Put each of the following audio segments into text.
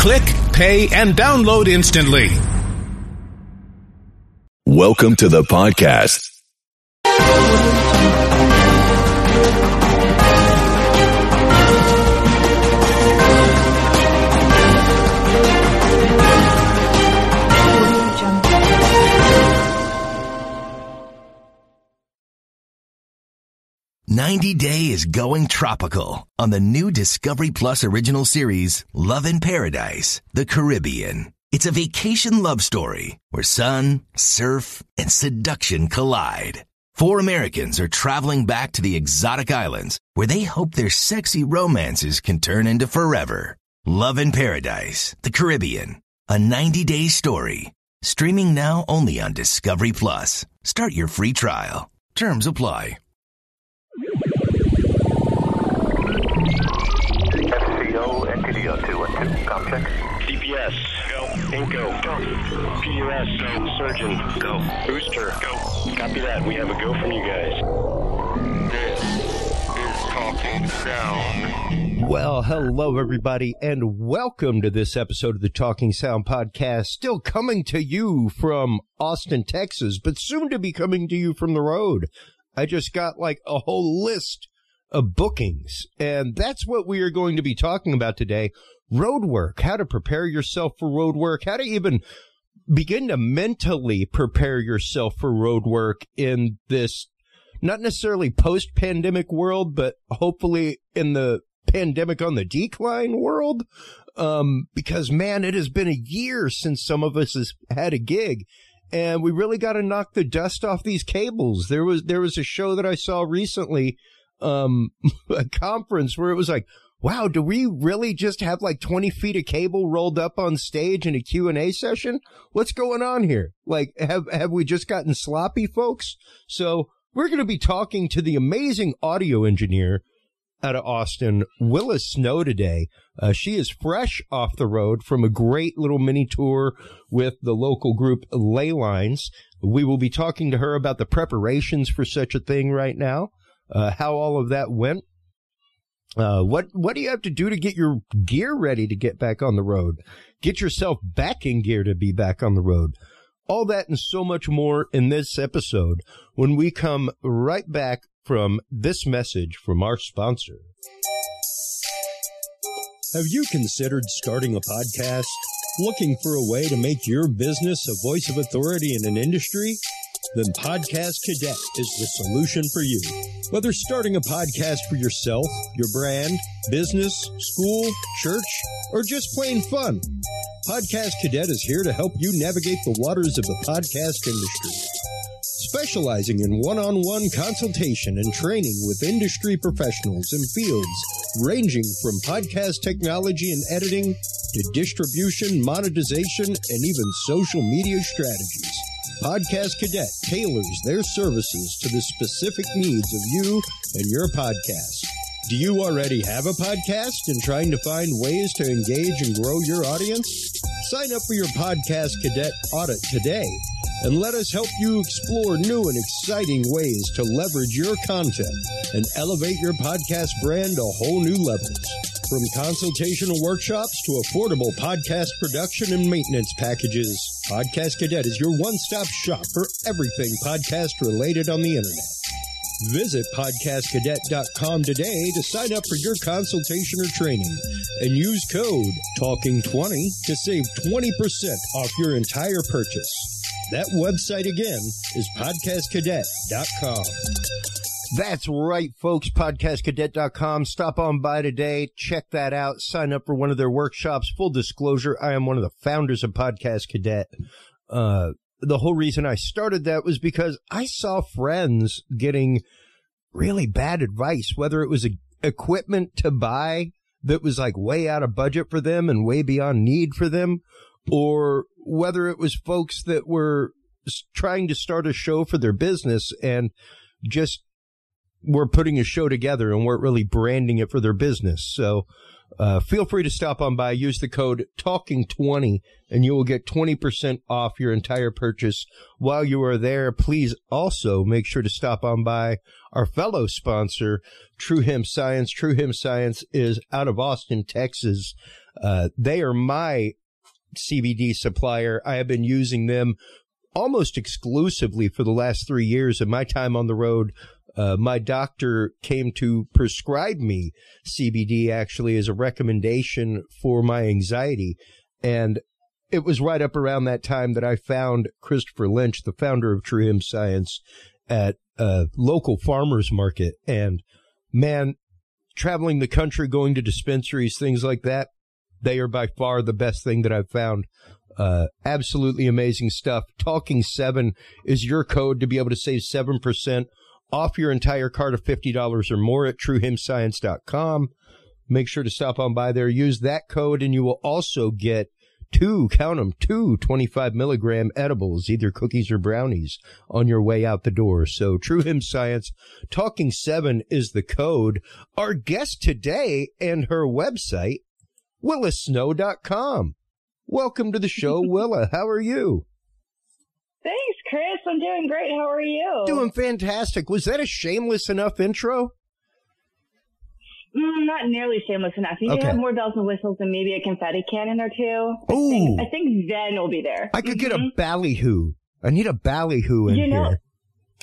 Click, pay, and download instantly. Welcome to the podcast. 90 Day is going tropical on the new Discovery Plus original series, Love in Paradise, the Caribbean. It's a vacation love story where sun, surf, and seduction collide. Four Americans are traveling back to the exotic islands where they hope their sexy romances can turn into forever. Love in Paradise, the Caribbean, a 90 day story. Streaming now only on Discovery Plus. Start your free trial. Terms apply. FCO, NTDO 212, com check. CPS, go. Inco, go. PUS, go. Surgeon, go. Booster, go. Copy that. We have a go from you guys. This is Talking Sound. Well, hello, everybody, and welcome to this episode of the Talking Sound Podcast. Still coming to you from Austin, Texas, but soon to be coming to you from the road. I just got like a whole list of bookings, and that's what we are going to be talking about today. Road work, how to prepare yourself for road work, how to even begin to mentally prepare yourself for road work in this not necessarily post pandemic world, but hopefully in the pandemic on the decline world. Um, because man, it has been a year since some of us has had a gig and we really got to knock the dust off these cables. There was, there was a show that I saw recently, um, a conference where it was like, wow, do we really just have like 20 feet of cable rolled up on stage in a Q&A session? What's going on here? Like, have, have we just gotten sloppy, folks? So we're going to be talking to the amazing audio engineer out of Austin, Willa Snow today. Uh, she is fresh off the road from a great little mini tour with the local group Ley Lines. We will be talking to her about the preparations for such a thing right now, uh, how all of that went. Uh, what what do you have to do to get your gear ready to get back on the road? Get yourself back in gear to be back on the road. All that and so much more in this episode when we come right back from this message from our sponsor. Have you considered starting a podcast? Looking for a way to make your business a voice of authority in an industry? Then Podcast Cadet is the solution for you. Whether starting a podcast for yourself, your brand, business, school, church, or just plain fun, Podcast Cadet is here to help you navigate the waters of the podcast industry. Specializing in one on one consultation and training with industry professionals in fields ranging from podcast technology and editing to distribution, monetization, and even social media strategies. Podcast Cadet tailors their services to the specific needs of you and your podcast. Do you already have a podcast and trying to find ways to engage and grow your audience? Sign up for your Podcast Cadet audit today and let us help you explore new and exciting ways to leverage your content and elevate your podcast brand to whole new levels. From consultational workshops to affordable podcast production and maintenance packages, Podcast Cadet is your one stop shop for everything podcast related on the internet. Visit podcastcadet.com today to sign up for your consultation or training and use code TALKING20 to save 20% off your entire purchase. That website again is podcastcadet.com. That's right, folks. Podcastcadet.com. Stop on by today. Check that out. Sign up for one of their workshops. Full disclosure, I am one of the founders of Podcast Cadet. Uh, the whole reason I started that was because I saw friends getting really bad advice, whether it was a, equipment to buy that was like way out of budget for them and way beyond need for them, or whether it was folks that were trying to start a show for their business and just were putting a show together and weren't really branding it for their business. So, uh, feel free to stop on by, use the code TALKING20 and you will get 20% off your entire purchase. While you are there, please also make sure to stop on by our fellow sponsor, True Hemp Science. True Hemp Science is out of Austin, Texas. Uh, they are my CBD supplier. I have been using them almost exclusively for the last three years of my time on the road. Uh, my doctor came to prescribe me CBD actually as a recommendation for my anxiety. And it was right up around that time that I found Christopher Lynch, the founder of True Hemp Science, at a local farmers market. And man, traveling the country, going to dispensaries, things like that, they are by far the best thing that I've found. Uh, absolutely amazing stuff. Talking seven is your code to be able to save 7% off your entire cart of $50 or more at truehempscience.com. Make sure to stop on by there. Use that code and you will also get two, count them, two 25 milligram edibles, either cookies or brownies on your way out the door. So True Hemp Science, Talking Seven is the code. Our guest today and her website, willasnow.com. Welcome to the show, Willa. How are you? Thanks, Chris. I'm doing great. How are you? Doing fantastic. Was that a shameless enough intro? Mm, not nearly shameless enough. You Okay. have more bells and whistles and maybe a confetti cannon or two. Ooh. I think then we'll be there. I could get a Mhm. ballyhoo. I need a ballyhoo in You know- here.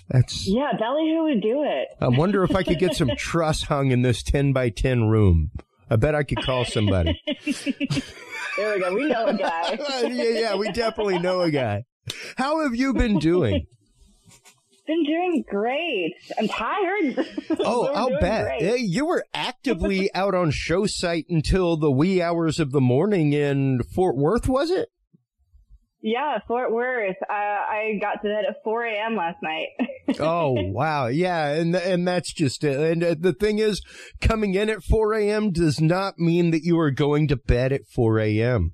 That's. Yeah, Ballyhoo would do it. I wonder if I could get some truss hung in this 10 by 10 room. I bet I could call somebody. There we go. We know a guy. yeah, yeah, we definitely know a guy. How have you been doing? Been doing great. I'm tired. Oh, I'll bet. great. You were actively out on show site until the wee hours of the morning in Fort Worth, was it? Yeah, Fort Worth. Uh, I got to bed at 4 a.m. last night. Oh, wow. Yeah. And, and that's just it. And uh, the thing is, coming in at 4 a.m. does not mean that you are going to bed at 4 a.m.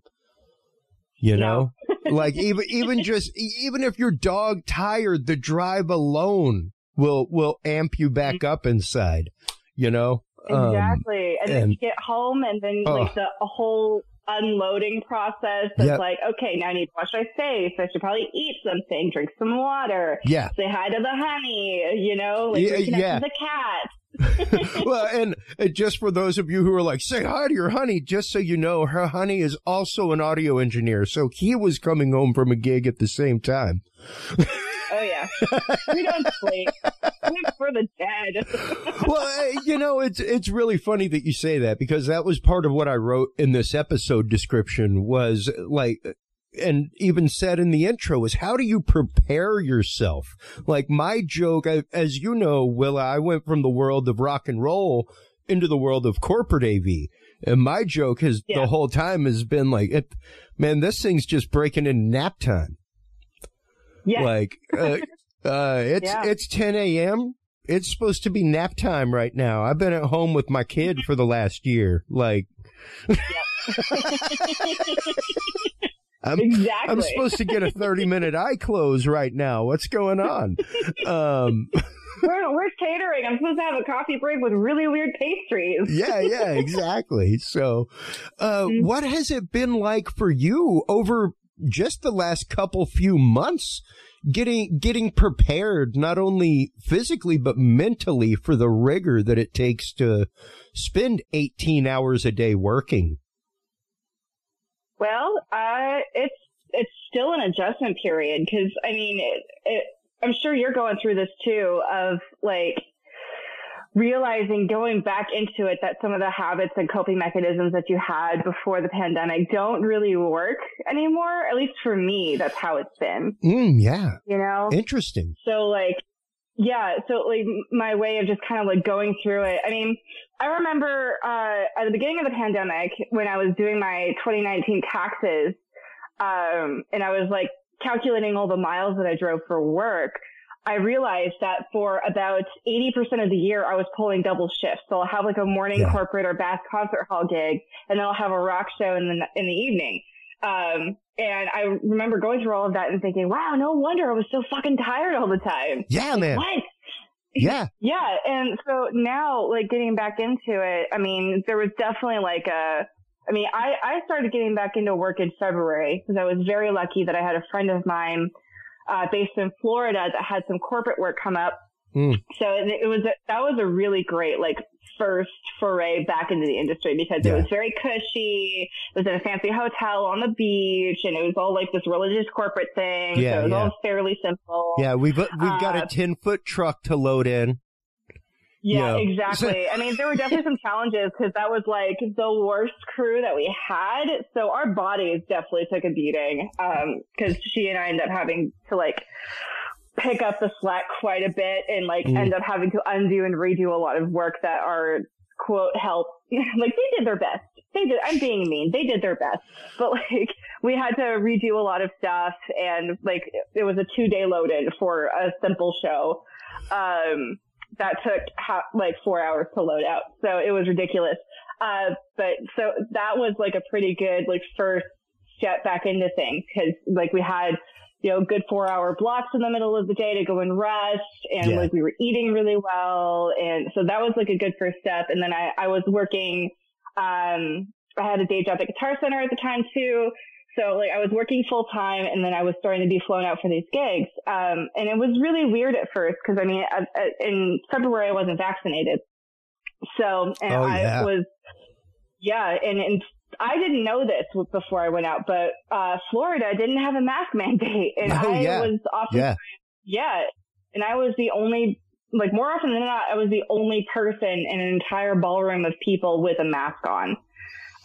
You know? like even, even just, even if your dog tired, the drive alone will, will amp you back up inside, you know? Um, Exactly. and, then you get home and then Oh. like the a whole unloading process of Yep. like, okay, now I need to wash my face. I should probably eat something, drink some water, yeah. say hi to the honey, you know, like Yeah, yeah. the cat. well, and just for those of you who are like, say hi to your honey, just so you know, her honey is also an audio engineer. So he was coming home from a gig at the same time. Oh yeah. we don't sleep. Sleep for the dead. well, uh, you know, it's it's really funny that you say that because that was part of what I wrote in this episode description was like and even said in the intro is how do you prepare yourself? Like my joke, I, as you know, Willa, I went from the world of rock and roll into the world of corporate AV. And my joke has Yeah. the whole time has been like, it, man, this thing's just breaking in nap time. Yeah. Like, uh, uh, it's, Yeah. it's 10 a.m. It's supposed to be nap time right now. I've been at home with my kid for the last year. Like, I'm, exactly. I'm supposed to get a 30 minute eye close right now. What's going on? Um, We're, we're catering. I'm supposed to have a coffee break with really weird pastries. yeah, yeah, exactly. So, uh, Mhm. what has it been like for you over just the last couple few months? Getting, getting prepared not only physically, but mentally for the rigor that it takes to spend 18 hours a day working. Well, uh, it's it's still an adjustment period because I mean, it, it, I'm sure you're going through this too of like realizing going back into it that some of the habits and coping mechanisms that you had before the pandemic don't really work anymore. At least for me, that's how it's been. Mm, yeah. You know, Interesting. so like, yeah, so like my way of just kind of like going through it. I mean, I remember, uh, at the beginning of the pandemic when I was doing my 2019 taxes, um, and I was like calculating all the miles that I drove for work. I realized that for about 80% of the year, I was pulling double shifts. So I'll have like a morning Yeah. corporate or bass concert hall gig, and then I'll have a rock show in the, in the evening. Um, and I remember going through all of that and thinking, wow, no wonder I was so fucking tired all the time. Yeah, man. What? Yeah. Yeah. And so now, like getting back into it, I mean, there was definitely like a, I mean, I, I started getting back into work in February because I was very lucky that I had a friend of mine, uh, based in Florida that had some corporate work come up Mm. So it, it was a, that was a really great like first foray back into the industry because it was very cushy. It was in a fancy hotel on the beach, and it was all like this religious corporate thing. Yeah, so it was yeah. all fairly simple. Yeah, we've we've got a Uh, ten foot truck to load in. Yeah, Yeah. exactly. I mean, there were definitely some challenges because that was like the worst crew that we had. So our bodies definitely took a beating. Um, cause she and I ended up having to like pick up the slack quite a bit and like Mm. end up having to undo and redo a lot of work that our quote help, like they did their best. They did, I'm being mean. They did their best, but like we had to redo a lot of stuff and like it was a two day load in for a simple show. Um, that took ha- like four hours to load out. So it was ridiculous. Uh, but so that was like a pretty good, like first step back into things because like we had, you know, good four hour blocks in the middle of the day to go and rest and Yeah. like we were eating really well. And so that was like a good first step. And then I, I was working, um, I had a day job at Guitar Center at the time too. So like I was working full time and then I was starting to be flown out for these gigs. Um, and it was really weird at first because I mean, at, at, in February I wasn't vaccinated. So, and Oh, I yeah. was, yeah, and, and I didn't know this before I went out, but, uh, Florida didn't have a mask mandate and Oh, I yeah. was often, Yeah, yeah, and I was the only, like more often than not, I was the only person in an entire ballroom of people with a mask on.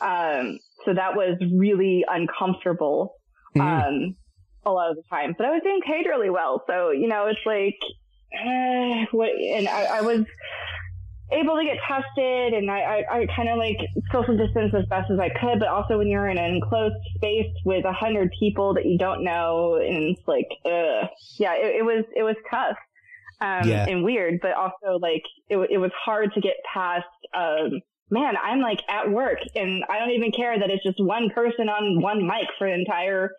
Um, so that was really uncomfortable, Mhm. um, a lot of the time, but I was being paid really well. So, you know, it's like, eh, what, and I, I was able to get tested and I, I, I kind of like social distance as best as I could, but also when you're in an enclosed space with a hundred people that you don't know and it's like, uh, yeah, it, it was, it was tough. Um, Yeah. and weird, but also like it, it was hard to get past, um, man, I'm like at work and I don't even care that it's just one person on one mic for an entire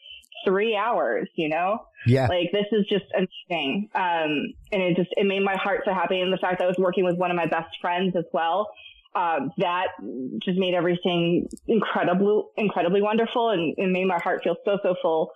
three hours, you know? Yeah, Like this is just amazing. Um, and it just, it made my heart so happy. And the fact that I was working with one of my best friends as well, um, that just made everything incredibly, incredibly wonderful and it made my heart feel so, so full.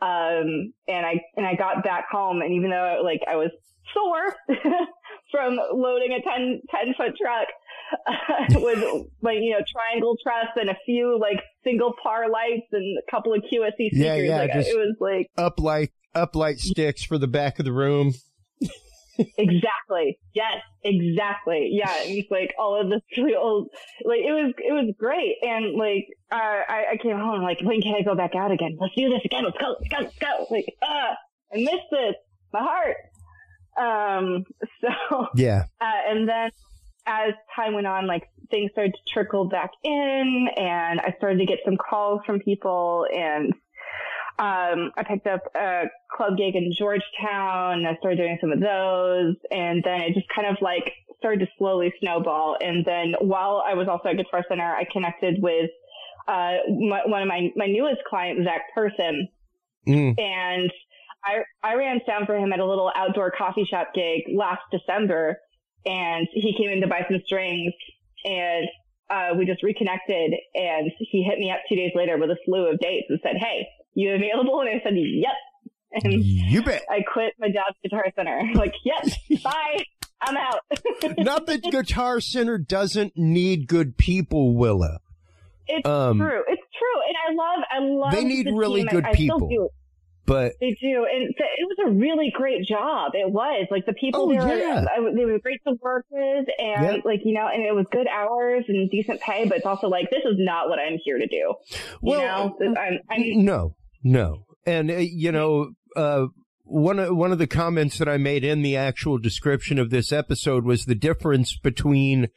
Um, and I, and I got back home and even though like I was sore from loading a 10, 10 foot truck, with like, you know, triangle truss and a few like single par lights and a couple of QSC speakers. Yeah, yeah, like it was like, uplight uplight sticks for the back of the room. Exactly. Yes, exactly. Yeah, it's like all of this really old. like it was, it was great. And like, uh, I, I came home like, when can I go back out again? Let's do this again. Let's go. Let's go. Let's go. Like, ah, I missed this. My heart. Um, so, Yeah, uh, and then as time went on, like things started to trickle back in and I started to get some calls from people and, um, I picked up a club gig in Georgetown. And I started doing some of those and then it just kind of like started to slowly snowball. And then while I was also at Guitar Center, I connected with, uh, my, one of my, my newest clients, Zach Person Mm. and I I ran sound for him at a little outdoor coffee shop gig last December, and he came in to buy some strings, and uh, we just reconnected, and he hit me up two days later with a slew of dates and said, "Hey, you available?" And I said, "Yep." And you bet. I quit my job at Guitar Center. like, "Yep, bye, I'm out." Not that Guitar Center doesn't need good people, Willa. it's Um, true. It's true, and I love I love. They need the really. Good I people. But They do, and th- it was a really great job. It was like the people Oh, they were yeah. I- they were great to work with, and Yeah. like you know, and it was good hours and decent pay. But it's also like this is not what I'm here to do. well, you know, I'm, I'm no, no, and uh, you know, uh, one of one of the comments that I made in the actual description of this episode was the difference between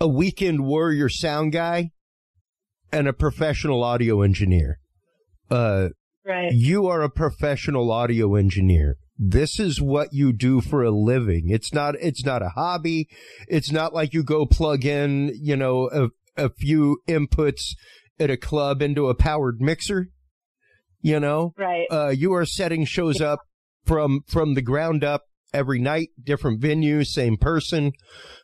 a weekend warrior sound guy and a professional audio engineer. Uh, right. you are a professional audio engineer. This is what you do for a living. It's not, it's not a hobby. It's not like you go plug in, you know, a, a few inputs at a club into a powered mixer. You know, Right. uh, you are setting shows up from, from the ground up every night, different venues, same person,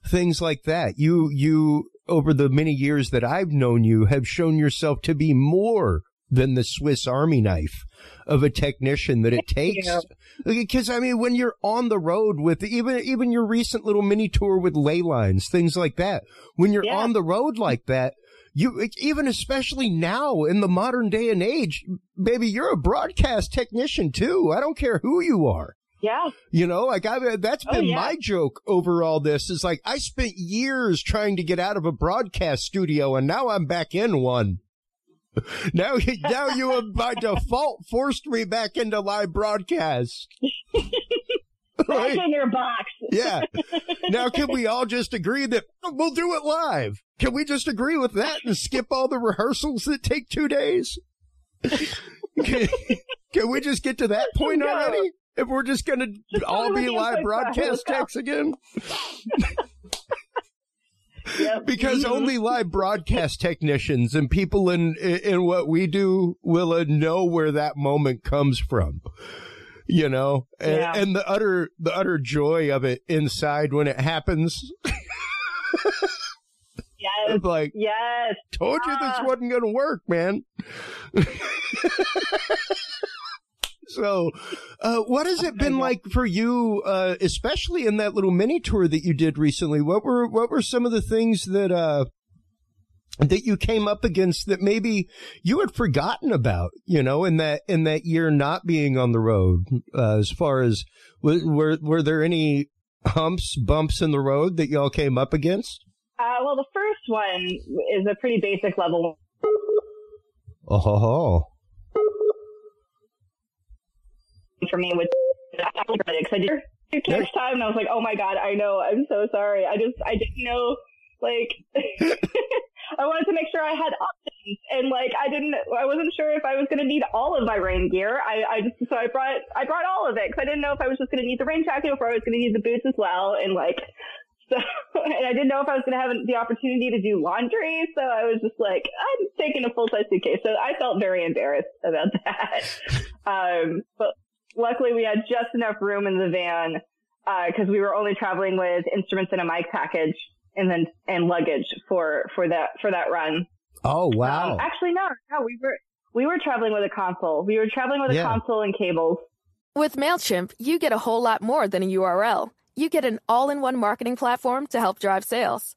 things like that. You, you, over the many years that I've known you, have shown yourself to be more than the Swiss Army knife of a technician that it takes. Because I mean, when you're on the road with even even your recent little mini tour with ley lines, things like that, when you're Yeah. on the road like that, you even especially now in the modern day and age, baby, you're a broadcast technician too. I don't care who you are. Yeah. You know, like I that's Oh, been yeah. my joke over all this is like I spent years trying to get out of a broadcast studio and now I'm back in one. Now, now you have by default forced me back into live broadcast. Back Right? in your box. Yeah. Now, can we all just agree that we'll do it live? Can we just agree with that and skip all the rehearsals that take two days? Can, can we just get to that point already? If we're just going to all be live broadcast techs again? Yep. Because Mhm. only live broadcast technicians and people in in what we do will know where that moment comes from. You know, and, Yeah. and the utter the utter joy of it inside when it happens. Yes. It's like, Yes. told you this Ah. wasn't going to work, man. so, uh, what has it been like for you, uh, especially in that little mini tour that you did recently? What were what were some of the things that uh, that you came up against that maybe you had forgotten about? You know, in that in that year not being on the road. Uh, as far as were, were were there any humps, bumps in the road that y'all came up against? Uh, well, the first one is a pretty basic level Oh. For me with because I did it next time and I was like, oh my god, I know, I'm so sorry. I just I didn't know like I wanted to make sure I had options and like I didn't I wasn't sure if I was going to need all of my rain gear. I I just so I brought I brought all of it because I didn't know if I was just going to need the rain jacket or if I was going to need the boots as well and like so and I didn't know if I was going to have the opportunity to do laundry. So I was just like I'm taking a full size suitcase. So I felt very embarrassed about that. Um, but luckily we had just enough room in the van because we were only traveling with instruments and a mic package and then and luggage for for that for that run. Oh, wow. Um, actually, no, no, we were we were traveling with a console. We were traveling with a console and cables. With MailChimp, you get a whole lot more than a URL. You get an all in one marketing platform to help drive sales.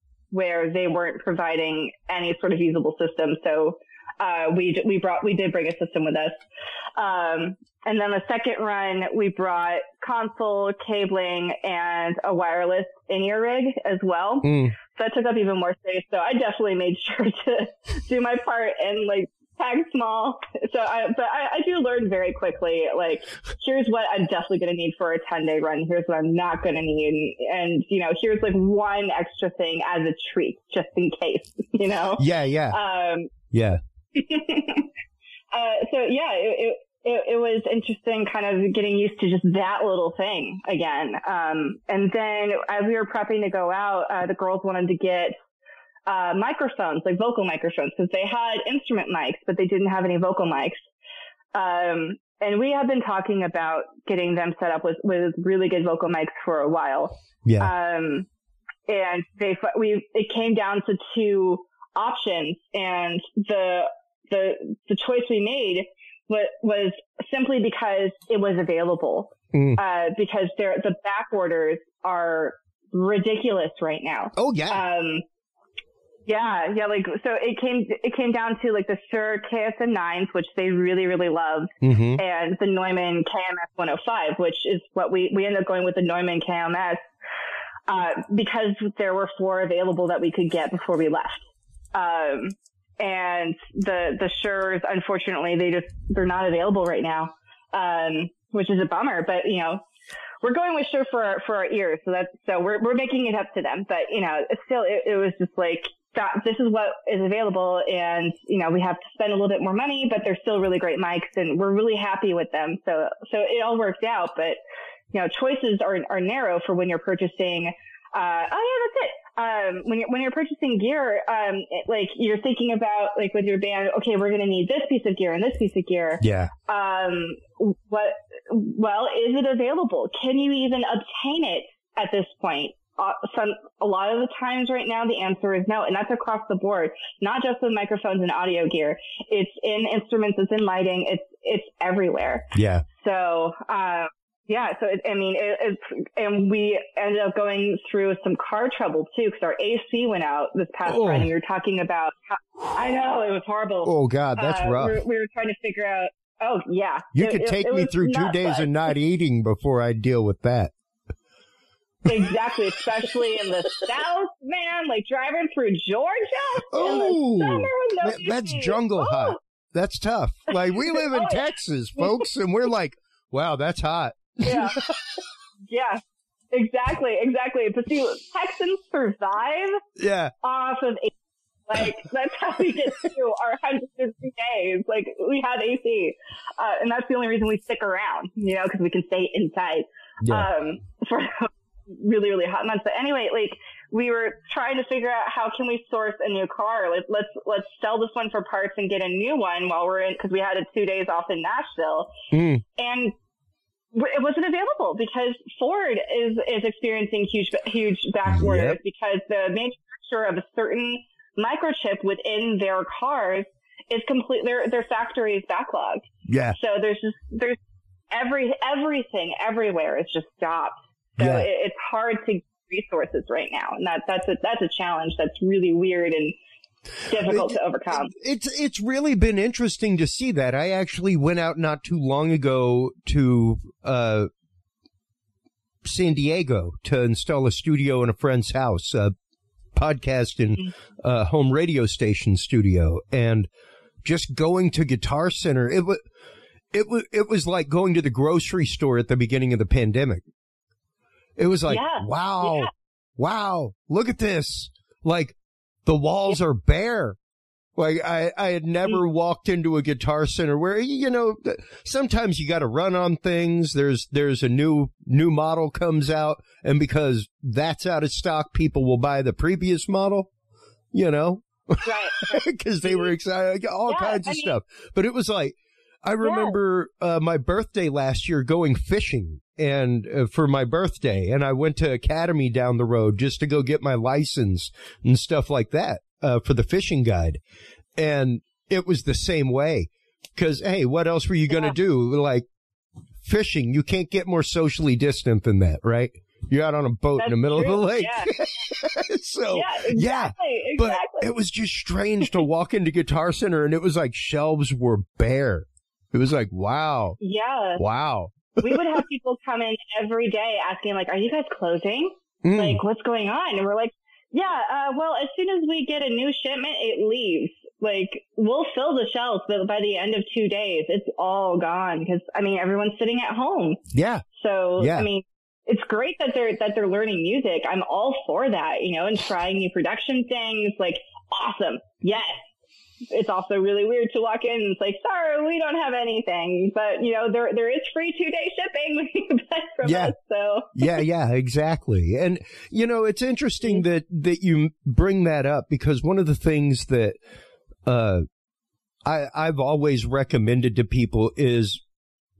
where they weren't providing any sort of usable system. So uh, we we brought we did bring a system with us. Um, and then the second run, we brought console, cabling, and a wireless in-ear rig as well. Mm. So that took up even more space. So I definitely made sure to do my part and like tag small. So I, but I, I do learn very quickly. Like, here's what I'm definitely going to need for a 10 day run. Here's what I'm not going to need. And, you know, here's like one extra thing as a treat, just in case, you know? Yeah, yeah, Um, yeah. uh, so yeah, it, it, it, it was interesting kind of getting used to just that little thing again. Um, and then as we were prepping to go out, uh, the girls wanted to get, uh, microphones, like vocal microphones, because they had instrument mics, but they didn't have any vocal mics. Um, and we have been talking about getting them set up with, with really good vocal mics for a while. Yeah. Um, and they, we, it came down to two options and the, the, the choice we made was, was simply because it was available. Mm. Uh, because they're, the back orders are ridiculous right now. oh, yeah. Um, yeah, yeah, like, so it came, it came down to like the Shure KSM 9s, which they really, really loved, hmm and the Neumann KMS 105, which is what we, we ended up going with the Neumann KMS, uh, because there were four available that we could get before we left. Um, and the, the Shures, unfortunately, they just, they're not available right now. Um, which is a bummer, but you know, we're going with Shure for our, for our ears. So that's, so we're, we're making it up to them. But, you know, still, it, it was just like, that this is what is available and you know we have to spend a little bit more money but they're still really great mics and we're really happy with them. So so it all worked out but you know choices are are narrow for when you're purchasing uh oh yeah that's it. Um when you're when you're purchasing gear um it, like you're thinking about like with your band okay we're going to need this piece of gear and this piece of gear. Yeah. um what well is it available? Can you even obtain it at this point uh, some a lot of the times right now the answer is no and that's across the board not just with microphones and audio gear it's in instruments it's in lighting it's it's everywhere Yeah. so uh yeah so it, i mean it, it's and we ended up going through some car trouble too because our ac went out this past Oh. Friday. we were talking about how, i know it was horrible Oh God, that's uh, rough. We were, we were trying to figure out. Oh yeah, You could take me through two days fun. of not eating before I deal with that. Exactly, especially in the south, man. Like driving through Georgia Oh, in the summer with no That- that's jungle Oh, hot. That's tough. Like we live in Oh, yeah. Texas, folks, and we're like, wow, that's hot. Yeah, yeah, exactly, exactly. But see, Texans survive Yeah. off of AC. Like that's how we get through our 150 days. Like we have AC, uh, and that's the only reason we stick around. You know, because we can stay inside. Yeah. um, for really, really hot months. But anyway, like we were trying to figure out how can we source a new car. Like let's let's sell this one for parts and get a new one while we're in because we had two days off in Nashville Mm. and it wasn't available because Ford is is experiencing huge huge back orders Yep. because the manufacturer of a certain microchip within their cars is complete their their factory is backlogged. Yeah. So there's just there's every everything everywhere is just stopped. So Yeah. it, it's hard to get resources right now, and that that's a that's a challenge that's really weird and difficult to overcome. It's it's really been interesting to see that. I actually went out not too long ago to uh San Diego to install a studio in a friend's house, a podcast and uh, home radio station studio, and just going to Guitar Center. It was it was it was like going to the grocery store at the beginning of the pandemic. It was like, Yeah. wow, Yeah. wow, look at this. Like the walls are bare. Like I, I had never walked into a guitar center where, you know, sometimes you got to run on things. There's, there's a new, new model comes out and because that's out of stock, people will buy the previous model, you know, Right. because they were excited, all Yeah, kinds of I mean- stuff. But it was like, I remember uh, my birthday last year going fishing and uh, for my birthday and I went to Academy down the road just to go get my license and stuff like that uh, for the fishing guide. And it was the same way because, hey, what else were you going to Yeah. do? Like fishing, you can't get more socially distant than that, right? You're out on a boat in the middle true. of the lake. Yeah. so, yeah, exactly, but exactly. it was just strange to walk into Guitar Center and it was like shelves were bare. It was like, wow, yeah. wow. We would have people come in every day asking like, "Are you guys closing? Mm. Like, what's going on?" And we're like, "Yeah, uh, well, as soon as we get a new shipment, it leaves. Like, we'll fill the shelves, but by the end of two days, it's all gone because I mean, everyone's sitting at home. yeah, So Yeah. I mean." It's great that they're that they're learning music. I'm all for that, you know, and trying new production things. Like, awesome, yes. It's also really weird to walk in and it's like, sorry, we don't have anything, but you know, there there is free two day shipping when you buy from Yeah. us. So yeah, yeah, exactly. And you know, it's interesting that that you bring that up because one of the things that uh I I've always recommended to people is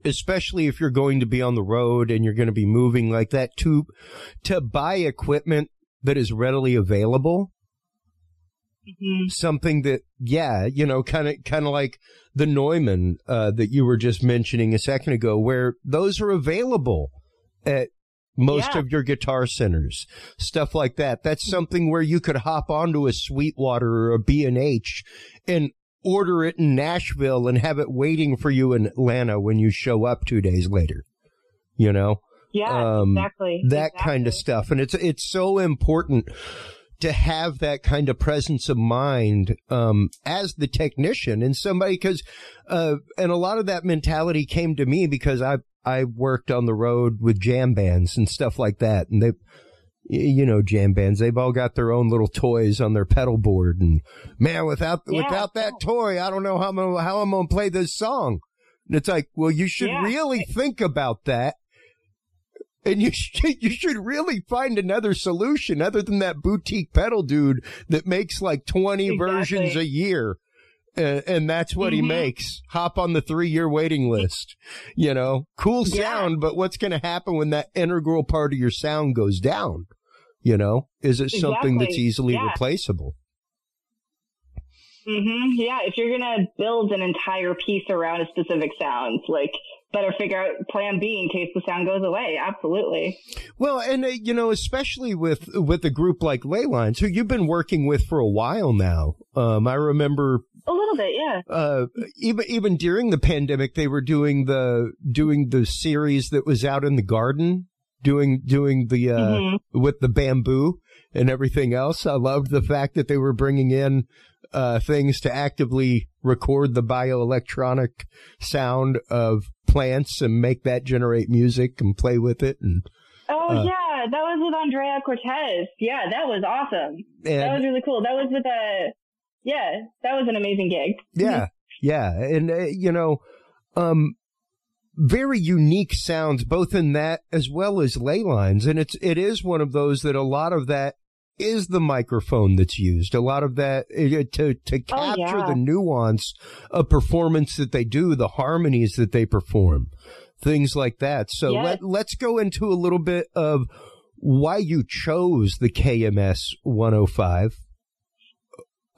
especially if you're going to be on the road and you're going to be moving like that to to buy equipment that is readily available mhm. something that yeah you know kind of kind of like the neumann uh, that you were just mentioning a second ago where those are available at most Yeah. of your guitar centers stuff like that that's something where you could hop onto a sweetwater or a b&h and order it in nashville and have it waiting for you in atlanta when you show up two days later you know yeah, Um, exactly. that kind of stuff. And it's it's so important to have that kind of presence of mind um, as the technician and somebody because uh, and a lot of that mentality came to me because I I worked on the road with jam bands and stuff like that, and they you know, jam bands. They've all got their own little toys on their pedal board, and man, without Yeah. without that toy, I don't know how I'm gonna, how I'm to play this song. And it's like, well, you should Yeah. really think about that, and you should you should really find another solution other than that boutique pedal dude that makes like twenty versions a year. And, and that's what he Mhm. makes. Hop on the three year waiting list. You know, cool Yeah. sound, but what's going to happen when that integral part of your sound goes down? You know, is it something that's easily Yeah. replaceable? hmm Yeah, if you're gonna build an entire piece around a specific sound, like better figure out Plan B in case the sound goes away. Absolutely. Well, and uh, you know, especially with with a group like Leylines, who you've been working with for a while now. Um, I remember A little bit, yeah. uh, even even during the pandemic, they were doing the doing the series that was out in the garden, doing doing the uh, Mhm. with the bamboo and everything else. I loved the fact that they were bringing in uh, things to actively record the bioelectronic sound of plants and make that generate music and play with it and Oh Uh, yeah, that was with Andrea Cortez. Yeah, that was awesome. that was really cool. That was with a, yeah, that was an amazing gig. yeah yeah and uh, you know um very unique sounds both in that as well as ley lines and it's it is one of those that a lot of that is the microphone that's used a lot of that uh, to to Oh, capture yeah. the nuance of performance that they do the harmonies that they perform things like that so Yes. let let's go into a little bit of why you chose the KMS 105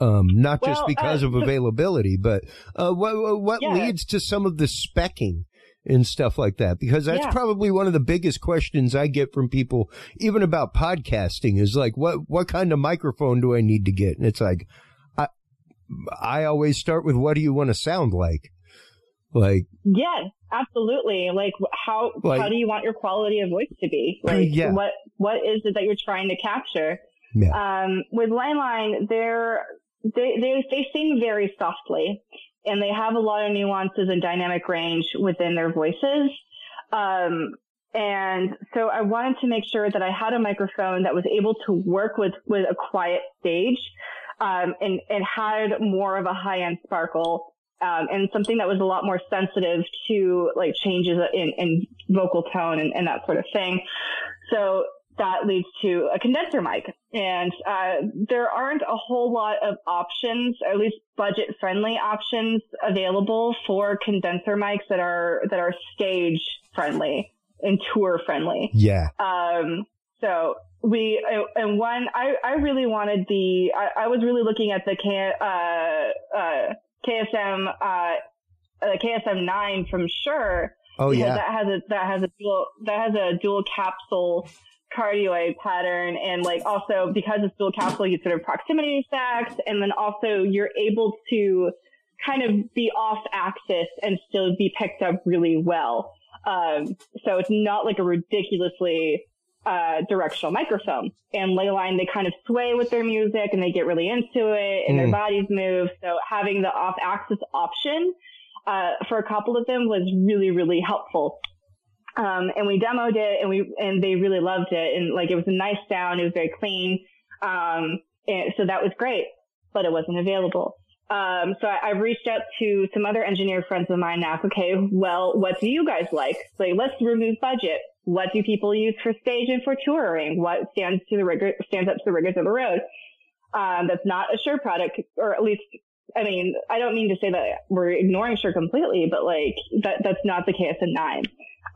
um, not just Well, because uh, of availability, but uh, what what Yeah. leads to some of the specking and stuff like that? Because that's Yeah. probably one of the biggest questions I get from people, even about podcasting, is like, what what kind of microphone do I need to get? And it's like, I I always start with, what do you want to sound like? Like, Yes, absolutely. Like how Like- how do you want your quality of voice to be? Like Yeah. what what is it that you're trying to capture? yeah, Um, with Ley Lines, they're they they they sing very softly, and they have a lot of nuances and dynamic range within their voices. Um, and so I wanted to make sure that I had a microphone that was able to work with with a quiet stage, um, and and had more of a high end sparkle. Um, and something that was a lot more sensitive to like changes in, in vocal tone and, and that sort of thing. So that leads to a condenser mic. And uh, there aren't a whole lot of options, at least budget friendly options available for condenser mics that are that are stage friendly and tour friendly. yeah, Um, so we, and one, I, I really wanted the, I, I was really looking at the K, uh, uh, KSM, uh, the KSM nine from Shure. oh yeah, That has a, that has a dual, that has a dual capsule cardioid pattern. And like also because it's dual capsule, you sort of proximity stacks. And then also you're able to kind of be off axis and still be picked up really well. Um, so it's not like a ridiculously uh, directional microphone. And Leyline, they kind of sway with their music and they get really into it and their Mm. bodies move. So having the off axis option uh, for a couple of them was really, really helpful. Um, and we demoed it and we, and they really loved it. And like, it was a nice sound. It was very clean. Um, and so that was great, but it wasn't available. Um, so I, I've reached out to some other engineer friends of mine now. Okay, well, what do you guys like? Like, let's remove budget. What do people use for stage and for touring? What stands to the rigor, stands up to the rigors of the road? Um, that's not a Shure product, or at least, I mean, I don't mean to say that we're ignoring Shure completely, but like, that, that's not the KSM nine.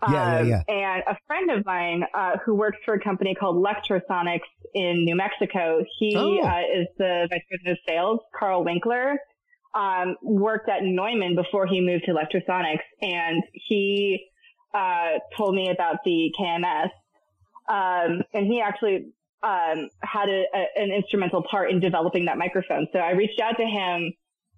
Yeah, yeah, Um, And a friend of mine, uh, who works for a company called Lectrosonics in New Mexico, he, Oh. uh, is the vice president of sales, Carl Winkler, um, worked at Neumann before he moved to Lectrosonics. And he, uh, told me about the KMS. Um, and he actually, um, had a, a, an instrumental part in developing that microphone. So I reached out to him,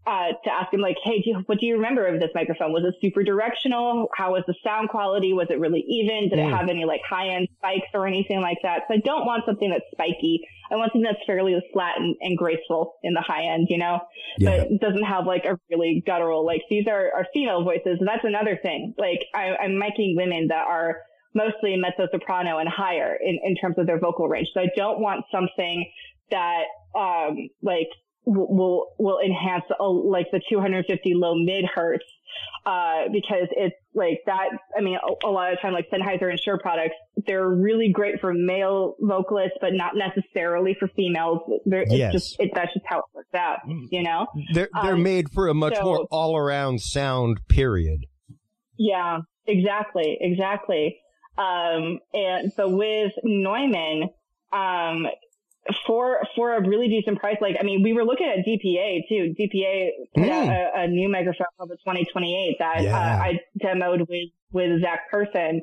uh, to ask him like, Hey, do you, what do you remember of this microphone? Was it super directional? How was the sound quality? Was it really even? Did Mm. it have any like high end spikes or anything like that? So I don't want something that's spiky. I want something that's fairly flat and, and graceful in the high end, you know, yeah, but doesn't have like a really guttural, like these are, are female voices. And that's another thing. Like I, I'm miking women that are mostly mezzo soprano and higher in, in terms of their vocal range. So I don't want something that, um, like will, will enhance a, like the 250 low mid hertz, uh, because it's like that. I mean, a, a, lot of time, like Sennheiser and Shure products, they're really great for male vocalists, but not necessarily for females. They're, yes. It's just, it, that's just how it works out, you know? They're, they're um, made for a much so, more all around sound period. Yeah, exactly. Exactly. Um, and so with Neumann, um, for for a really decent price, like I mean, we were looking at DPA too. DPA put mm. out a, a, new microphone for the 2028 that yeah. uh, I demoed with with Zach Person.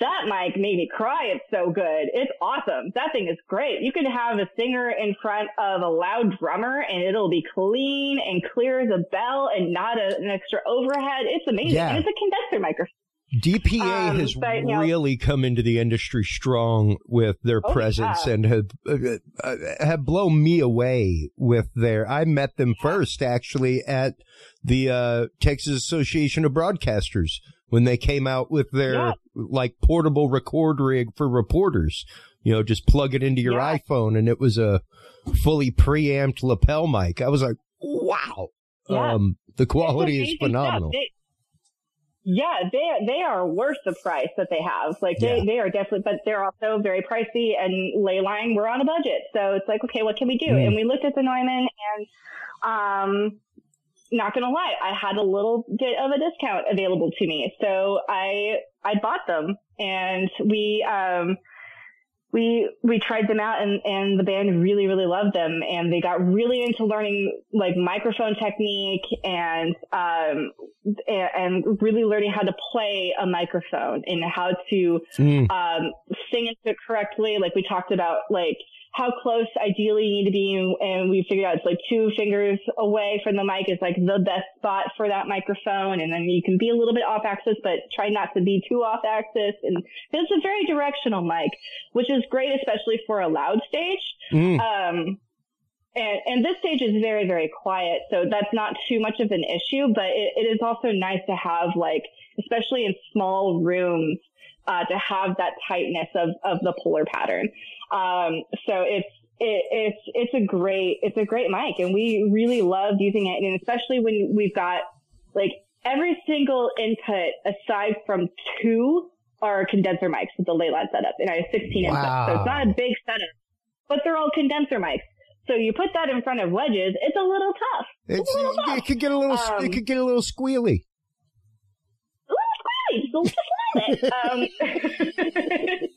That mic made me cry. It's so good. It's awesome. That thing is great. You can have a singer in front of a loud drummer and it'll be clean and clear as a bell and not a, an extra overhead. It's amazing. Yeah. And it's a condenser microphone. DPA um, has but, really know, come into the industry strong with their oh, presence yeah. and have uh, uh, have blown me away with their. I met them first actually at the uh, Texas Association of Broadcasters when they came out with their yeah. like portable record rig for reporters. You know, just plug it into your yeah. iPhone and it was a fully preamped lapel mic. I was like, wow. Um, the quality is phenomenal. They, yeah, they they are worth the price that they have. Like they, yeah. they are definitely, but they're also very pricey and Leyline, we're on a budget. So it's like, okay, what can we do? Mm. And we looked at the Neumann and, um, not gonna lie, I had a little bit of a discount available to me. So I, I bought them and we, um, we we tried them out and and the band really really loved them and they got really into learning like microphone technique and um and really learning how to play a microphone and how to mm. um sing into it correctly like we talked about like how close ideally you need to be. And we figured out it's like two fingers away from the mic is like the best spot for that microphone. And then you can be a little bit off axis, but try not to be too off axis. And it's a very directional mic, which is great, especially for a loud stage. Mm. Um, and, and this stage is very, very quiet. So that's not too much of an issue, but it, it is also nice to have like, especially in small rooms, uh, to have that tightness of, of the polar pattern. Um, so it's, it, it's, it's a great, it's a great mic and we really love using it. And especially when we've got like every single input aside from two are condenser mics with the Leyline setup and I have 16 wow. inputs. So it's not a big setup, but they're all condenser mics. So you put that in front of wedges, it's a little tough. It's, it's a little tough. It could get a little, um, it could get a little squealy. A little squealy, just a little bit. Um,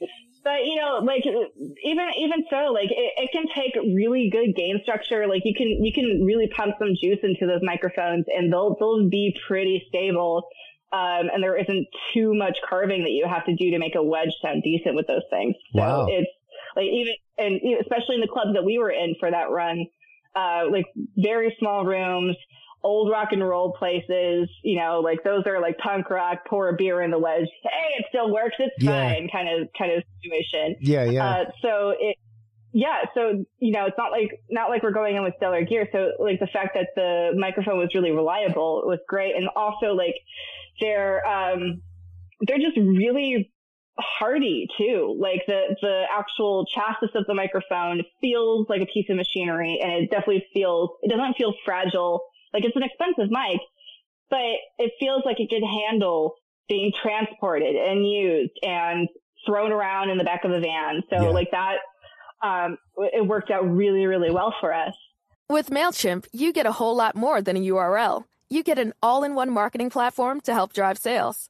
but you know, like even even so, like it, it, can take really good gain structure. Like you can you can really pump some juice into those microphones, and they'll they'll be pretty stable. Um, and there isn't too much carving that you have to do to make a wedge sound decent with those things. So wow. it's like even and especially in the clubs that we were in for that run, uh, like very small rooms old rock and roll places, you know, like those are like punk rock, pour a beer in the wedge. Hey, it still works. It's yeah. fine kind of, kind of situation. Yeah. Yeah. Uh, so it, yeah. So, you know, it's not like, not like we're going in with stellar gear. So like the fact that the microphone was really reliable was great. And also like they're, um, they're just really hardy too. Like the, the actual chassis of the microphone feels like a piece of machinery and it definitely feels, it doesn't feel fragile like it's an expensive mic, but it feels like it could handle being transported and used and thrown around in the back of a van. So yeah. like that, um, it worked out really, really well for us. With MailChimp, you get a whole lot more than a URL. You get an all-in-one marketing platform to help drive sales.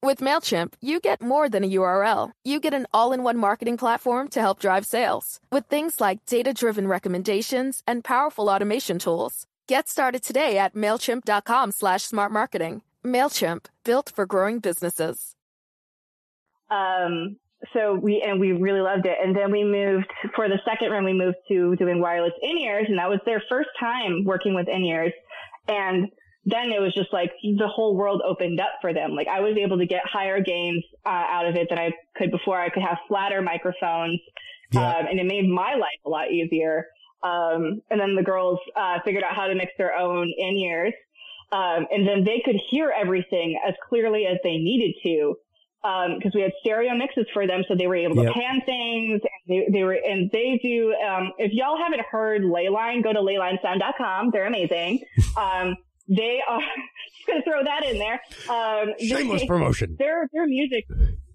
With MailChimp, you get more than a URL. You get an all in one marketing platform to help drive sales with things like data driven recommendations and powerful automation tools. Get started today at MailChimp.com slash smart marketing. MailChimp, built for growing businesses. Um, so we, and we really loved it. And then we moved for the second run, we moved to doing wireless in-ears and that was their first time working with in-ears. And then it was just like the whole world opened up for them. Like I was able to get higher gains uh, out of it than I could before. I could have flatter microphones, Yeah. um, and it made my life a lot easier. Um, and then the girls uh, figured out how to mix their own in ears, um, and then they could hear everything as clearly as they needed to. Because we had stereo mixes for them, so they were able Yep. to pan things. And they, they were, and they do. Um, if y'all haven't heard Leyline, go to leylinesound.com. They're amazing. They are just gonna throw that in there. Um, Shameless they- promotion. Their their music,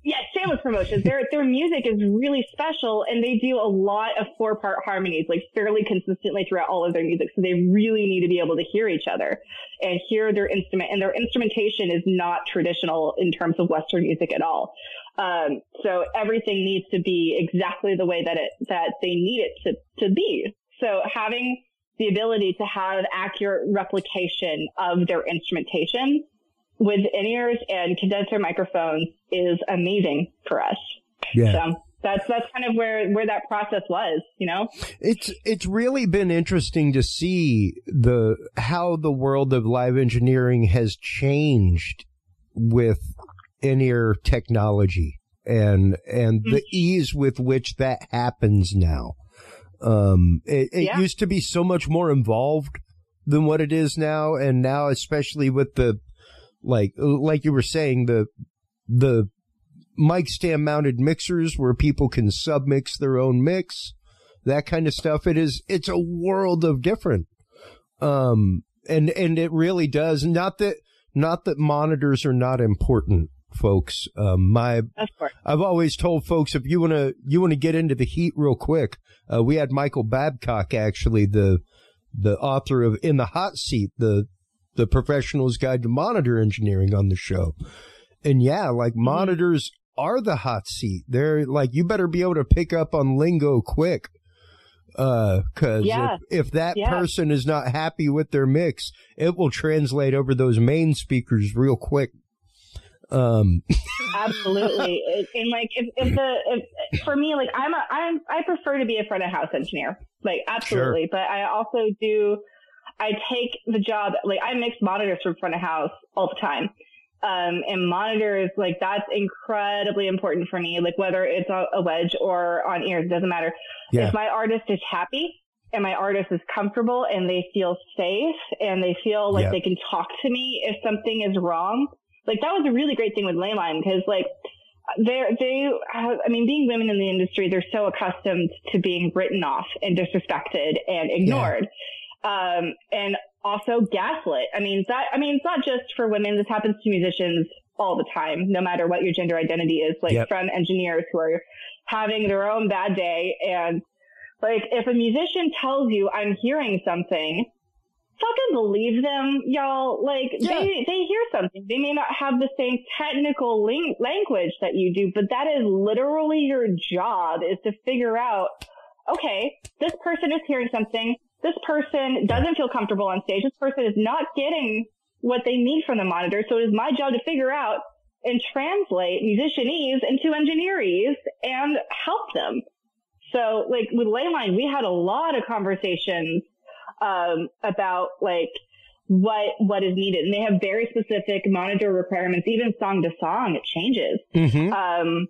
yeah, shameless promotions. Their their music is really special, and they do a lot of four part harmonies, like fairly consistently throughout all of their music. So they really need to be able to hear each other and hear their instrument. And their instrumentation is not traditional in terms of Western music at all. Um, so everything needs to be exactly the way that it that they need it to to be. So having the ability to have accurate replication of their instrumentation with in-ears and condenser microphones is amazing for us. Yeah. So that's that's kind of where where that process was, you know. It's it's really been interesting to see the how the world of live engineering has changed with in-ear technology and and the mm-hmm. ease with which that happens now. Um, it, it Yeah. used to be so much more involved than what it is now, and now especially with the like like you were saying the the mic stand mounted mixers where people can submix their own mix that kind of stuff. It is it's a world of different. Um and and it really does. Not that not that monitors are not important folks um my Of course. I've always told folks if you want to you want to get into the heat real quick uh, we had Michael Babcock actually the the author of In the Hot Seat the the professional's guide to monitor engineering on the show and yeah like Mm-hmm. monitors are the hot seat they're like you better be able to pick up on lingo quick uh cuz Yeah. if, if that Yeah. person is not happy with their mix it will translate over those main speakers real quick um Absolutely. It- and like if, if the if for me like I'm a I'm I prefer to be a front of house engineer. Like absolutely. But I also do I take the job like I mix monitors from front of house all the time. Um and monitors like that's incredibly important for me. Like whether it's a, a wedge or on ears, it doesn't matter. Yeah. If my artist is happy and my artist is comfortable and they feel safe and they feel like Yep. they can talk to me if something is wrong, like that was a really great thing with Leyline because like they're, they, I mean, being women in the industry, they're so accustomed to being written off and disrespected and ignored. Um, and also gaslit. I mean, that, I mean, it's not just for women. This happens to musicians all the time, no matter what your gender identity is, like Yep. from engineers who are having their own bad day. And like, if a musician tells you I'm hearing something, fucking believe them, y'all. Like Yeah. they they hear something. They may not have the same technical ling- language that you do, but that is literally your job is to figure out. Okay, this person is hearing something. This person doesn't feel comfortable on stage. This person is not getting what they need from the monitor. So it is my job to figure out and translate musicianese into engineerese and help them. So like with Leyline, we had a lot of conversations um, about like what what is needed, and they have very specific monitor requirements. Even song to song, it changes. mhm. Um,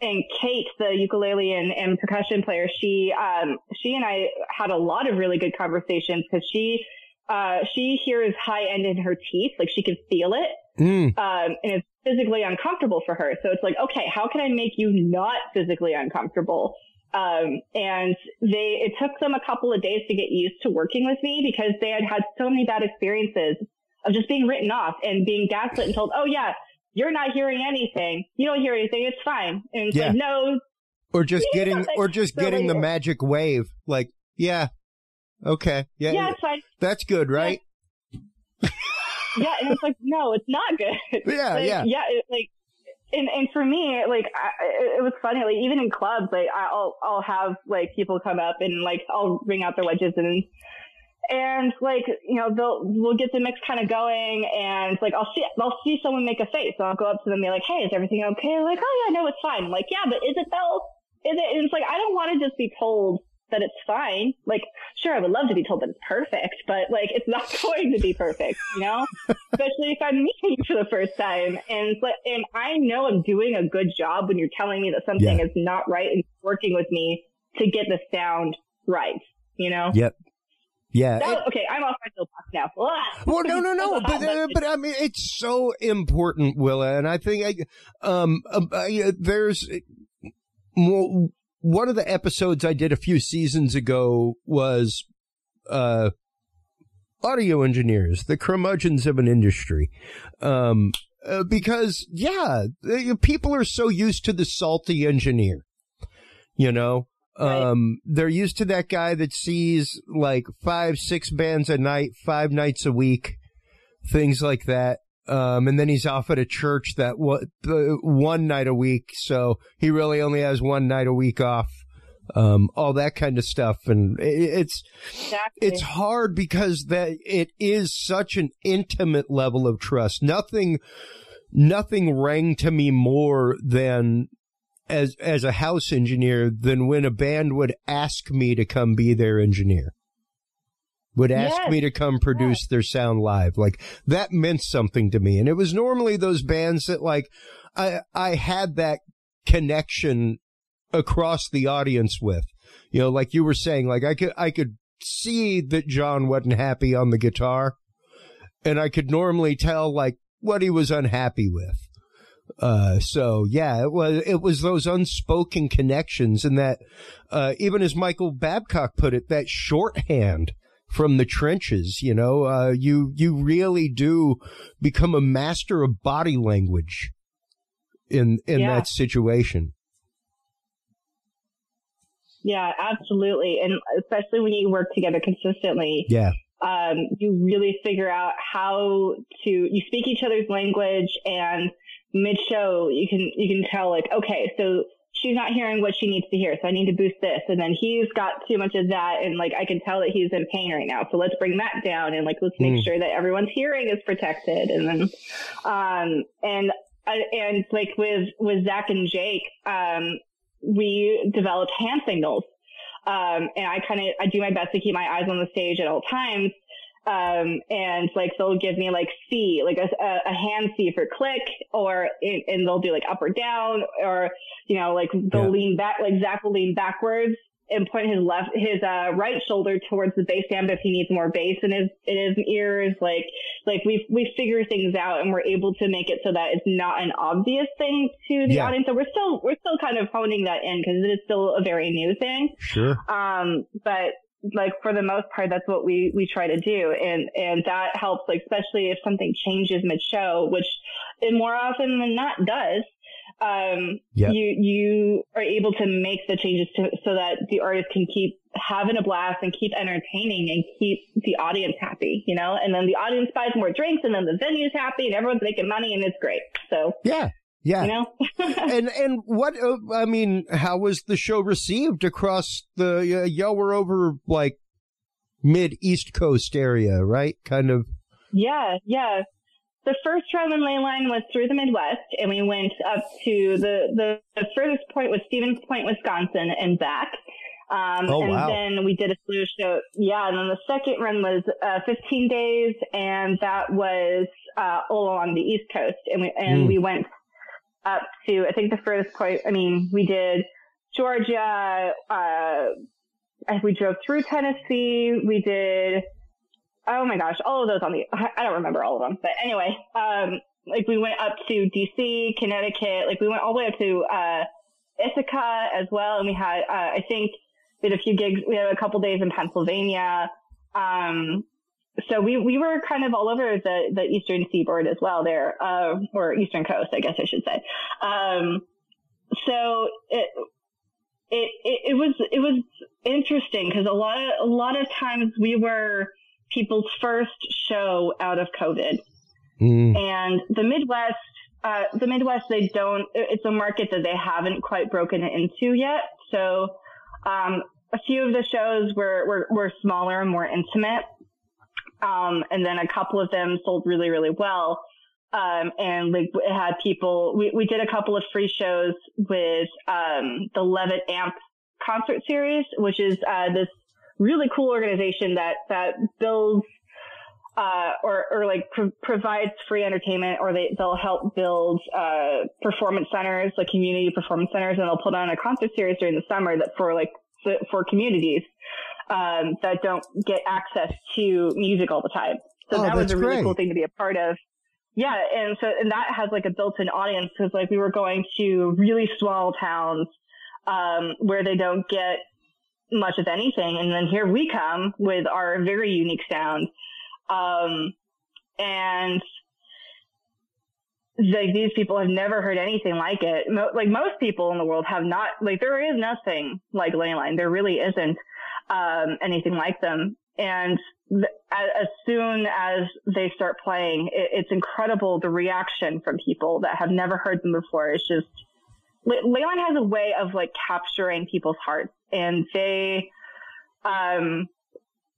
and Kate, the ukulele and, and percussion player, she um, she and I had a lot of really good conversations because she uh, she hears high end in her teeth, like she can feel it Mm. um, and it's physically uncomfortable for her. So it's like, okay, how can I make you not physically uncomfortable? Um, and they, it took them a couple of days to get used to working with me because they had had so many bad experiences of just being written off and being gaslit and told, oh yeah, you're not hearing anything. You don't hear anything. It's fine. And it's Yeah. like, no, or just getting or just so getting the magic wave like yeah okay yeah, yeah, it's fine. that's good right yeah, and it's like, no, it's not good. Yeah, Like, yeah. yeah. It, like, and and for me, like, I, it, was funny. Like, even in clubs, like, I'll I'll have like people come up and like I'll ring out their wedges and and like you know they'll we'll get the mix kind of going and like I'll see I'll see someone make a face so I'll go up to them and be like hey is everything okay like oh yeah no it's fine I'm like yeah but is it though is it and it's like I don't want to just be told that it's fine like sure I would love to be told that it's perfect but like it's not going to be perfect you know especially if I'm meeting you for the first time and like and I know I'm doing a good job when you're telling me that something Yeah. is not right and working with me to get the sound right you know Yep. Yeah. that, it- okay, I'm off my soapbox now. Well, no, no, no, but uh, but I mean, it's so important, Willa, and I think I, um, um, I, there's well, one of the episodes I did a few seasons ago was uh, audio engineers, the curmudgeons of an industry, um, uh, because yeah, people are so used to the salty engineer, you know. Um, they're used to that guy that sees like five, six bands a night, five nights a week, things like that. Um, and then he's off at a church that what uh, one night a week, so he really only has one night a week off. Um, all that kind of stuff, and i it's Exactly. it's hard because that it is such an intimate level of trust. Nothing, nothing rang to me more than as as a house engineer than when a band would ask me to come be their engineer. Would ask Yes. me to come produce their sound live. Like that meant something to me. And it was normally those bands that like I I had that connection across the audience with. You know, like you were saying, like I could I could see that John wasn't happy on the guitar. And I could normally tell like what he was unhappy with. Uh, so yeah, it was, it was those unspoken connections and that, uh, even as Michael Babcock put it, that shorthand from the trenches, you know, uh, you, you really do become a master of body language in, in Yeah. that situation. Yeah, absolutely. And especially when you work together consistently, Yeah. um, you really figure out how to, you speak each other's language and mid show, you can, you can tell like, okay, so she's not hearing what she needs to hear. So I need to boost this. And then he's got too much of that. And like, I can tell that he's in pain right now. So let's bring that down and like, let's make Hmm. sure that everyone's hearing is protected. And then, um, and, I and like with, with Zach and Jake, um, we developed hand signals. Um, and I kind of, I do my best to keep my eyes on the stage at all times. Um, and like they'll give me like C, like a, a, hand C for click, or and they'll do like up or down, or you know, like they'll Yeah. lean back, like Zach will lean backwards and point his left, his uh, right shoulder towards the bass amp if he needs more bass in his in his ears. Like like we we figure things out and we're able to make it so that it's not an obvious thing to the Yeah. audience. So we're still we're still kind of honing that in because it is still a very new thing. Sure. Um, but like for the most part, that's what we, we try to do. And, and that helps, like, especially if something changes mid show, which it more often than not does. Um, Yep. you, you are able to make the changes to, so that the artist can keep having a blast and keep entertaining and keep the audience happy, you know? And then the audience buys more drinks and then the venue's happy and everyone's making money and it's great. So, Yeah. Yeah. you know? and and what uh, I mean, how was the show received across the uh, y'all were over like mid East Coast area, right? Kind of. Yeah, yeah. The first drum and ley line was through the Midwest, and we went up to the the, the furthest point was Stevens Point, Wisconsin, and back. Um, Oh, and wow. then we did a slew show. Yeah, and then the second run was uh, 15 days, and that was uh, all along the East Coast, and we and Mm. we went up to I think the furthest point. I mean, we did Georgia. Uh, we drove through Tennessee. We did oh my gosh, all of those on the, I don't remember all of them, but anyway, um, like we went up to DC, Connecticut, like we went all the way up to, uh, Ithaca as well. And we had, uh, I think we had a few gigs, we had a couple days in Pennsylvania. Um, so we, we were kind of all over the, the eastern seaboard as well there, uh, or eastern coast, I guess I should say. Um, so it, it, it, it was, it was interesting because a lot of, a lot of times we were, people's first show out of COVID. Mm. And the Midwest, uh, the Midwest, they don't, it's a market that they haven't quite broken into yet. So, um, a few of the shows were, were, were smaller and more intimate. Um, and then a couple of them sold really, really well. Um, and like had people, we, we did a couple of free shows with, um, the Levitt Amp concert series, which is, uh, this really cool organization that, that builds, uh, or, or like pro- provides free entertainment or they, they'll help build, uh, performance centers, like community performance centers, and they'll put on a concert series during the summer that for like, for communities, um, that don't get access to music all the time. So Oh, that was a really great. cool thing to be a part of. Yeah. And so, and that has like a built-in audience because like we were going to really small towns, um, where they don't get much of anything. And then here we come with our very unique sound. Um, and like these people have never heard anything like it. Mo- like most people in the world have not, like there is nothing like Leyline. There really isn't, um, anything like them. And th- as, soon as they start playing, it, it's incredible the reaction from people that have never heard them before. It's just, Le- Leyline has a way of like capturing people's hearts and they, um,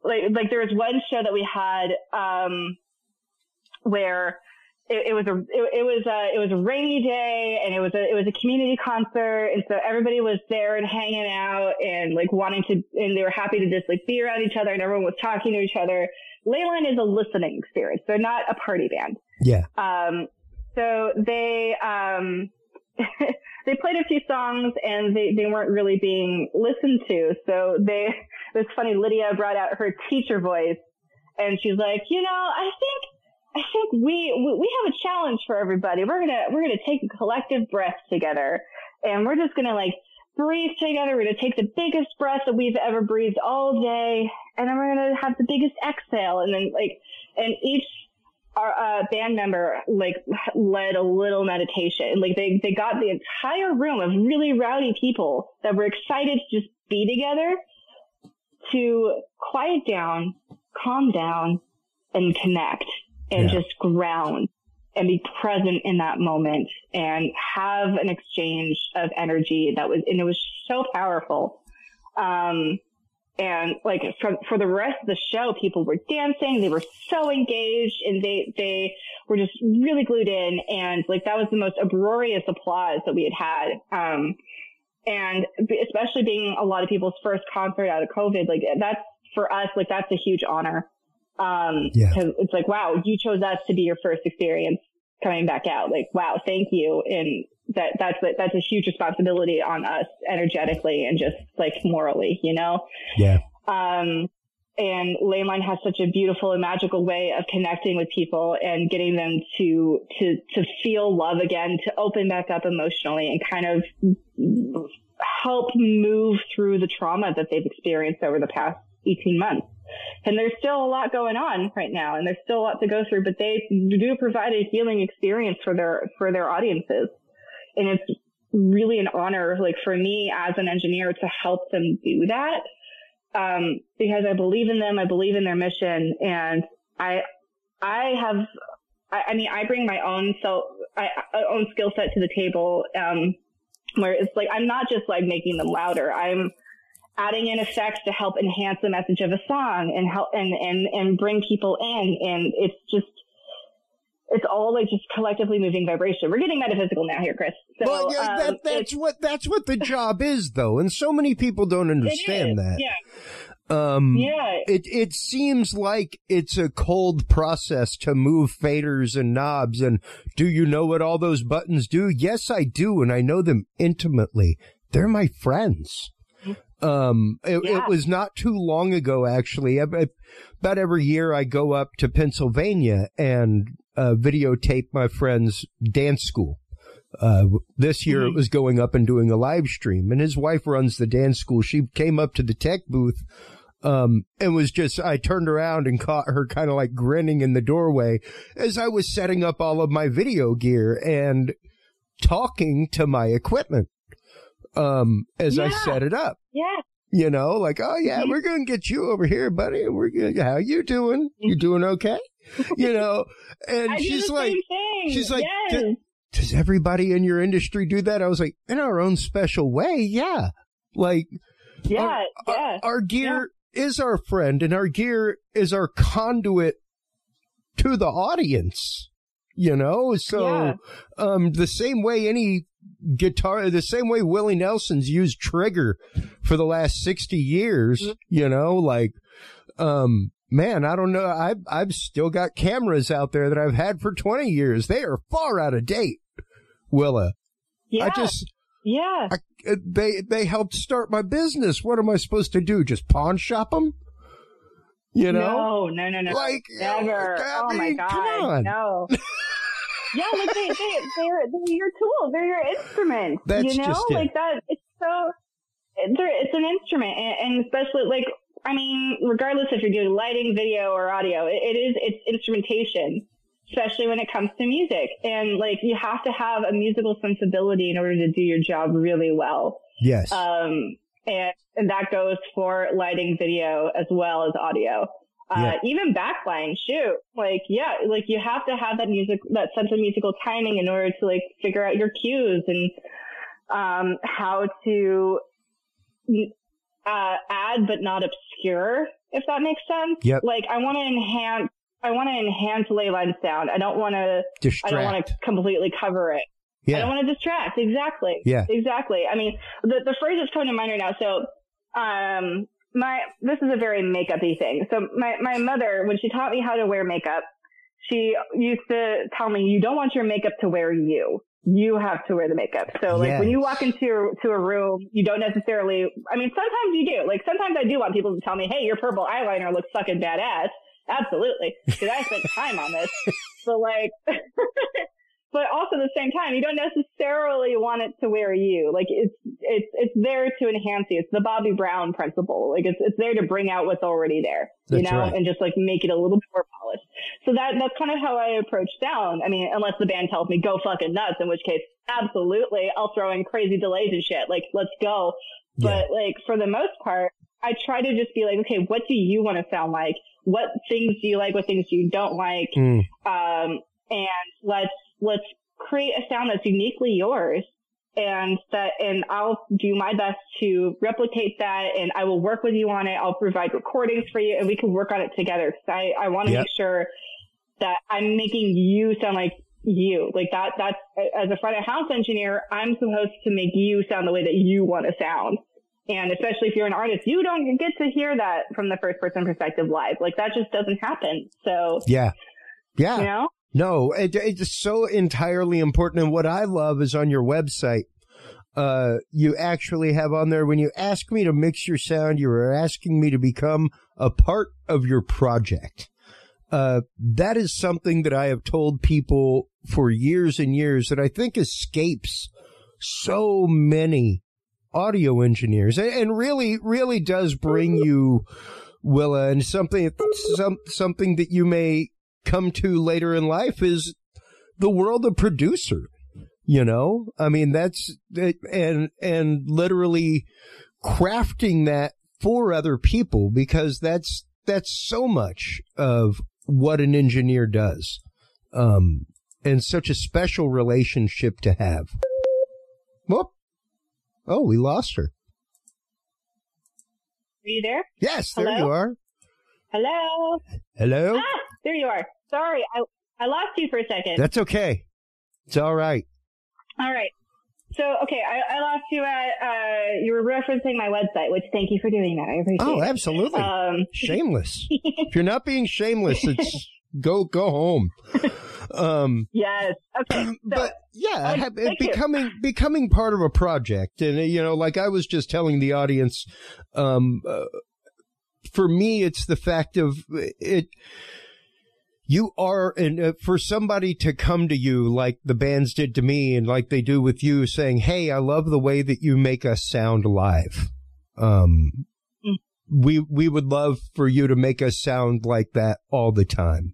like, like there was one show that we had, um, where it, it was a it, it was a it was a rainy day and it was a it was a community concert and so everybody was there and hanging out and like wanting to and they were happy to just like be around each other and everyone was talking to each other. Leyline is a listening experience. They're not a party band. Yeah. Um, so they, um, they played a few songs and they, they weren't really being listened to. So they, it was funny. Lydia brought out her teacher voice and she's like, you know, I think, I think we, we have a challenge for everybody. We're going to, we're going to take a collective breath together and we're just going to like breathe together. We're going to take the biggest breath that we've ever breathed all day. And then we're going to have the biggest exhale. And then like, and each our uh, band member like led a little meditation. Like they they got the entire room of really rowdy people that were excited to just be together to quiet down, calm down, and connect and Yeah. just ground and be present in that moment and have an exchange of energy that was and it was so powerful. Um, and like for, for the rest of the show, people were dancing. They were so engaged and they, they were just really glued in. And like that was the most uproarious applause that we had had. Um, and especially being a lot of people's first concert out of COVID, like that's for us, like that's a huge honor. Um, Yeah. cause it's like, wow, you chose us to be your first experience coming back out. Like, wow, thank you. And that, that's, a- that's a huge responsibility on us energetically and just like morally, you know? Yeah. Um, and Leyline has such a beautiful and magical way of connecting with people and getting them to, to, to feel love again, to open back up emotionally and kind of help move through the trauma that they've experienced over the past 18 months. And there's still a lot going on right now and there's still a lot to go through, but they do provide a healing experience for their, for their audiences. And it's really an honor, like for me as an engineer to help them do that um, because I believe in them. I believe in their mission, and I, I have, I, I mean, I bring my own self, I, I own skill set to the table. Um, where it's like I'm not just like making them louder. I'm adding in effects to help enhance the message of a song and help and and and bring people in. And it's just. It's all like just collectively moving vibration. We're getting metaphysical now here, Chris. So, well, yeah, um, that, that's what that's what the job is, though, and so many people don't understand that. Yeah. Um, Yeah. It it seems like it's a cold process to move faders and knobs. And do you know what all those buttons do? Yes, I do, and I know them intimately. They're my friends. Um, it, Yeah. it was not too long ago, actually. I- I- About every year, I go up to Pennsylvania and uh, videotape my friend's dance school. Uh, this year it was going up and doing a live stream and his wife runs the dance school. She came up to the tech booth, um, and was just, I turned around and caught her kind of like grinning in the doorway as I was setting up all of my video gear and talking to my equipment, um, as I set it up. Yeah. You know, like, oh yeah, we're going to get you over here, buddy. We're going to, how you doing? You doing okay? You know, and she's like, she's like, yes. "D- does everybody in your industry do that? I was like, in our own special way, yeah. Like, yeah, our, yeah. our gear, is our friend and our gear is our conduit to the audience, you know? So, Yeah. um, the same way any guitar, the same way Willie Nelson's used trigger for the last 60 years, Mm-hmm. you know, like, um, man, I don't know. I've, I've still got cameras out there that I've had for 20 years. They are far out of date, Willa. Yeah. I just, yeah. I, uh, they, they helped start my business. What am I supposed to do? Just pawn shop them? You know? No, no, no, no. Like, never. I oh my god. come on. No. yeah, like they, they, they're, they're your tool. They're your instrument. That's you know, just it. like that. It's so, it's an instrument, and, and especially like I mean, regardless if you're doing lighting, video, or audio, it, it is it's instrumentation. Especially when it comes to music, and like you have to have a musical sensibility in order to do your job really well. Yes. Um, and, and that goes for lighting, video, as well as audio. Uh, Yeah. even backline, shoot, like, yeah, like you have to have that music, that sense of musical timing in order to like figure out your cues and, um, how to, uh, add but not obscure, if that makes sense. Yep. Like I want to enhance, I want to enhance leyline sound. I don't want to, I don't want to completely cover it. Yeah. I don't want to distract. Exactly. Yeah. Exactly. I mean, the, the phrase is coming to mind right now. So, um, my, this is a very makeup-y thing. So my, my mother, when she taught me how to wear makeup, she used to tell me, you don't want your makeup to wear you. You have to wear the makeup. So like when you walk into to a room, you don't necessarily, I mean, sometimes you do. Like sometimes I do want people to tell me, hey, your purple eyeliner looks fucking badass. Absolutely. Cause I spent time on this. So like, but also at the same time, you don't necessarily want it to wear you. Like it's, it's, it's there to enhance you. It's the Bobbi Brown principle. Like it's, it's there to bring out what's already there, you That's know, right. and just like make it a little bit more polished. So that, that's kind of how I approach sound. I mean, unless the band tells me go fucking nuts, in which case, absolutely, I'll throw in crazy delays and shit. Like, let's go. But like for the most part, I try to just be like, okay, what do you want to sound like? What things do you like? What things do you don't like? Mm. um, and let's let's create a sound that's uniquely yours and that and I'll do my best to replicate that and I will work with you on it. I'll provide recordings for you and we can work on it together because I, I want to Yep. make sure that I'm making you sound like you. Like that that's as a front of house engineer, I'm supposed to make you sound the way that you want to sound. And especially if you're an artist, you don't get to hear that from the first person perspective live. Like that just doesn't happen. So, Yeah. Yeah. you know? No, it, it's so entirely important. And what I love is on your website, uh, you actually have on there when you ask me to mix your sound, you are asking me to become a part of your project. Uh, that is something that I have told people for years and years that I think escapes so many audio engineers and, really, really does bring you, Willa, and something, some, something that you may come to later in life is the world of producer. You know, I mean, that's, and, and literally crafting that for other people because that's, that's so much of what an engineer does. Um, and such a special relationship to have. Whoop. Oh, we lost her. Are you there? Yes, there Hello? you are. Hello? Hello? Ah, there you are. Sorry, I, I lost you for a second. That's okay. It's all right. All right. So, okay, I, I lost you at, uh, you were referencing my website, which thank you for doing that. I appreciate Oh, it. absolutely. Um, shameless. if you're not being shameless, it's go go home. Um, yes. Okay. So, but yeah, have- thank you. becoming becoming part of a project, and uh, you know, like I was just telling the audience, um, uh, for me, it's the fact of it. You are, and uh, for somebody to come to you like the bands did to me, and like they do with you, saying, "Hey, I love the way that you make us sound live." Um, Mm. we we would love for you to make us sound like that all the time.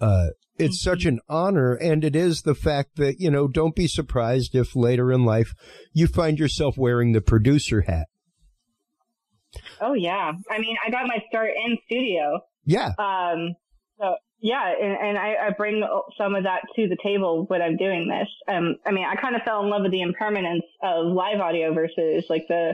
Uh, it's Mm-hmm. such an honor, and it is the fact that you know. Don't be surprised if later in life you find yourself wearing the producer hat. oh yeah. I mean, I got my start in studio. Yeah, Um, so yeah, and, and I, I bring some of that to the table when I'm doing this. Um, I mean, I kind of fell in love with the impermanence of live audio versus like the,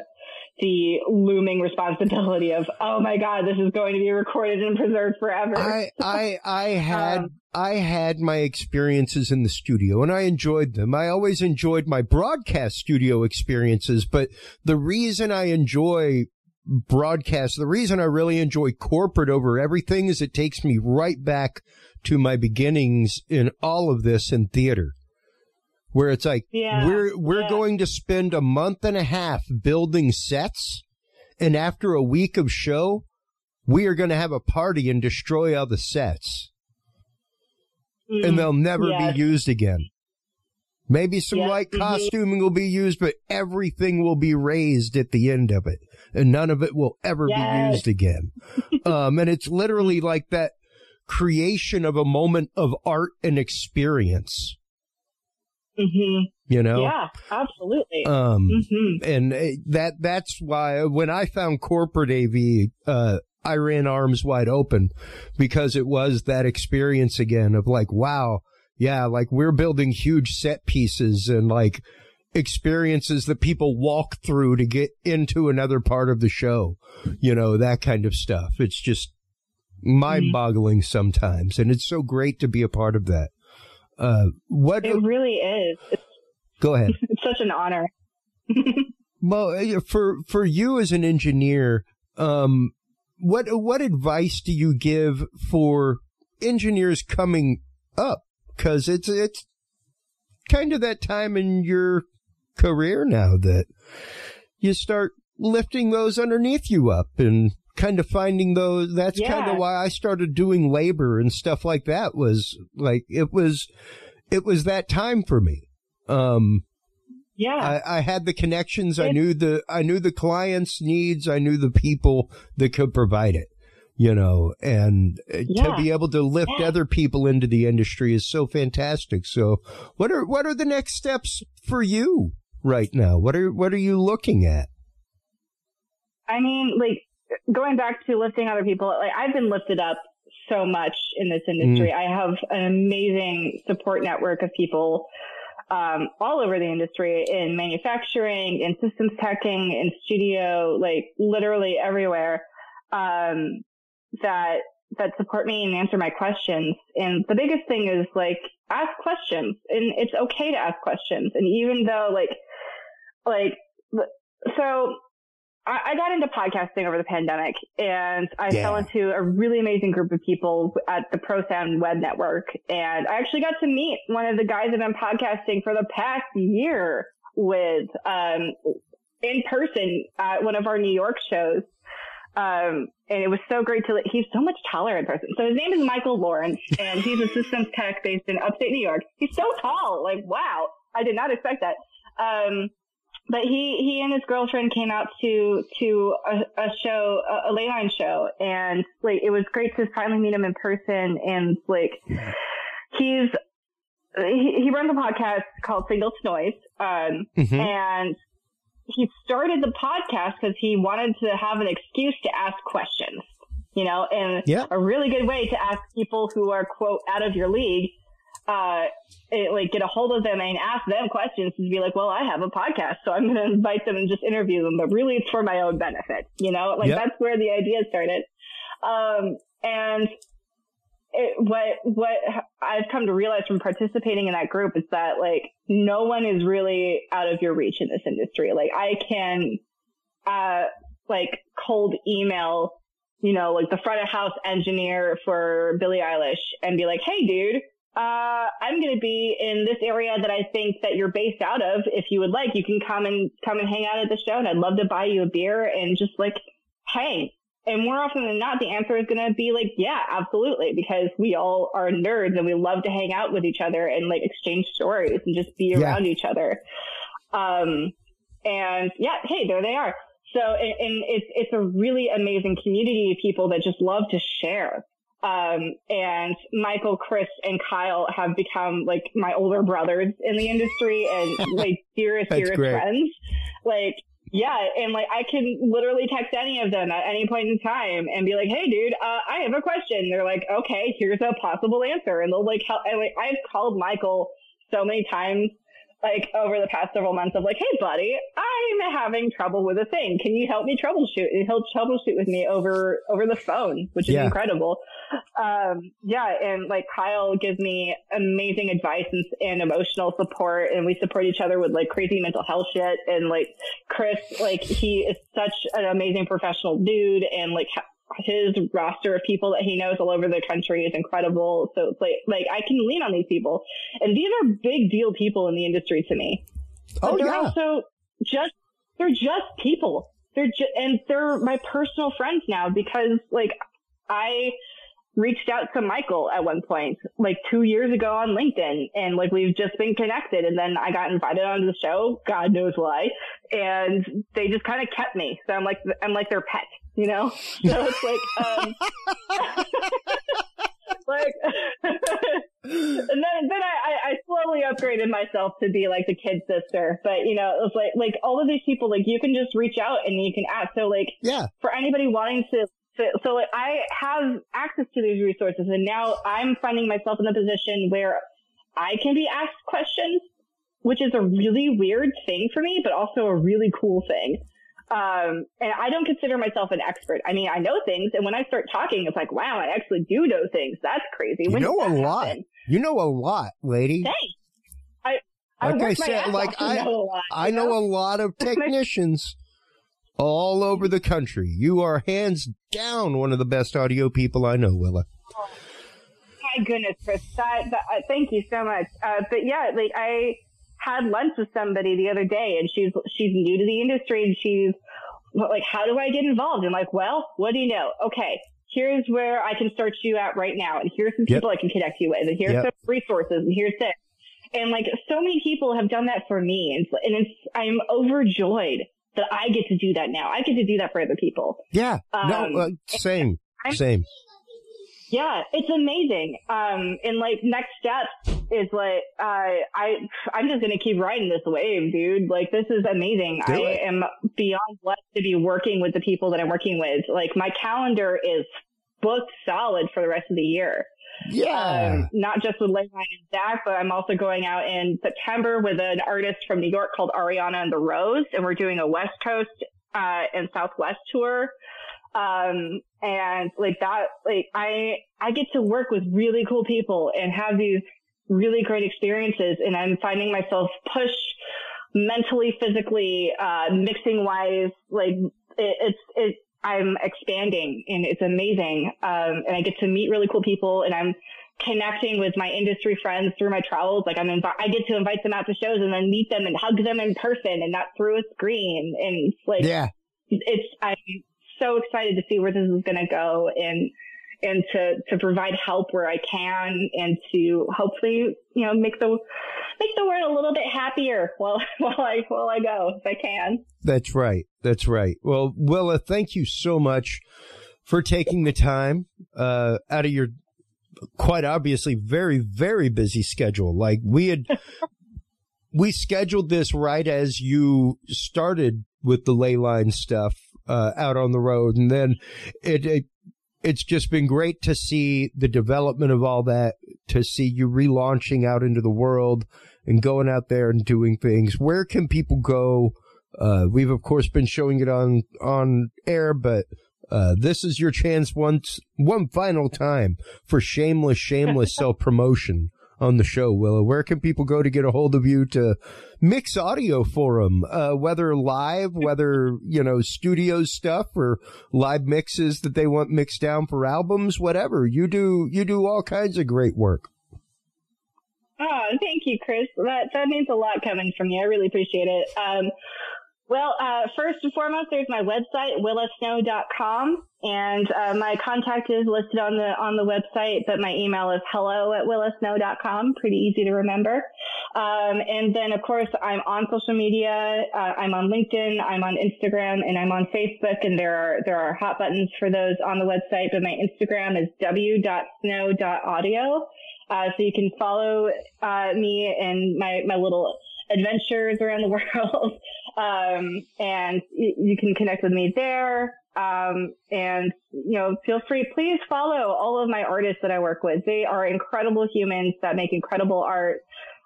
the looming responsibility of, oh my God, this is going to be recorded and preserved forever. I, I, I had, Um, I had my experiences in the studio and I enjoyed them. I always enjoyed my broadcast studio experiences, but the reason I enjoy broadcast, the reason I really enjoy corporate over everything is it takes me right back to my beginnings in all of this in theater. Where it's like Yeah, we're we're yeah. going to spend a month and a half building sets and after a week of show we are going to have a party and destroy all the sets and they'll never Mm, Yes. be used again. Maybe some Yes, light costuming will be used, but everything will be razed at the end of it, and none of it will ever be used again. um, and it's literally like that creation of a moment of art and experience. Mm-hmm. You know, Yeah, absolutely. um, mm-hmm. and uh, that that's why when I found corporate AV, uh, I ran arms wide open because it was that experience again of like, wow, yeah, like we're building huge set pieces and like experiences that people walk through to get into another part of the show, you know, that kind of stuff. It's just mind boggling sometimes. And it's so great to be a part of that. Uh, what, It really is. It's, go ahead. it's such an honor. Well, uh, for for you as an engineer, um, what what advice do you give for engineers coming up? Because it's it's kind of that time in your career now that you start lifting those underneath you up and kind of finding those. That's kind of why I started doing labor and stuff like that. Was like it was it was that time for me. Um, Yeah. I, I had the connections. I knew the I knew the client's needs. I knew the people that could provide it. You know, and uh, to be able to lift Yeah. other people into the industry is so fantastic. So, what are what are the next steps for you right now? What are what are you looking at? I mean, like going back to lifting other people, like I've been lifted up so much in this industry. I have an amazing support network of people um, all over the industry in manufacturing, in systems teching, in studio, like literally everywhere um, that that support me and answer my questions. And the biggest thing is like ask questions, and it's okay to ask questions. And even though like like so I, I got into podcasting over the pandemic and I Yeah. fell into a really amazing group of people at the ProSound Web Network. And I actually got to meet one of the guys I've been podcasting for the past year with, um, in person at one of our New York shows. Um, and it was so great to, he's so much taller in person. So his name is Michael Lawrence and he's a systems tech based in upstate New York. He's so tall. Like, wow. I did not expect that. Um, but he he and his girlfriend came out to to a, a show a, a leyline show and like it was great to finally meet him in person and like he's he, he runs a podcast called Single Noise um Mhm. and he started the podcast because he wanted to have an excuse to ask questions you know and Yeah. a really good way to ask people who are quote out of your league uh, it, like get a hold of them and ask them questions to be like, well, I have a podcast, so I'm going to invite them and just interview them, but really it's for my own benefit, you know, like Yep. that's where the idea started. Um, and it, what, what I've come to realize from participating in that group is that like no one is really out of your reach in this industry. Like I can, uh, like cold email, you know, like the front of house engineer for Billie Eilish and be like, Hey dude, uh, I'm going to be in this area that I think that you're based out of. If you would like, you can come and come and hang out at the show and I'd love to buy you a beer and just like hang. And more often than not, the answer is going to be like, yeah, absolutely. Because we all are nerds and we love to hang out with each other and like exchange stories and just be Yeah. around each other. Um, and yeah, hey, there they are. So, and, and it's, it's a really amazing community of people that just love to share. Um, and Michael, Chris, and Kyle have become like my older brothers in the industry and like dearest, dearest great. friends. Like, yeah, and like I can literally text any of them at any point in time and be like, "Hey, dude, uh, I have a question." They're like, "Okay, here's a possible answer," and they'll like help. And, like I've called Michael so many times, like over the past several months, of like, "Hey, buddy, I'm having trouble with a thing. Can you help me troubleshoot? And he'll troubleshoot with me over, over the phone, which is Yeah. incredible. Um, yeah. And like Kyle gives me amazing advice and, and emotional support and we support each other with like crazy mental health shit. And like Chris, like he is such an amazing professional dude and like his roster of people that he knows all over the country is incredible. So it's like, like I can lean on these people and these are big deal people in the industry to me. But Oh, they're yeah. also just they're just people. They're just and they're my personal friends now because like I reached out to Michael at one point, like two years ago on LinkedIn, and like we've just been connected. And then I got invited onto the show, God knows why, and they just kind of kept me. So I'm like I'm like their pet, you know. So it's like um, like and then then I, I I slowly upgraded myself to be like the kid sister. But you know, it was like like all of these people like you can just reach out and you can ask. So like Yeah. for anybody wanting to, to so like I have access to these resources and now I'm finding myself in a position where I can be asked questions, which is a really weird thing for me, but also a really cool thing. Um, and I don't consider myself an expert. I mean, I know things, and when I start talking, it's like, wow, I actually do know things. That's crazy. You know a that lot. You know a lot, lady. Thanks. I, I Like I said, like I, know a lot, I you know a lot of technicians all over the country. You are hands down one of the best audio people I know, Willa. My goodness, Chris. That, that, uh, thank you so much. Uh, but yeah, like I had lunch with somebody the other day and she's, she's new to the industry and she's like, how do I get involved? I'm like, well, what do you know? Okay. Here's where I can start you at right now. And here's some Yep. people I can connect you with. And here's Yep. some resources. And here's this. And like so many people have done that for me. And, and it's, I'm overjoyed that I get to do that now. I get to do that for other people. Yeah. no, Um, uh, same. Same. Yeah, it's amazing. Um, and like next steps is like, uh, I, I'm just going to keep riding this wave, dude. Like this is amazing. Do I it. am beyond blessed to be working with the people that I'm working with. Like my calendar is booked solid for the rest of the year. Yeah. Um, not just with Leyline and Zach, but I'm also going out in September with an artist from New York called Ariana and the Rose, and we're doing a West Coast uh, and Southwest tour. Um, and like that, like I I get to work with really cool people and have these really great experiences, and I'm finding myself push mentally, physically, uh, mixing wise, like it, it's it. I'm expanding and it's amazing. Um, and I get to meet really cool people and I'm connecting with my industry friends through my travels. Like I'm, invi- I get to invite them out to shows and then meet them and hug them in person and not through a screen. And it's like, Yeah. it's, I'm so excited to see where this is going to go and, and to, to provide help where I can and to hopefully, you know, make the, make the world a little bit happier while, while I, while I go if I can. That's right. That's right. Well, Willa, thank you so much for taking the time uh, out of your quite obviously very, very busy schedule. Like we had, we scheduled this right as you started with the ley line stuff uh, out on the road, and then it, it it's just been great to see the development of all that, to see you relaunching out into the world and going out there and doing things. Where can people go? Uh, we've of course been showing it on on air, but uh, this is your chance once one final time for shameless, shameless self promotion on the show. Willa, where can people go to get a hold of you to mix audio for them? Uh, whether live, whether you know studio stuff or live mixes that they want mixed down for albums, whatever you do. You do all kinds of great work. Oh, thank you, Chris. That that means a lot coming from you. I really appreciate it. Um, well, uh, first and foremost, there's my website, willasnow.com, and uh, my contact is listed on the on the website. But my email is hello at willasnow.com. Pretty easy to remember. Um, and then, of course, I'm on social media. Uh, I'm on LinkedIn. I'm on Instagram, and I'm on Facebook. And there are there are hot buttons for those on the website. But my Instagram is w.snow.audio. Uh, so you can follow uh, me and my, my little adventures around the world. Um, and you can connect with me there. Um, and, you know, feel free, please follow all of my artists that I work with. They are incredible humans that make incredible art.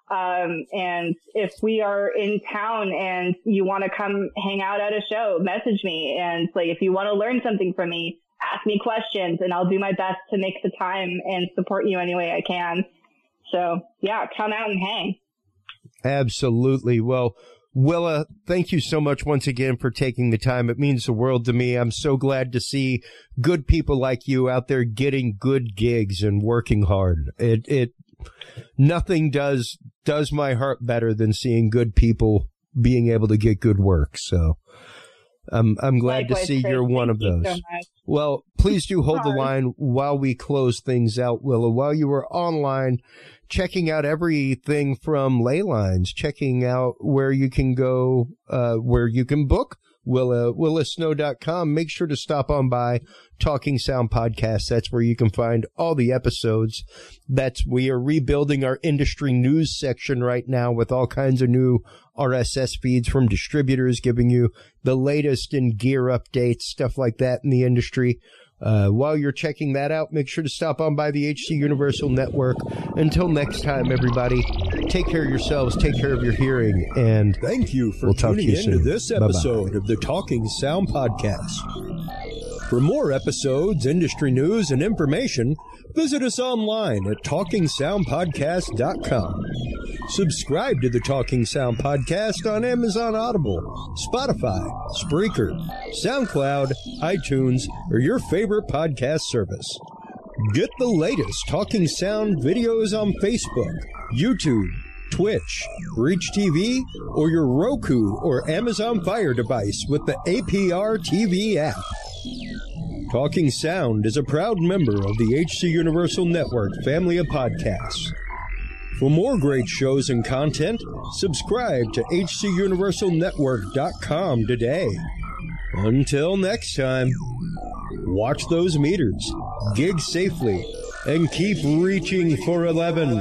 Um, and if we are in town and you want to come hang out at a show, message me. And like, if you want to learn something from me, ask me questions and I'll do my best to make the time and support you any way I can. So yeah, come out and hang. Absolutely. Well, Willa, thank you so much once again for taking the time. It means the world to me. I'm so glad to see good people like you out there getting good gigs and working hard. It, it, nothing does, does my heart better than seeing good people being able to get good work. So I'm, I'm glad Likewise, to see Chris. you're one of those. so. Well, please do hold the line while we close things out, Willa. While you were online, checking out everything from ley lines, checking out where you can go, uh, where you can book Willa, willasnow.com. Make sure to stop on by Talking Sound Podcast. That's where you can find all the episodes. That's, we are rebuilding our industry news section right now with all kinds of new RSS feeds from distributors giving you the latest in gear updates, stuff like that in the industry. Uh, while you're checking that out, make sure to stop on by the HC Universal Network. Until next time, everybody, take care of yourselves, take care of your hearing, and Thank you for We'll tuning in to this Bye-bye. episode of the Talking Sound Podcast. For more episodes, industry news, and information, visit us online at TalkingSoundPodcast.com. Subscribe to the Talking Sound Podcast on Amazon Audible, Spotify, Spreaker, SoundCloud, iTunes, or your favorite podcast service. Get the latest Talking Sound videos on Facebook, YouTube, Twitch, Reach TV, or your Roku or Amazon Fire device with the APR TV app. Talking Sound is a proud member of the HC Universal Network family of podcasts. For more great shows and content, subscribe to hcuniversalnetwork.com today. Until next time, watch those meters, gig safely, and keep reaching for 11.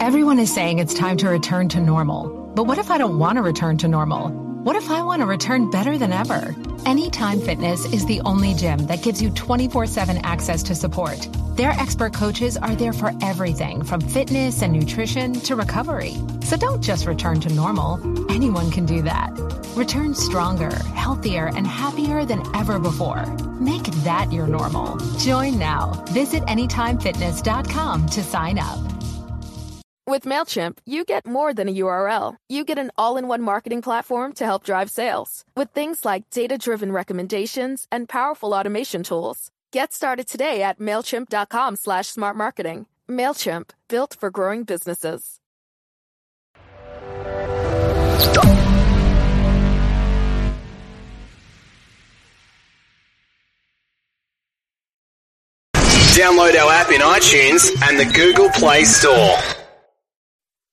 Everyone is saying it's time to return to normal. But what if I don't want to return to normal? What if I want to return better than ever? Anytime Fitness is the only gym that gives you 24 7 access to support. Their expert coaches are there for everything from fitness and nutrition to recovery. So don't just return to normal. Anyone can do that. Return stronger, healthier, and happier than ever before. Make that your normal. Join now. Visit AnytimeFitness.com to sign up. With MailChimp, you get more than a URL. You get an all in one marketing platform to help drive sales with things like data driven recommendations and powerful automation tools. Get started today at MailChimp.com slash smart marketing. MailChimp, built for growing businesses. Download our app in iTunes and the Google Play Store.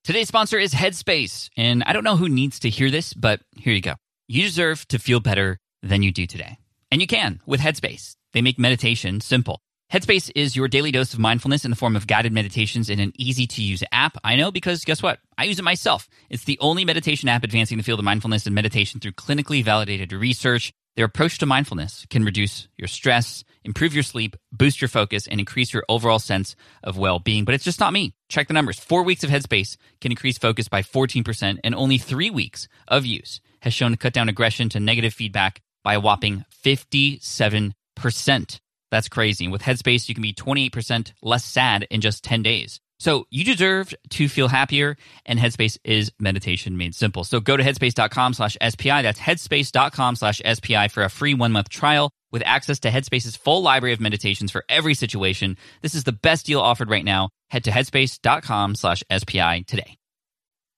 Today's sponsor is Headspace, and I don't know who needs to hear this, but here you go. You deserve to feel better than you do today. And you can with Headspace. They make meditation simple. Headspace is your daily dose of mindfulness in the form of guided meditations in an easy to use app. I know because guess what? I use it myself. It's the only meditation app advancing the field of mindfulness and meditation through clinically validated research. Their approach to mindfulness can reduce your stress, improve your sleep, boost your focus, and increase your overall sense of well being. But it's just not me. Check the numbers. Four weeks of Headspace can increase focus by 14%, and only three weeks of use has shown to cut down aggression to negative feedback by a whopping 57%. That's crazy. With Headspace, you can be 28% less sad in just 10 days. So you deserve to feel happier, and Headspace is meditation made simple. So go to headspace.com slash SPI. That's headspace.com slash SPI for a free one month trial with access to Headspace's full library of meditations for every situation. This is the best deal offered right now. Head to headspace.com slash SPI today.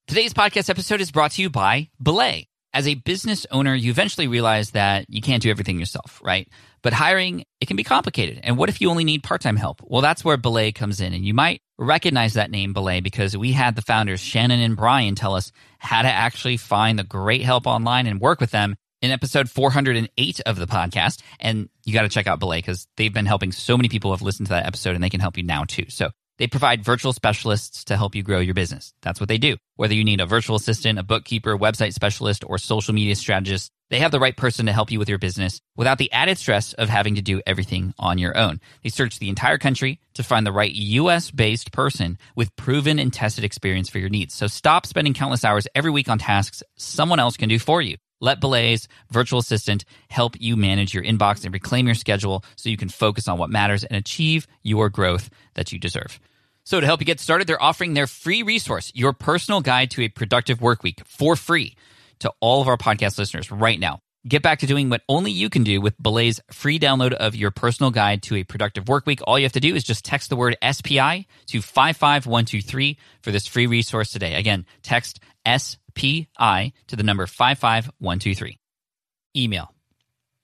Today's podcast episode is brought to you by Belay. As a business owner, you eventually realize that you can't do everything yourself, right? But hiring, it can be complicated. And what if you only need part time help? Well, that's where Belay comes in. And you might recognize that name, Belay, because we had the founders, Shannon and Brian, tell us how to actually find the great help online and work with them in episode 408 of the podcast. And you got to check out Belay because they've been helping so many people have listened to that episode and they can help you now too. So they provide virtual specialists to help you grow your business. That's what they do. Whether you need a virtual assistant, a bookkeeper, website specialist, or social media strategist, They have the right person to help you with your business without the added stress of having to do everything on your own. They search the entire country to find the right US based person with proven and tested experience for your needs. So stop spending countless hours every week on tasks someone else can do for you. Let Belay's virtual assistant help you manage your inbox and reclaim your schedule so you can focus on what matters and achieve your growth that you deserve. So to help you get started, they're offering their free resource, your personal guide to a productive work week for free to all of our podcast listeners right now. Get back to doing what only you can do with Belay's free download of your personal guide to a productive work week. All you have to do is just text the word SPI to 55123 for this free resource today. Again, text SPI to the number 55123. Email.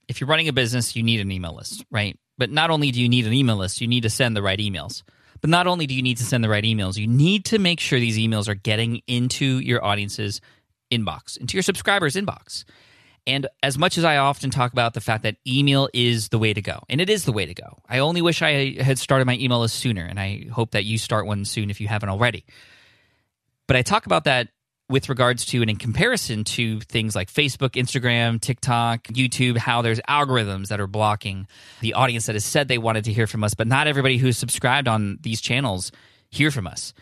If you're running a business, you need an email list, right? But not only do you need an email list, you need to send the right emails. But not only do you need to send the right emails, you need to make sure these emails are getting into your audience's inbox, into your subscribers' inbox. And as much as I often talk about the fact that email is the way to go, and it is the way to go, I only wish I had started my email list sooner, and I hope that you start one soon if you haven't already. But I talk about that with regards to and in comparison to things like Facebook, Instagram, TikTok, YouTube, how there's algorithms that are blocking the audience that has said they wanted to hear from us, but not everybody who's subscribed on these channels hear from us.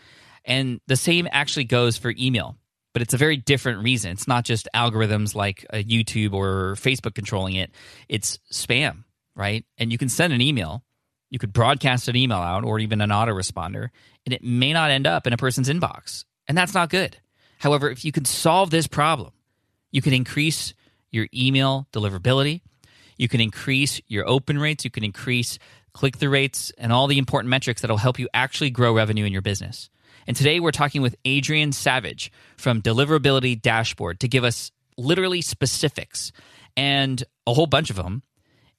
And the same actually goes for email but it's a very different reason. It's not just algorithms like uh, YouTube or Facebook controlling it, it's spam, right? And you can send an email, you could broadcast an email out or even an autoresponder, and it may not end up in a person's inbox. And that's not good. However, if you can solve this problem, you can increase your email deliverability, you can increase your open rates, you can increase click through rates, and all the important metrics that'll help you actually grow revenue in your business. And today we're talking with Adrian Savage from Deliverability Dashboard to give us literally specifics and a whole bunch of them.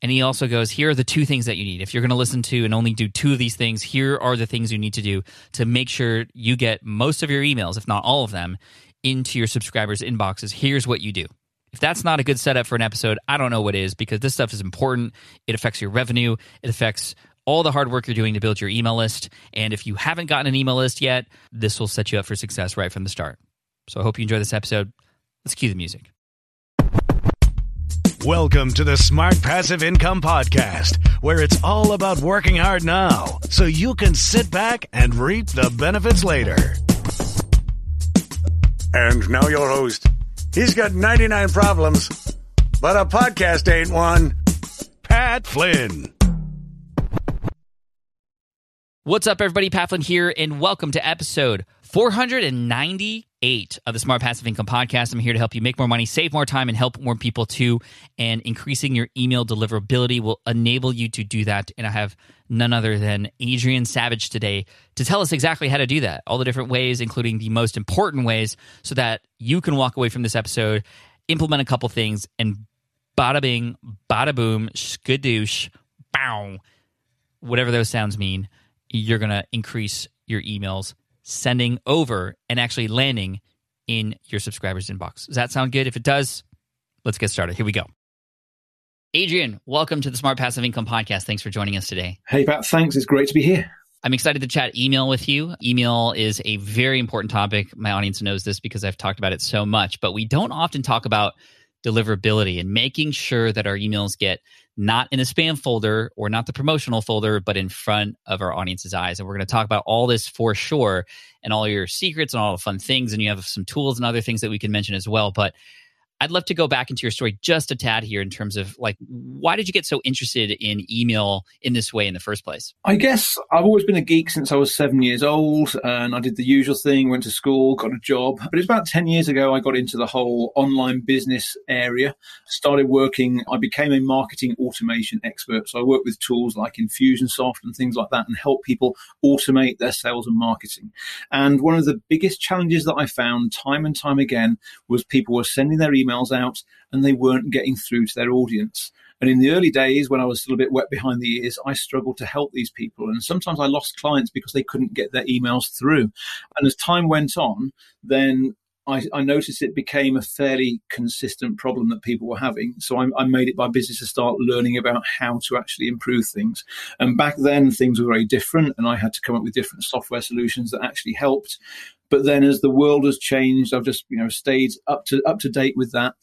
And he also goes, here are the two things that you need. If you're going to listen to and only do two of these things, here are the things you need to do to make sure you get most of your emails, if not all of them, into your subscribers' inboxes. Here's what you do. If that's not a good setup for an episode, I don't know what is because this stuff is important. It affects your revenue, it affects all the hard work you're doing to build your email list. And if you haven't gotten an email list yet, this will set you up for success right from the start. So I hope you enjoy this episode. Let's cue the music. Welcome to the Smart Passive Income Podcast, where it's all about working hard now so you can sit back and reap the benefits later. And now your host. He's got 99 problems, but a podcast ain't one. Pat Flynn. What's up, everybody? Pat Flynn here, and welcome to episode 498 of the Smart Passive Income Podcast. I'm here to help you make more money, save more time, and help more people too. And increasing your email deliverability will enable you to do that. And I have none other than Adrian Savage today to tell us exactly how to do that, all the different ways, including the most important ways, so that you can walk away from this episode, implement a couple things, and bada bing, bada boom, skadoosh, bow, whatever those sounds mean you're going to increase your emails sending over and actually landing in your subscribers' inbox. Does that sound good? If it does, let's get started. Here we go. Adrian, welcome to the Smart Passive Income Podcast. Thanks for joining us today. Hey, Pat. Thanks. It's great to be here. I'm excited to chat email with you. Email is a very important topic. My audience knows this because I've talked about it so much, but we don't often talk about deliverability and making sure that our emails get not in the spam folder or not the promotional folder, but in front of our audience's eyes. And we're going to talk about all this for sure and all your secrets and all the fun things. And you have some tools and other things that we can mention as well. But I'd love to go back into your story just a tad here in terms of like, why did you get so interested in email in this way in the first place? I guess I've always been a geek since I was seven years old, and I did the usual thing, went to school, got a job. But it's about 10 years ago I got into the whole online business area, started working, I became a marketing automation expert. So I work with tools like Infusionsoft and things like that and help people automate their sales and marketing. And one of the biggest challenges that I found time and time again was people were sending their emails emails out and they weren't getting through to their audience. And in the early days, when I was still a bit wet behind the ears, I struggled to help these people. And sometimes I lost clients because they couldn't get their emails through. And as time went on, then I, I, noticed it became a fairly consistent problem that people were having. So I, I, made it my business to start learning about how to actually improve things. And back then, things were very different, and I had to come up with different software solutions that actually helped. But then, as the world has changed, I've just you know stayed up to up to date with that.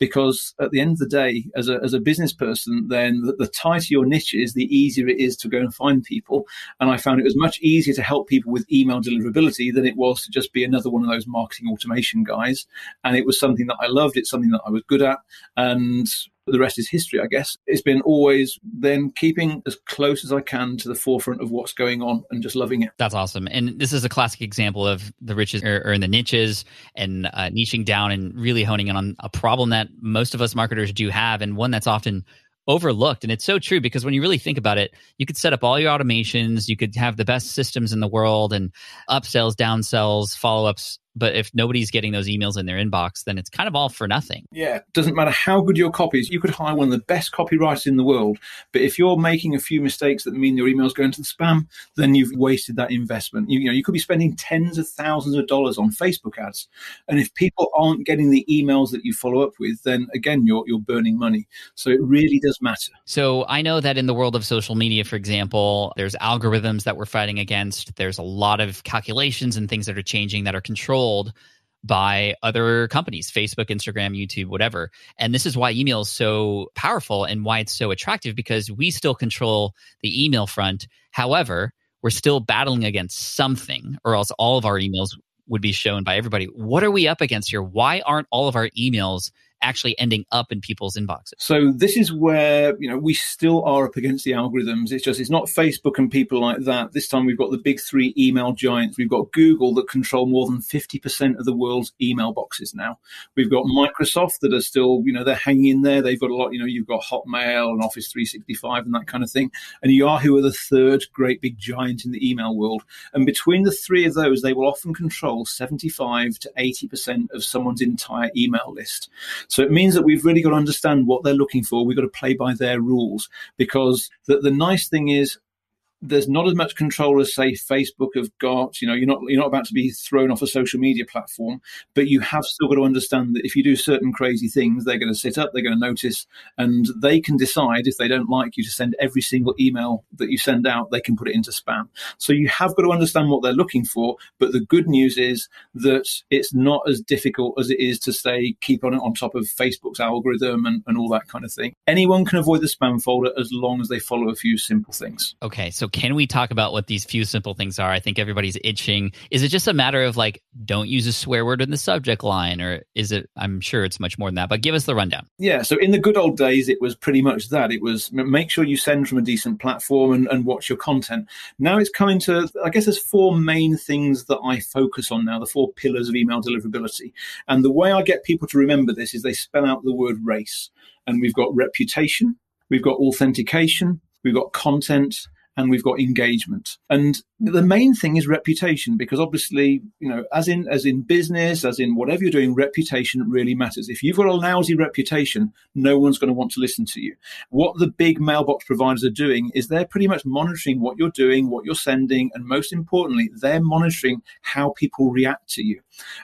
because at the end of the day, as a, as a business person, then the, the tighter your niche is, the easier it is to go and find people. And I found it was much easier to help people with email deliverability than it was to just be another one of those marketing automation guys. And it was something that I loved. It's something that I was good at. And the rest is history, I guess. It's been always then keeping as close as I can to the forefront of what's going on and just loving it. That's awesome. And this is a classic example of the riches are, in the niches and uh, niching down and really honing in on a problem that most of us marketers do have and one that's often overlooked. And it's so true because when you really think about it, you could set up all your automations, you could have the best systems in the world and upsells, downsells, follow ups but if nobody's getting those emails in their inbox, then it's kind of all for nothing. Yeah, doesn't matter how good your copy is. You could hire one of the best copywriters in the world, but if you're making a few mistakes that mean your email's going to the spam, then you've wasted that investment. You, you know, you could be spending tens of thousands of dollars on Facebook ads, and if people aren't getting the emails that you follow up with, then again, you're you're burning money. So it really does matter. So I know that in the world of social media, for example, there's algorithms that we're fighting against. There's a lot of calculations and things that are changing that are controlled by other companies facebook instagram youtube whatever. And this is why email is so powerful and why it's so attractive because we still control the email front. However we're still battling against something or else all of our emails would be shown by everybody. What are we up against here? Why aren't all of our emails actually ending up in people's inboxes. So this is where, you know, we still are up against the algorithms. It's just, it's not Facebook and people like that. This time we've got the big three email giants. We've got Google that control more than 50% of the world's email boxes now. We've got Microsoft that are still, you know, they're hanging in there. They've got a lot, you know, you've got Hotmail and Office 365 and that kind of thing. And Yahoo are the third great big giant in the email world. And between the three of those, they will often control 75 to 80% of someone's entire email list. So it means that we've really got to understand what they're looking for. We've got to play by their rules because the, the nice thing is there's not as much control as say Facebook have got. You know, you're not you're not about to be thrown off a social media platform, but you have still got to understand that if you do certain crazy things, they're going to sit up, they're going to notice, and they can decide if they don't like you to send every single email that you send out, they can put it into spam. So you have got to understand what they're looking for. But the good news is that it's not as difficult as it is to say keep on on top of Facebook's algorithm and, and all that kind of thing. Anyone can avoid the spam folder as long as they follow a few simple things. Okay, so can we talk about what these few simple things are? I think everybody's itching. Is it just a matter of like, don't use a swear word in the subject line, or is it? I'm sure it's much more than that, but give us the rundown. Yeah. So in the good old days, it was pretty much that. It was make sure you send from a decent platform and, and watch your content. Now it's coming to, I guess there's four main things that I focus on now, the four pillars of email deliverability. And the way I get people to remember this is they spell out the word race. And we've got reputation, we've got authentication, we've got content, and we've got engagement. And the main thing is reputation because obviously, you know, as in as in business, as in whatever you're doing, reputation really matters. If you've got a lousy reputation, no one's going to want to listen to you. What the big mailbox providers are doing is they're pretty much monitoring what you're doing, what you're sending, and most importantly, they're monitoring how people react to you.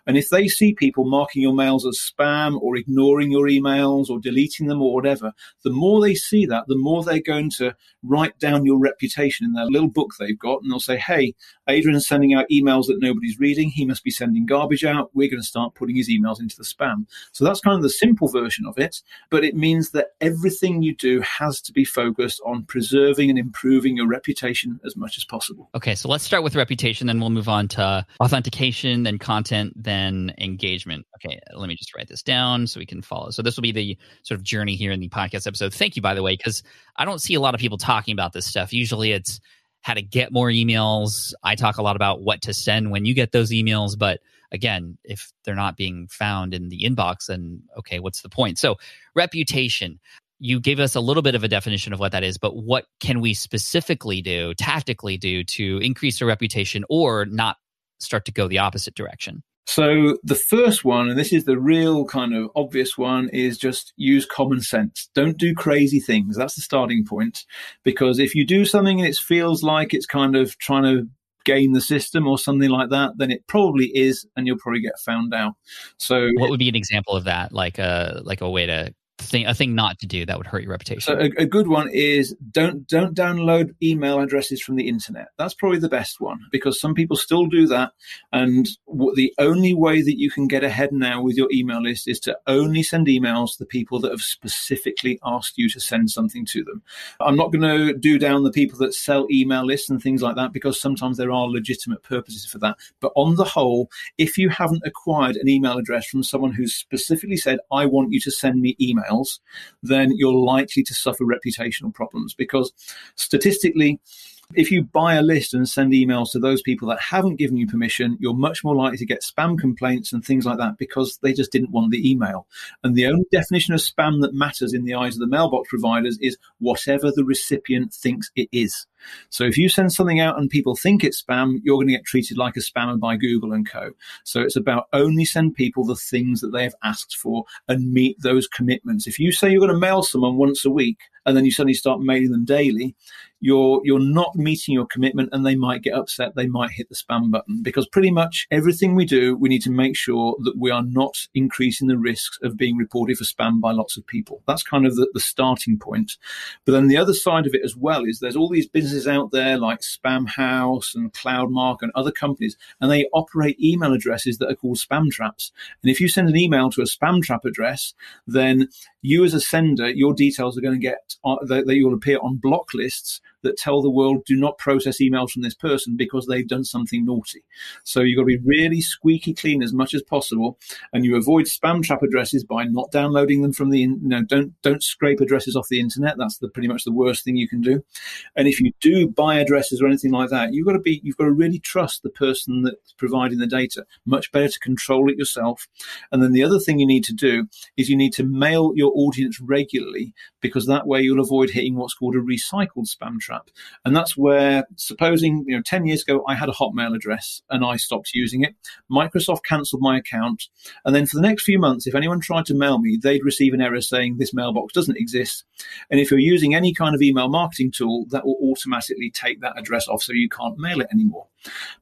And if they see people marking your mails as spam or ignoring your emails or deleting them or whatever, the more they see that, the more they're going to write down your reputation in their little book they've got and they'll say, hey, Adrian's sending out emails that nobody's reading. He must be sending garbage out. We're going to start putting his emails into the spam. So that's kind of the simple version of it. But it means that everything you do has to be focused on preserving and improving your reputation as much as possible. Okay, so let's start with reputation, then we'll move on to authentication, then content, then engagement. Okay, let me just write this down so we can follow. So this will be the sort of journey here in the podcast episode. Thank you, by the way, because I don't see a lot of people talking about this stuff. Usually it's how to get more emails. I talk a lot about what to send when you get those emails, but again, if they're not being found in the inbox, then okay, what's the point? So, reputation. You gave us a little bit of a definition of what that is, but what can we specifically do, tactically do to increase our reputation or not start to go the opposite direction? So the first one, and this is the real kind of obvious one, is just use common sense. Don't do crazy things. That's the starting point. Because if you do something and it feels like it's kind of trying to game the system or something like that, then it probably is, and you'll probably get found out. So, what would be an example of that? Like a like a way to thing, a thing not to do that would hurt your reputation? So a, a, good one is don't don't download email addresses from the internet. That's probably the best one because some people still do that. And the only way that you can get ahead now with your email list is to only send emails to the people that have specifically asked you to send something to them. I'm not going to do down the people that sell email lists and things like that because sometimes there are legitimate purposes for that. But on the whole, if you haven't acquired an email address from someone who's specifically said, I want you to send me emails, then you're likely to suffer reputational problems because statistically, if you buy a list and send emails to those people that haven't given you permission, you're much more likely to get spam complaints and things like that because they just didn't want the email. And the only definition of spam that matters in the eyes of the mailbox providers is whatever the recipient thinks it is. So if you send something out and people think it's spam, you're going to get treated like a spammer by Google and co. So it's about only send people the things that they have asked for and meet those commitments. If you say you're going to mail someone once a week and then you suddenly start mailing them daily, you're you're not meeting your commitment and they might get upset they might hit the spam button because pretty much everything we do we need to make sure that we are not increasing the risks of being reported for spam by lots of people that's kind of the, the starting point but then the other side of it as well is there's all these businesses out there like spamhaus and cloudmark and other companies and they operate email addresses that are called spam traps. And if you send an email to a spam trap address then you as a sender your details are going to get uh, that you'll appear on block lists that tell the world do not process emails from this person because they've done something naughty. So you've got to be really squeaky clean as much as possible, and you avoid spam trap addresses by not downloading them from the you know don't don't scrape addresses off the internet. That's the pretty much the worst thing you can do. And if you do buy addresses or anything like that, you've got to be you've got to really trust the person that's providing the data. Much better to control it yourself. And then the other thing you need to do is you need to mail your audience regularly because that way you'll avoid hitting what's called a recycled spam trap. And that's where, supposing, you know, 10 years ago, I had a Hotmail address and I stopped using it. Microsoft cancelled my account. And then for the next few months, if anyone tried to mail me, they'd receive an error saying this mailbox doesn't exist. And if you're using any kind of email marketing tool, that will automatically take that address off so you can't mail it anymore.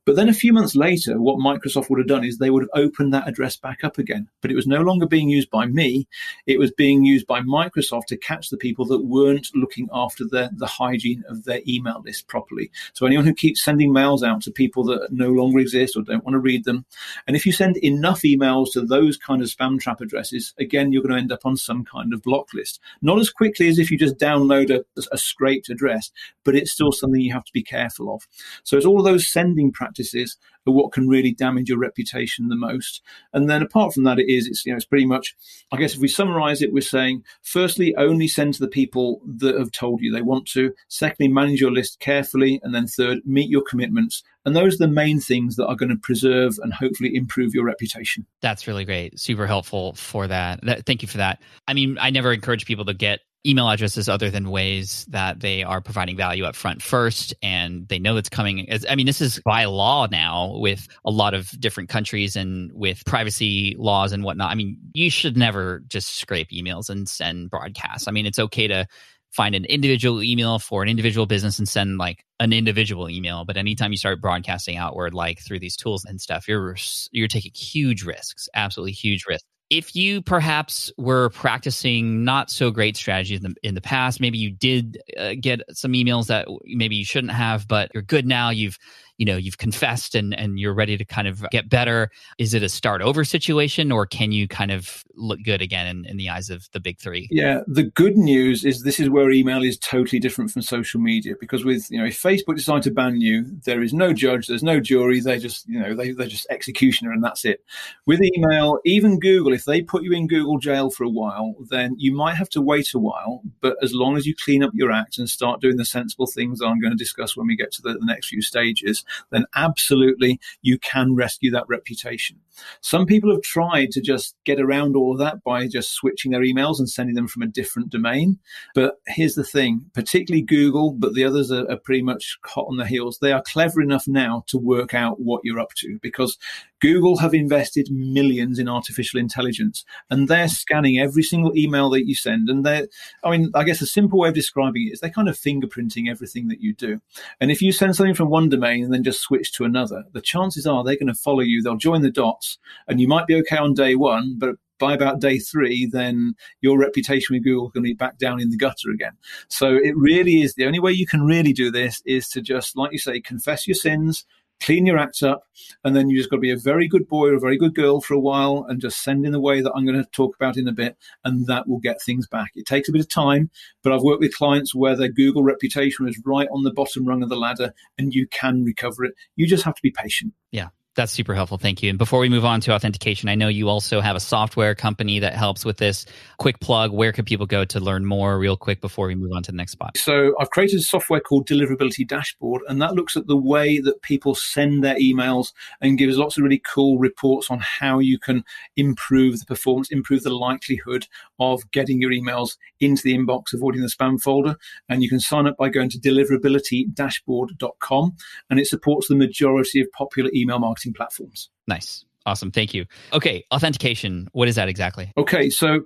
But then a few months later, what Microsoft would have done is they would have opened that address back up again. But it was no longer being used by me. It was being used by Microsoft to catch the people that weren't looking after the, the hygiene of their email list properly. So anyone who keeps sending mails out to people that no longer exist or don't want to read them. And if you send enough emails to those kind of spam trap addresses, again, you're going to end up on some kind of block list. Not as quickly as if you just download a, a scraped address, but it's still something you have to be careful of. So it's all of those sending practices are what can really damage your reputation the most. And then apart from that, it is, it's, you know, it's pretty much, I guess if we summarize it, we're saying, firstly, only send to the people that have told you they want to. Secondly, manage your list carefully. And then third, meet your commitments. And those are the main things that are going to preserve and hopefully improve your reputation. That's really great. Super helpful for that. that thank you for that. I mean, I never encourage people to get email addresses other than ways that they are providing value up front first and they know it's coming. I mean this is by law now with a lot of different countries and with privacy laws and whatnot. I mean you should never just scrape emails and send broadcasts. I mean it's okay to find an individual email for an individual business and send like an individual email but anytime you start broadcasting outward like through these tools and stuff you're you're taking huge risks absolutely huge risks if you perhaps were practicing not so great strategies in the, in the past, maybe you did uh, get some emails that maybe you shouldn't have, but you're good now. You've you know you've confessed and and you're ready to kind of get better. Is it a start over situation or can you kind of look good again in, in the eyes of the big three? Yeah the good news is this is where email is totally different from social media because with you know if facebook decide to ban you there is no judge there's no jury they just you know they, they're just executioner and that's it. With email even google if they put you in google jail for a while then you might have to wait a while but as long as you clean up your act and start doing the sensible things that i'm going to discuss when we get to the, the next few stages then absolutely you can rescue that reputation. Some people have tried to just get around all of that by just switching their emails and sending them from a different domain. But here's the thing, particularly Google, but the others are, are pretty much hot on the heels. They are clever enough now to work out what you're up to because Google have invested millions in artificial intelligence and they're scanning every single email that you send. And they're, I mean, I guess a simple way of describing it is they're kind of fingerprinting everything that you do. And if you send something from one domain and then just switch to another, the chances are they're going to follow you. They'll join the dots and you might be okay on day one, but by about day three, then your reputation with Google to be back down in the gutter again. So it really is the only way you can really do this is to just, like you say, confess your sins, clean your act up, and then you just got to be a very good boy or a very good girl for a while and just send in the way that I'm going to talk about in a bit, and that will get things back. It takes a bit of time, but I've worked with clients where their Google reputation is right on the bottom rung of the ladder, and you can recover it. You just have to be patient. Yeah. That's super helpful. Thank you. And before we move on to authentication, I know you also have a software company that helps with this. Quick plug where could people go to learn more, real quick, before we move on to the next spot? So, I've created a software called Deliverability Dashboard, and that looks at the way that people send their emails and gives lots of really cool reports on how you can improve the performance, improve the likelihood of getting your emails into the inbox, avoiding the spam folder. And you can sign up by going to deliverabilitydashboard.com, and it supports the majority of popular email marketing platforms. Nice. Awesome. Thank you. Okay. Authentication. What is that exactly? Okay. So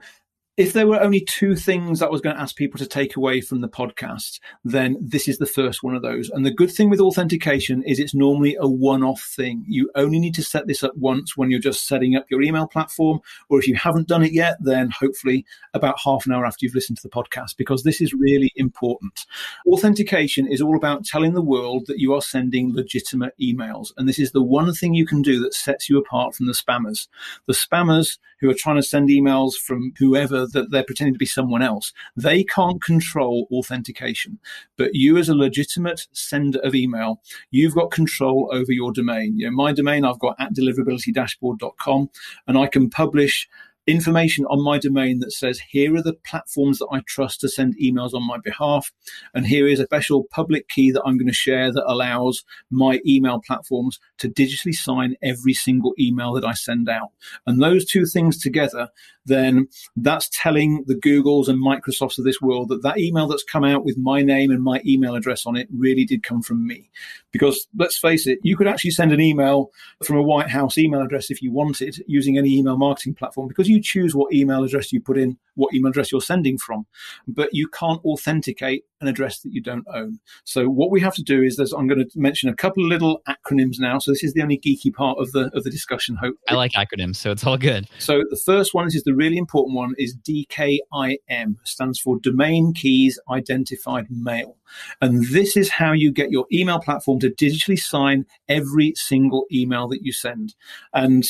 if there were only two things that I was going to ask people to take away from the podcast, then this is the first one of those. And the good thing with authentication is it's normally a one off thing. You only need to set this up once when you're just setting up your email platform. Or if you haven't done it yet, then hopefully about half an hour after you've listened to the podcast, because this is really important. Authentication is all about telling the world that you are sending legitimate emails. And this is the one thing you can do that sets you apart from the spammers. The spammers who are trying to send emails from whoever that they're pretending to be someone else. They can't control authentication. But you, as a legitimate sender of email, you've got control over your domain. You know, my domain I've got at deliverabilitydashboard.com, and I can publish information on my domain that says here are the platforms that I trust to send emails on my behalf. And here is a special public key that I'm going to share that allows my email platforms to digitally sign every single email that I send out. And those two things together, then that's telling the Googles and Microsofts of this world that that email that's come out with my name and my email address on it really did come from me. Because let's face it, you could actually send an email from a White House email address if you wanted using any email marketing platform because you choose what email address you put in, what email address you're sending from, but you can't authenticate an address that you don't own. So what we have to do is there's, I'm going to mention a couple of little acronyms now. So this is the only geeky part of the of the discussion. Hope I like acronyms, so it's all good. So the first one is the really important one is DKIM stands for Domain Keys Identified Mail, and this is how you get your email platform to digitally sign every single email that you send. And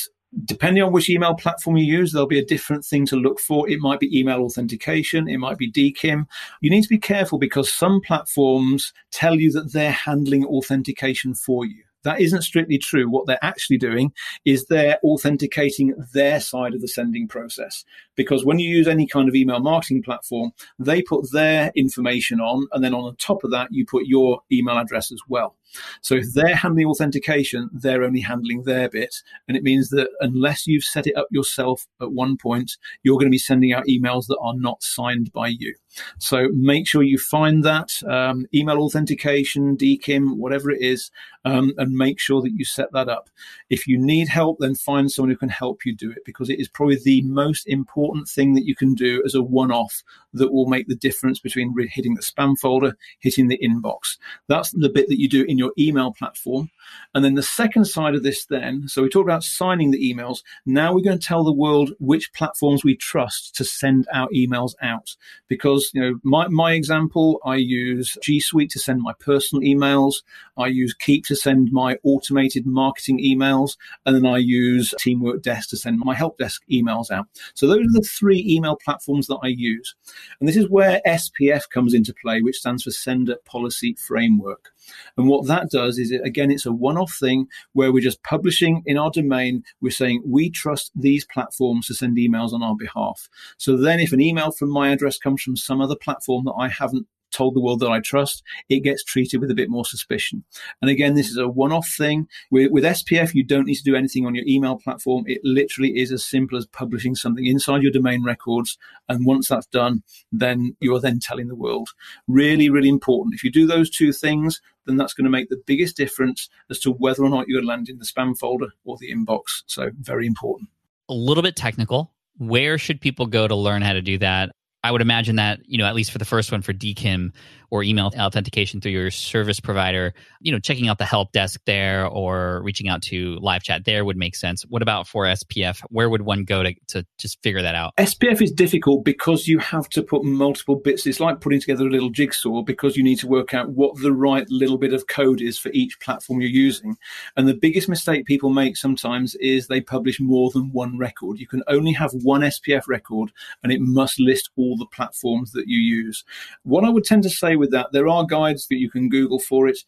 depending on which email platform you use, there'll be a different thing to look for. It might be email authentication, it might be DKIM. You need to be careful because some platforms tell you that they're handling authentication for you. That isn't strictly true. What they're actually doing is they're authenticating their side of the sending process. Because when you use any kind of email marketing platform, they put their information on, and then on the top of that, you put your email address as well. So if they're handling authentication, they're only handling their bit. And it means that unless you've set it up yourself at one point, you're going to be sending out emails that are not signed by you. So make sure you find that um, email authentication, DKIM, whatever it is, um, and make sure that you set that up. If you need help, then find someone who can help you do it because it is probably the most important thing that you can do as a one off that will make the difference between hitting the spam folder, hitting the inbox. That's the bit that you do in your email platform. And then the second side of this, then, so we talked about signing the emails. Now we're going to tell the world which platforms we trust to send our emails out. Because, you know, my, my example, I use G Suite to send my personal emails. I use Keap to send my automated marketing emails. And then I use Teamwork Desk to send my help desk emails out. So those are the three email platforms that I use. And this is where SPF comes into play, which stands for Sender Policy Framework. And what that does is, again, it's a one off thing where we're just publishing in our domain. We're saying we trust these platforms to send emails on our behalf. So then, if an email from my address comes from some other platform that I haven't told the world that I trust, it gets treated with a bit more suspicion. And again, this is a one off thing. With, with, SPF, you don't need to do anything on your email platform. It literally is as simple as publishing something inside your domain records. And once that's done, then you are then telling the world. Really, really important. If you do those two things, then that's going to make the biggest difference as to whether or not you're going to land in the spam folder or the inbox. So, very important. A little bit technical. Where should people go to learn how to do that? I would imagine that, you know, at least for the first one for DKIM, or email authentication through your service provider, you know, checking out the help desk there or reaching out to live chat there would make sense. What about for SPF? Where would one go to, to just figure that out? SPF is difficult because you have to put multiple bits. It's like putting together a little jigsaw because you need to work out what the right little bit of code is for each platform you're using. And the biggest mistake people make sometimes is they publish more than one record. You can only have one SPF record and it must list all the platforms that you use. What I would tend to say with that, there are guides that you can Google for it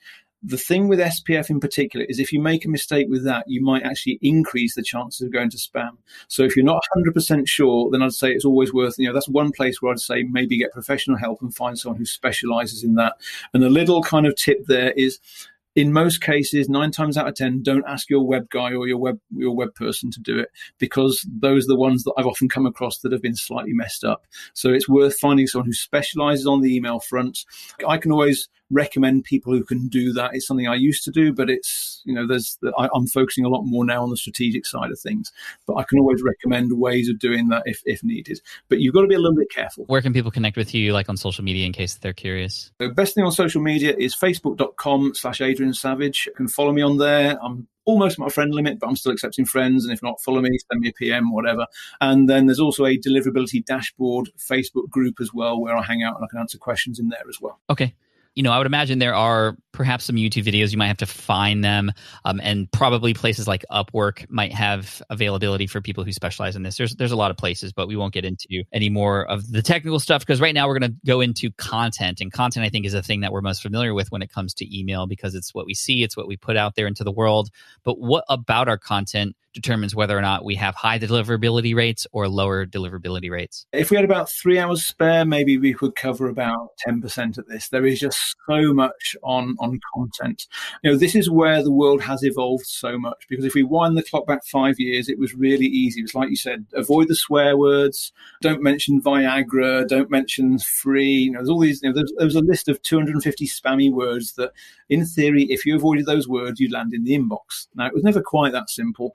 the thing with SPF in particular is if you make a mistake with that, you might actually increase the chances of going to spam. So if you're not 100% sure, then I'd say it's always worth, you know, that's one place where I'd say maybe get professional help and find someone who specializes in that. And the little kind of tip there is in most cases, nine times out of ten, don't ask your web guy or your web your web person to do it because those are the ones that I've often come across that have been slightly messed up. So it's worth finding someone who specializes on the email front. I can always recommend people who can do that. It's something I used to do, but it's you know there's I, am focusing a lot more now on the strategic side of things. But I can always recommend ways of doing that if if needed. But you've got to be a little bit careful. Where can people connect with you, like on social media, in case they're curious? The best thing on social media is facebook.com/slash Adrian Savage. You can follow me on there. I'm almost at my friend limit, but I'm still accepting friends. And if not, follow me, send me a PM, whatever. And then there's also a deliverability dashboard Facebook group as well, where I hang out and I can answer questions in there as well. Okay you know, I would imagine there are perhaps some YouTube videos. You might have to find them, um, and probably places like Upwork might have availability for people who specialize in this. There's there's a lot of places, but we won't get into any more of the technical stuff because right now we're going to go into content, and content I think is a thing that we're most familiar with when it comes to email because it's what we see, it's what we put out there into the world. But what about our content determines whether or not we have high deliverability rates or lower deliverability rates. If we had about three hours spare, maybe we could cover about 10% of this. There is just so much on, on content. You know, this is where the world has evolved so much because if we wind the clock back five years, it was really easy. It was like you said, avoid the swear words, don't mention Viagra, don't mention free. You know, there's all these, you know, there's, there was a list of 250 spammy words that in theory, if you avoided those words, you'd land in the inbox. Now, it was never quite that simple.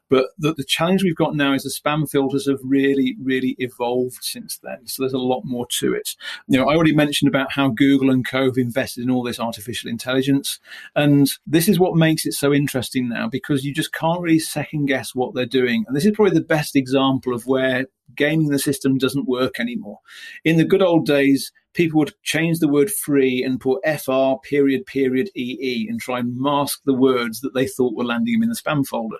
But the, the challenge we've got now is the spam filters have really, really evolved since then. So there's a lot more to it. You know, I already mentioned about how Google and Co have invested in all this artificial intelligence. And this is what makes it so interesting now because you just can't really second guess what they're doing. And this is probably the best example of where gaming the system doesn't work anymore. In the good old days, people would change the word free and put FR period period EE and try and mask the words that they thought were landing them in the spam folder.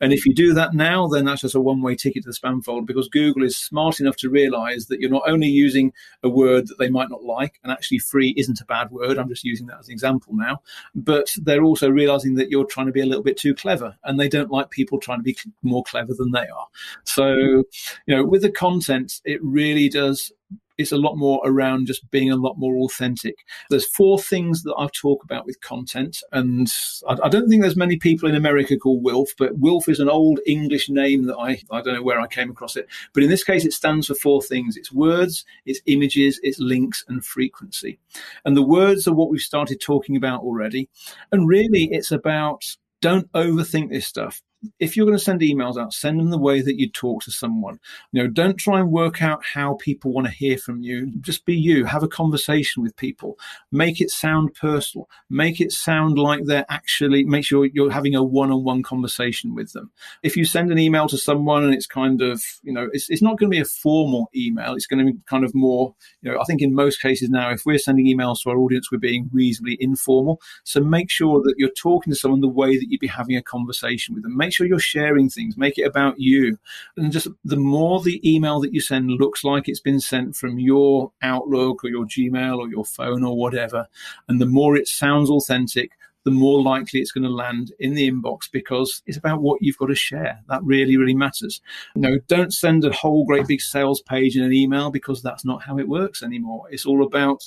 And if you do that now, then that's just a one way ticket to the spam folder because Google is smart enough to realize that you're not only using a word that they might not like, and actually free isn't a bad word, I'm just using that as an example now, but they're also realizing that you're trying to be a little bit too clever and they don't like people trying to be more clever than they are. So, you know, with the content, it really does it's a lot more around just being a lot more authentic. There's four things that I talk about with content, and I, I, don't think there's many people in America called Wilf, but Wilf is an old English name that I I don't know where I came across it, but in this case it stands for four things: it's words, it's images, it's links, and frequency. And the words are what we've started talking about already, and really it's about don't overthink this stuff if you're going to send emails out, send them the way that you talk to someone. You know, don't try and work out how people want to hear from you. Just be you. Have a conversation with people. Make it sound personal. Make it sound like they're actually. Make sure you're having a one-on-one conversation with them. If you send an email to someone and it's kind of, you know, it's, it's not going to be a formal email. It's going to be kind of more, you know, I think in most cases now, if we're sending emails to our audience, we're being reasonably informal. So make sure that you're talking to someone the way that you'd be having a conversation with them. Make make sure you're sharing things, make it about you. And just the more the email that you send looks like it's been sent from your Outlook or your Gmail or your phone or whatever, and the more it sounds authentic, the more likely it's going to land in the inbox because it's about what you've got to share. That really, really matters. No, don't send a whole great big sales page in an email because that's not how it works anymore. It's all about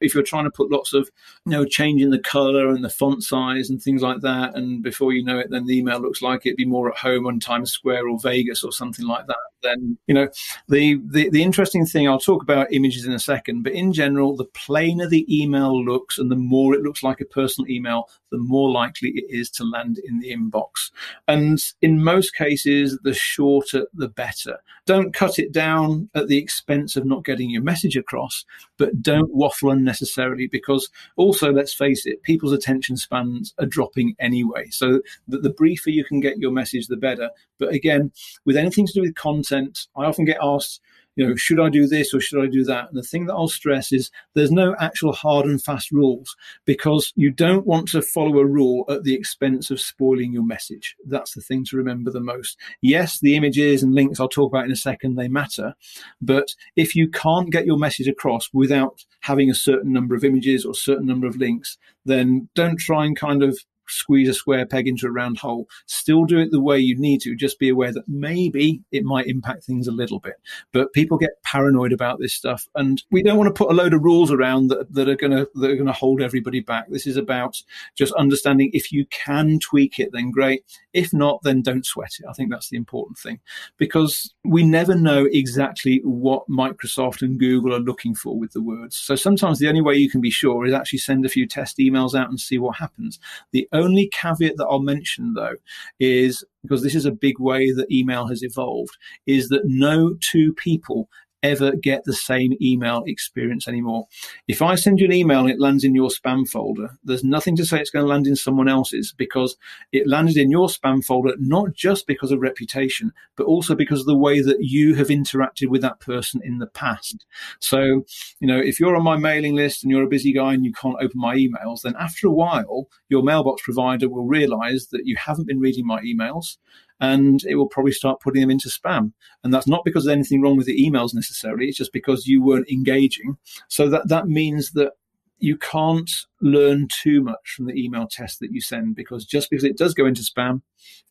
if you're trying to put lots of, you know, changing the color and the font size and things like that. And before you know it, then the email looks like it'd be more at home on Times Square or Vegas or something like that. Then, you know, the, the, the interesting thing, I'll talk about images in a second, but in general, the plainer the email looks and the more it looks like a personal email, the more likely it is to land in the inbox. And in most cases, the shorter, the better. Don't cut it down at the expense of not getting your message across, but don't waffle unnecessarily because also, let's face it, people's attention spans are dropping anyway. So the, the briefer you can get your message, the better. But again, with anything to do with content, I often get asked, you know, should I do this or should I do that? And the thing that I'll stress is there's no actual hard and fast rules because you don't want to follow a rule at the expense of spoiling your message. That's the thing to remember the most. Yes, the images and links I'll talk about in a second, they matter. But if you can't get your message across without having a certain number of images or certain number of links, then don't try and kind of squeeze a square peg into a round hole. Still do it the way you need to. Just be aware that maybe it might impact things a little bit. But people get paranoid about this stuff, and we don't want to put a load of rules around that, that are gonna that are gonna hold everybody back. This is about just understanding if you can tweak it, then great. If not, then don't sweat it. I think that's the important thing because we never know exactly what Microsoft and Google are looking for with the words. So sometimes the only way you can be sure is actually send a few test emails out and see what happens. The only caveat that I'll mention though is because this is a big way that email has evolved is that no two people ever get the same email experience anymore. If I send you an email and it lands in your spam folder, there's nothing to say it's going to land in someone else's because it landed in your spam folder not just because of reputation, but also because of the way that you have interacted with that person in the past. So, you know, if you're on my mailing list and you're a busy guy and you can't open my emails, then after a while, your mailbox provider will realize that you haven't been reading my emails and it will probably start putting them into spam. And that's not because there's anything wrong with the emails necessarily. It's just because you weren't engaging. So that, that means that you can't learn too much from the email test that you send because just because it does go into spam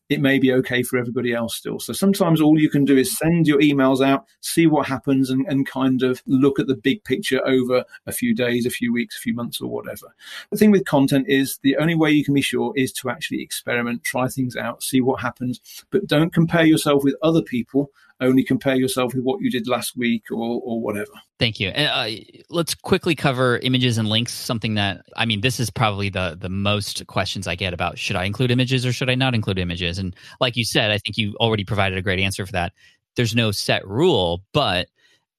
it may be okay for everybody else still. So sometimes all you can do is send your emails out, see what happens, and, and kind of look at the big picture over a few days, a few weeks, a few months, or whatever. The thing with content is the only way you can be sure is to actually experiment, try things out, see what happens, but don't compare yourself with other people only compare yourself with what you did last week or, or whatever. Thank you. Uh, let's quickly cover images and links. Something that I mean, this is probably the the most questions I get about should I include images or should I not include images? And like you said, I think you already provided a great answer for that. There's no set rule, but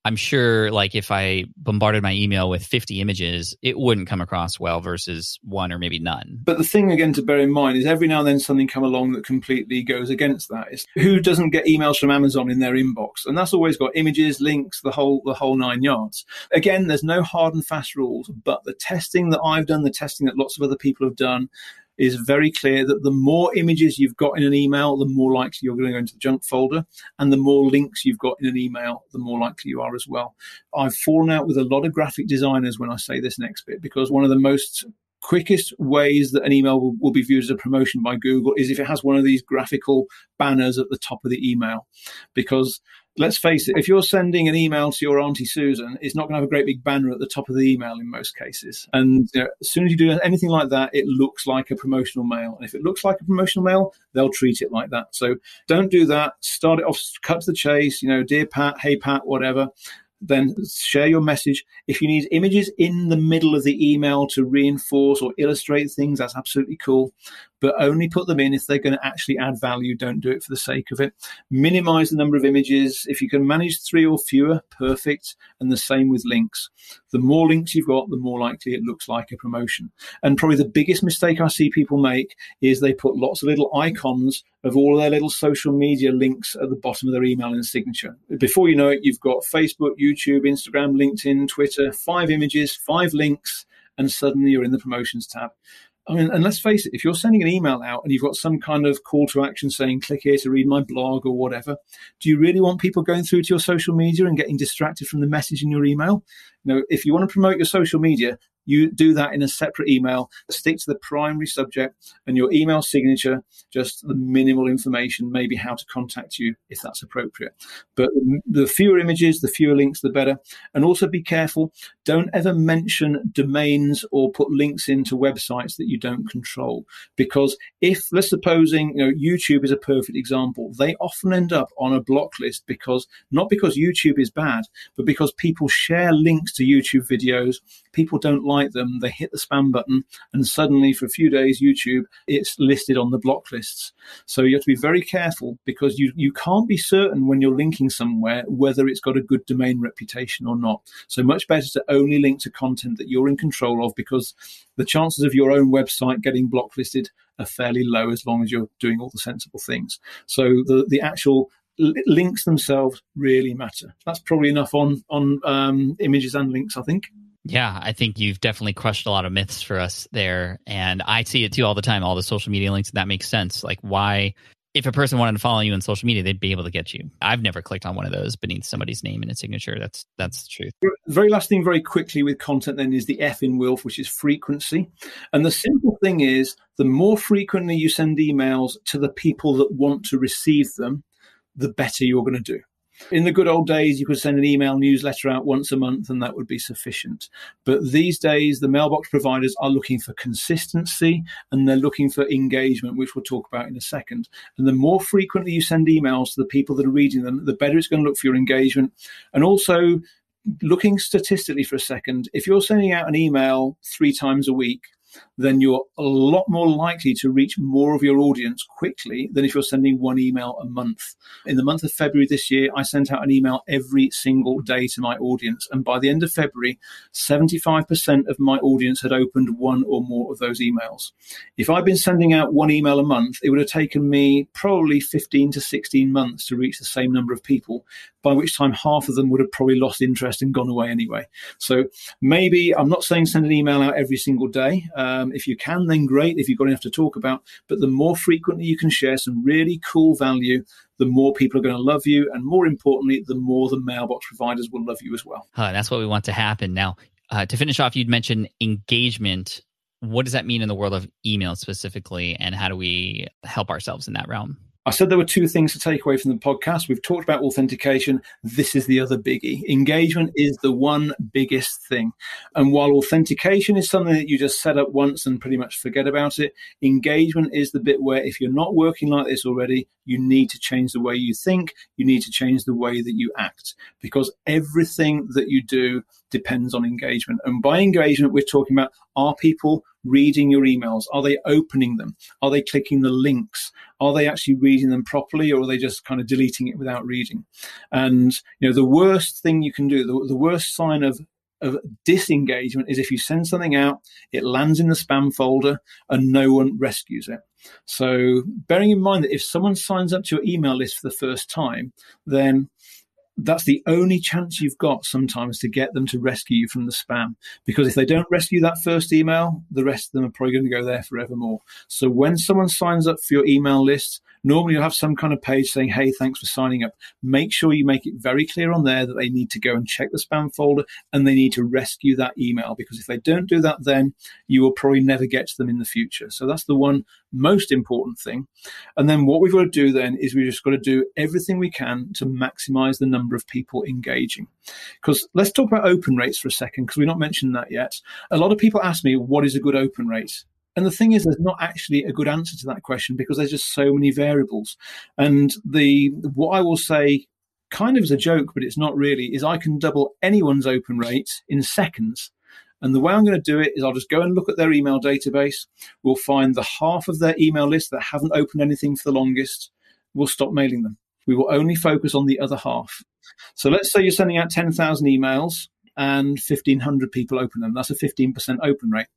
I'm sure like if I bombarded my email with 50 images, it wouldn't come across well versus one or maybe none. But the thing again to bear in mind is every now and then something come along that completely goes against that. Is who doesn't get emails from Amazon in their inbox? And that's always got images, links, the whole the whole nine yards. Again, there's no hard and fast rules, but the testing that I've done, the testing that lots of other people have done, is very clear that the more images you've got in an email, the more likely you're going to go into the junk folder. And the more links you've got in an email, the more likely you are as well. I've fallen out with a lot of graphic designers when I say this next bit because one of the most quickest ways that an email will, will, be viewed as a promotion by Google is if it has one of these graphical banners at the top of the email. Because let's face it, if you're sending an email to your Auntie Susan, it's not going to have a great big banner at the top of the email in most cases. And you know, as soon as you do anything like that, it looks like a promotional mail. And if it looks like a promotional mail, they'll treat it like that. So don't do that. Start it off, cut to the chase, you know, dear Pat, hey Pat, whatever then share your message. If you need images in the middle of the email to reinforce or illustrate things, that's absolutely cool. But only put them in if they're going to actually add value. Don't do it for the sake of it. Minimize the number of images. If you can manage three or fewer, perfect. And the same with links. The more links you've got, the more likely it looks like a promotion. And probably the biggest mistake I see people make is they put lots of little icons of all their little social media links at the bottom of their email and signature. Before you know it, you've got Facebook, YouTube, Instagram, LinkedIn, Twitter, five images, five links, and suddenly you're in the promotions tab. I mean, and let's face it, if you're sending an email out and you've got some kind of call to action saying, click here to read my blog or whatever, do you really want people going through to your social media and getting distracted from the message in your email? You know, if you want to promote your social media, you do that in a separate email. Stick to the primary subject and your email signature, just the minimal information, maybe how to contact you if that's appropriate. But the fewer images, the fewer links, the better. And also be careful. Don't ever mention domains or put links into websites that you don't control. Because if, let's supposing, you know, YouTube is a perfect example, they often end up on a block list because not because YouTube is bad, but because people share links to YouTube videos. People don't like like them, they hit the spam button, and suddenly for a few days, YouTube, it's listed on the block lists. So you have to be very careful because you, you can't be certain when you're linking somewhere whether it's got a good domain reputation or not. So much better to only link to content that you're in control of because the chances of your own website getting blocklisted are fairly low as long as you're doing all the sensible things. So the, the actual links themselves really matter. That's probably enough on on um, images and links, I think. Yeah, I think you've definitely crushed a lot of myths for us there, and I see it too all the time. All the social media links, that makes sense. Like, why, if a person wanted to follow you on social media, they'd be able to get you. I've never clicked on one of those beneath somebody's name and a signature. That's that's the truth. Very last thing, very quickly with content, then is the F in Wilf, which is frequency. And the simple thing is, the more frequently you send emails to the people that want to receive them, the better you're going to do. In the good old days, you could send an email newsletter out once a month and that would be sufficient. But these days, the mailbox providers are looking for consistency and they're looking for engagement, which we'll talk about in a second. And the more frequently you send emails to the people that are reading them, the better it's going to look for your engagement. And also, looking statistically for a second, if you're sending out an email three times a week, then you're a lot more likely to reach more of your audience quickly than if you're sending one email a month. In the month of February this year, I sent out an email every single day to my audience. And by the end of February, 75% of my audience had opened one or more of those emails. If I'd been sending out one email a month, it would have taken me probably 15 to 16 months to reach the same number of people, by which time half of them would have probably lost interest and gone away anyway. So maybe I'm not saying send an email out every single day. Um, if you can, then great. If you've got enough to talk about, but the more frequently you can share some really cool value, the more people are going to love you, and more importantly, the more the mailbox providers will love you as well. Huh, that's what we want to happen. Now, uh, to finish off, you'd mentioned engagement. What does that mean in the world of email specifically, and how do we help ourselves in that realm? I said there were two things to take away from the podcast. We've talked about authentication. This is the other biggie. Engagement is the one biggest thing. And while authentication is something that you just set up once and pretty much forget about it, engagement is the bit where if you're not working like this already, you need to change the way you think. You need to change the way that you act because everything that you do depends on engagement. And by engagement, we're talking about are people reading your emails? Are they opening them? Are they clicking the links? Are they actually reading them properly or are they just kind of deleting it without reading? And, you know, the worst thing you can do, the, the worst sign of of disengagement is if you send something out, it lands in the spam folder and no one rescues it. So bearing in mind that if someone signs up to your email list for the first time, then that's the only chance you've got sometimes to get them to rescue you from the spam. Because if they don't rescue that first email, the rest of them are probably going to go there forevermore. So when someone signs up for your email list, normally you'll have some kind of page saying, Hey, thanks for signing up. Make sure you make it very clear on there that they need to go and check the spam folder and they need to rescue that email. Because if they don't do that, then you will probably never get to them in the future. So that's the one most important thing. And then what we've got to do then is we've just got to do everything we can to maximize the number of people engaging. Because let's talk about open rates for a second, because we've not mentioned that yet. A lot of people ask me, what is a good open rate? And the thing is, there's not actually a good answer to that question because there's just so many variables. And the what I will say, kind of as a joke, but it's not really, is I can double anyone's open rate in seconds. And the way I'm going to do it is I'll just go and look at their email database. We'll find the half of their email list that haven't opened anything for the longest. We'll stop mailing them. We will only focus on the other half. So let's say you're sending out 10,000 emails and 1,500 people open them. That's a 15% open rate.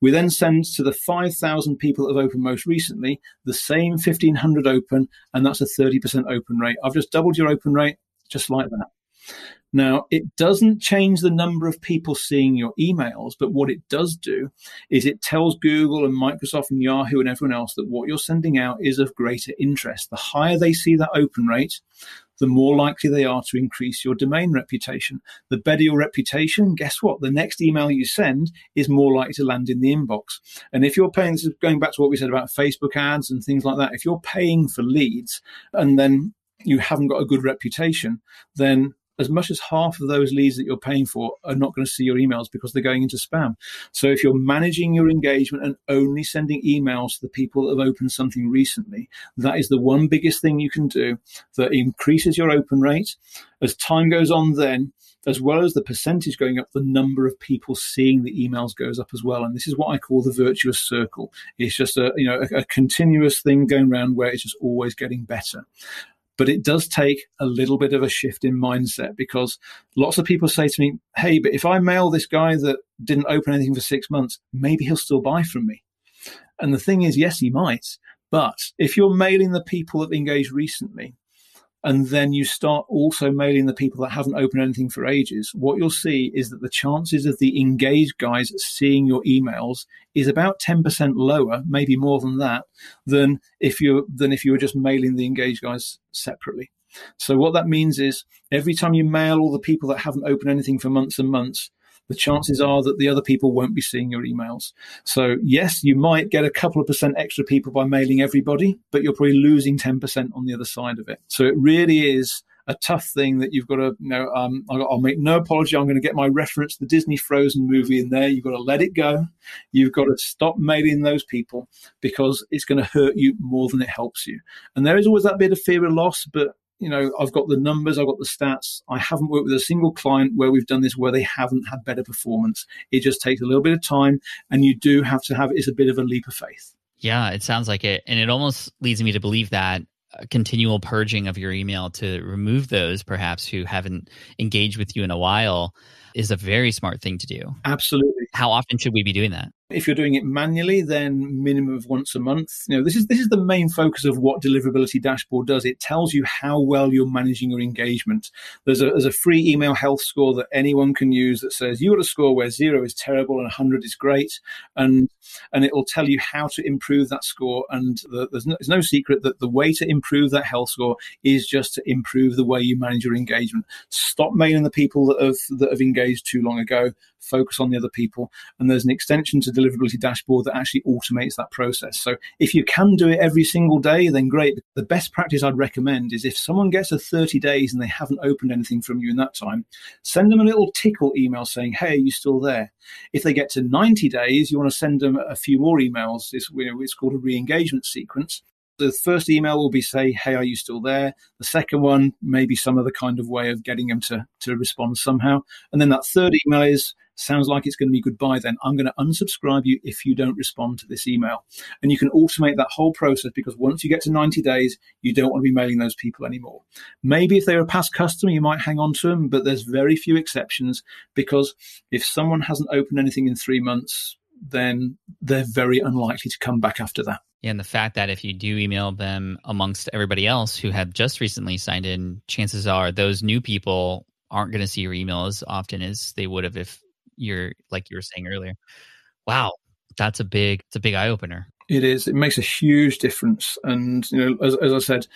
We then send to the 5,000 people that have opened most recently the same 1,500 open, and that's a 30% open rate. I've just doubled your open rate just like that. Now, it doesn't change the number of people seeing your emails, but what it does do is it tells Google and Microsoft and Yahoo and everyone else that what you're sending out is of greater interest. The higher they see that open rate, the more likely they are to increase your domain reputation. The better your reputation, guess what? The next email you send is more likely to land in the inbox. And if you're paying, this is going back to what we said about Facebook ads and things like that, if you're paying for leads and then you haven't got a good reputation, then as much as half of those leads that you're paying for are not going to see your emails because they're going into spam. So if you're managing your engagement and only sending emails to the people that have opened something recently, that is the one biggest thing you can do that increases your open rate. As time goes on, then as well as the percentage going up, the number of people seeing the emails goes up as well. And this is what I call the virtuous circle. It's just a you know a, a continuous thing going around where it's just always getting better. But it does take a little bit of a shift in mindset because lots of people say to me, Hey, but if I mail this guy that didn't open anything for six months, maybe he'll still buy from me. And the thing is, yes, he might. But if you're mailing the people that engaged recently, and then you start also mailing the people that haven't opened anything for ages, what you'll see is that the chances of the engaged guys seeing your emails is about 10% lower, maybe more than that, than if you than if you were just mailing the engaged guys separately. So what that means is every time you mail all the people that haven't opened anything for months and months, the chances are that the other people won't be seeing your emails. So, yes, you might get a couple of percent extra people by mailing everybody, but you're probably losing 10% on the other side of it. So, it really is a tough thing that you've got to, you know, um, I'll make no apology. I'm going to get my reference, the Disney Frozen movie in there. You've got to let it go. You've got to stop mailing those people because it's going to hurt you more than it helps you. And there is always that bit of fear of loss, but you know, I've got the numbers, I've got the stats. I haven't worked with a single client where we've done this where they haven't had better performance. It just takes a little bit of time, and you do have to have it's a bit of a leap of faith. Yeah, it sounds like it, and it almost leads me to believe that continual purging of your email to remove those perhaps who haven't engaged with you in a while is a very smart thing to do. Absolutely. How often should we be doing that? If you're doing it manually, then minimum of once a month. You know, this is this is the main focus of what Deliverability Dashboard does. It tells you how well you're managing your engagement. There's a there's a free email health score that anyone can use that says you got a score where zero is terrible and 100 is great, and and it will tell you how to improve that score. And the, there's, no, there's no secret that the way to improve that health score is just to improve the way you manage your engagement. Stop mailing the people that have that have engaged too long ago. Focus on the other people. And there's an extension to Deliverability Dashboard that actually automates that process. So if you can do it every single day, then great. The best practice I'd recommend is if someone gets a 30 days and they haven't opened anything from you in that time, send them a little tickle email saying, "Hey, are you still there?" If they get to 90 days, you want to send them a few more emails. It's, it's called a re-engagement sequence. The first email will be say, "Hey, are you still there?" The second one may be some other kind of way of getting them to to respond somehow, and then that third email is, sounds like it's going to be goodbye then. I'm going to unsubscribe you if you don't respond to this email. And you can automate that whole process because once you get to 90 days, you don't want to be mailing those people anymore. Maybe if they're a past customer, you might hang on to them, but there's very few exceptions because if someone hasn't opened anything in three months, then they're very unlikely to come back after that. Yeah, and the fact that if you do email them amongst everybody else who have just recently signed in, chances are those new people aren't going to see your email as often as they would have if you're like you were saying earlier. Wow, that's a big it's a big eye opener. It is. It makes a huge difference. And you know, as, as I said,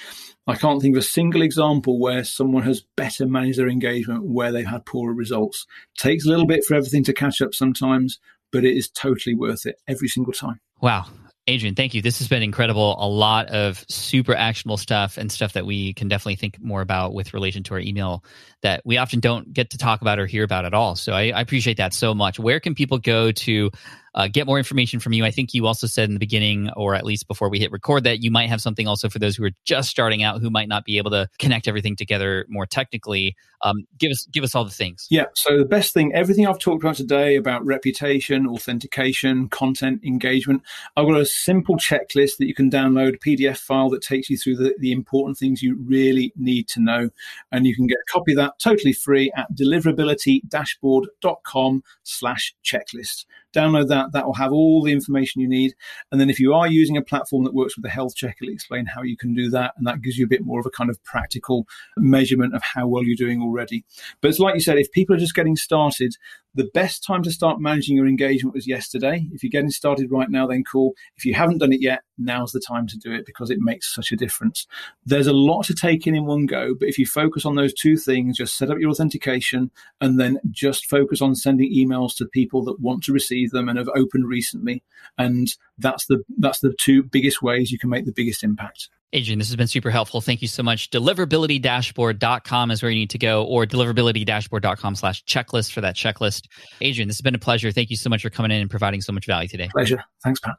I can't think of a single example where someone has better managed their engagement where they've had poorer results. takes a little bit for everything to catch up sometimes, but it is totally worth it every single time. Wow. Adrian, thank you. This has been incredible. A lot of super actionable stuff and stuff that we can definitely think more about with relation to our email that we often don't get to talk about or hear about at all. So I, I appreciate that so much. Where can people go to uh, get more information from you. I think you also said in the beginning, or at least before we hit record, that you might have something also for those who are just starting out who might not be able to connect everything together more technically. Um, give us give us all the things. Yeah. So the best thing, everything I've talked about today about reputation, authentication, content engagement, I've got a simple checklist that you can download, a PDF file that takes you through the, the important things you really need to know, and you can get a copy of that totally free at deliverability-dashboard.com slash checklist download that. That will have all the information you need. And then if you are using a platform that works with the health check, it'll explain how you can do that. And that gives you a bit more of a kind of practical measurement of how well you're doing already. But it's like you said, if people are just getting started, the best time to start managing your engagement was yesterday. If you're getting started right now, then cool. If you haven't done it yet, now's the time to do it because it makes such a difference. There's a lot to take in in one go, but if you focus on those two things, just set up your authentication and then just focus on sending emails to people that want to receive them and have opened recently. And that's the that's the two biggest ways you can make the biggest impact. Adrian, this has been super helpful. Thank you so much. Deliverabilitydashboard.com is where you need to go, or deliverabilitydashboard.com slash checklist for that checklist. Adrian, this has been a pleasure. Thank you so much for coming in and providing so much value today. Pleasure. Thanks, Pat.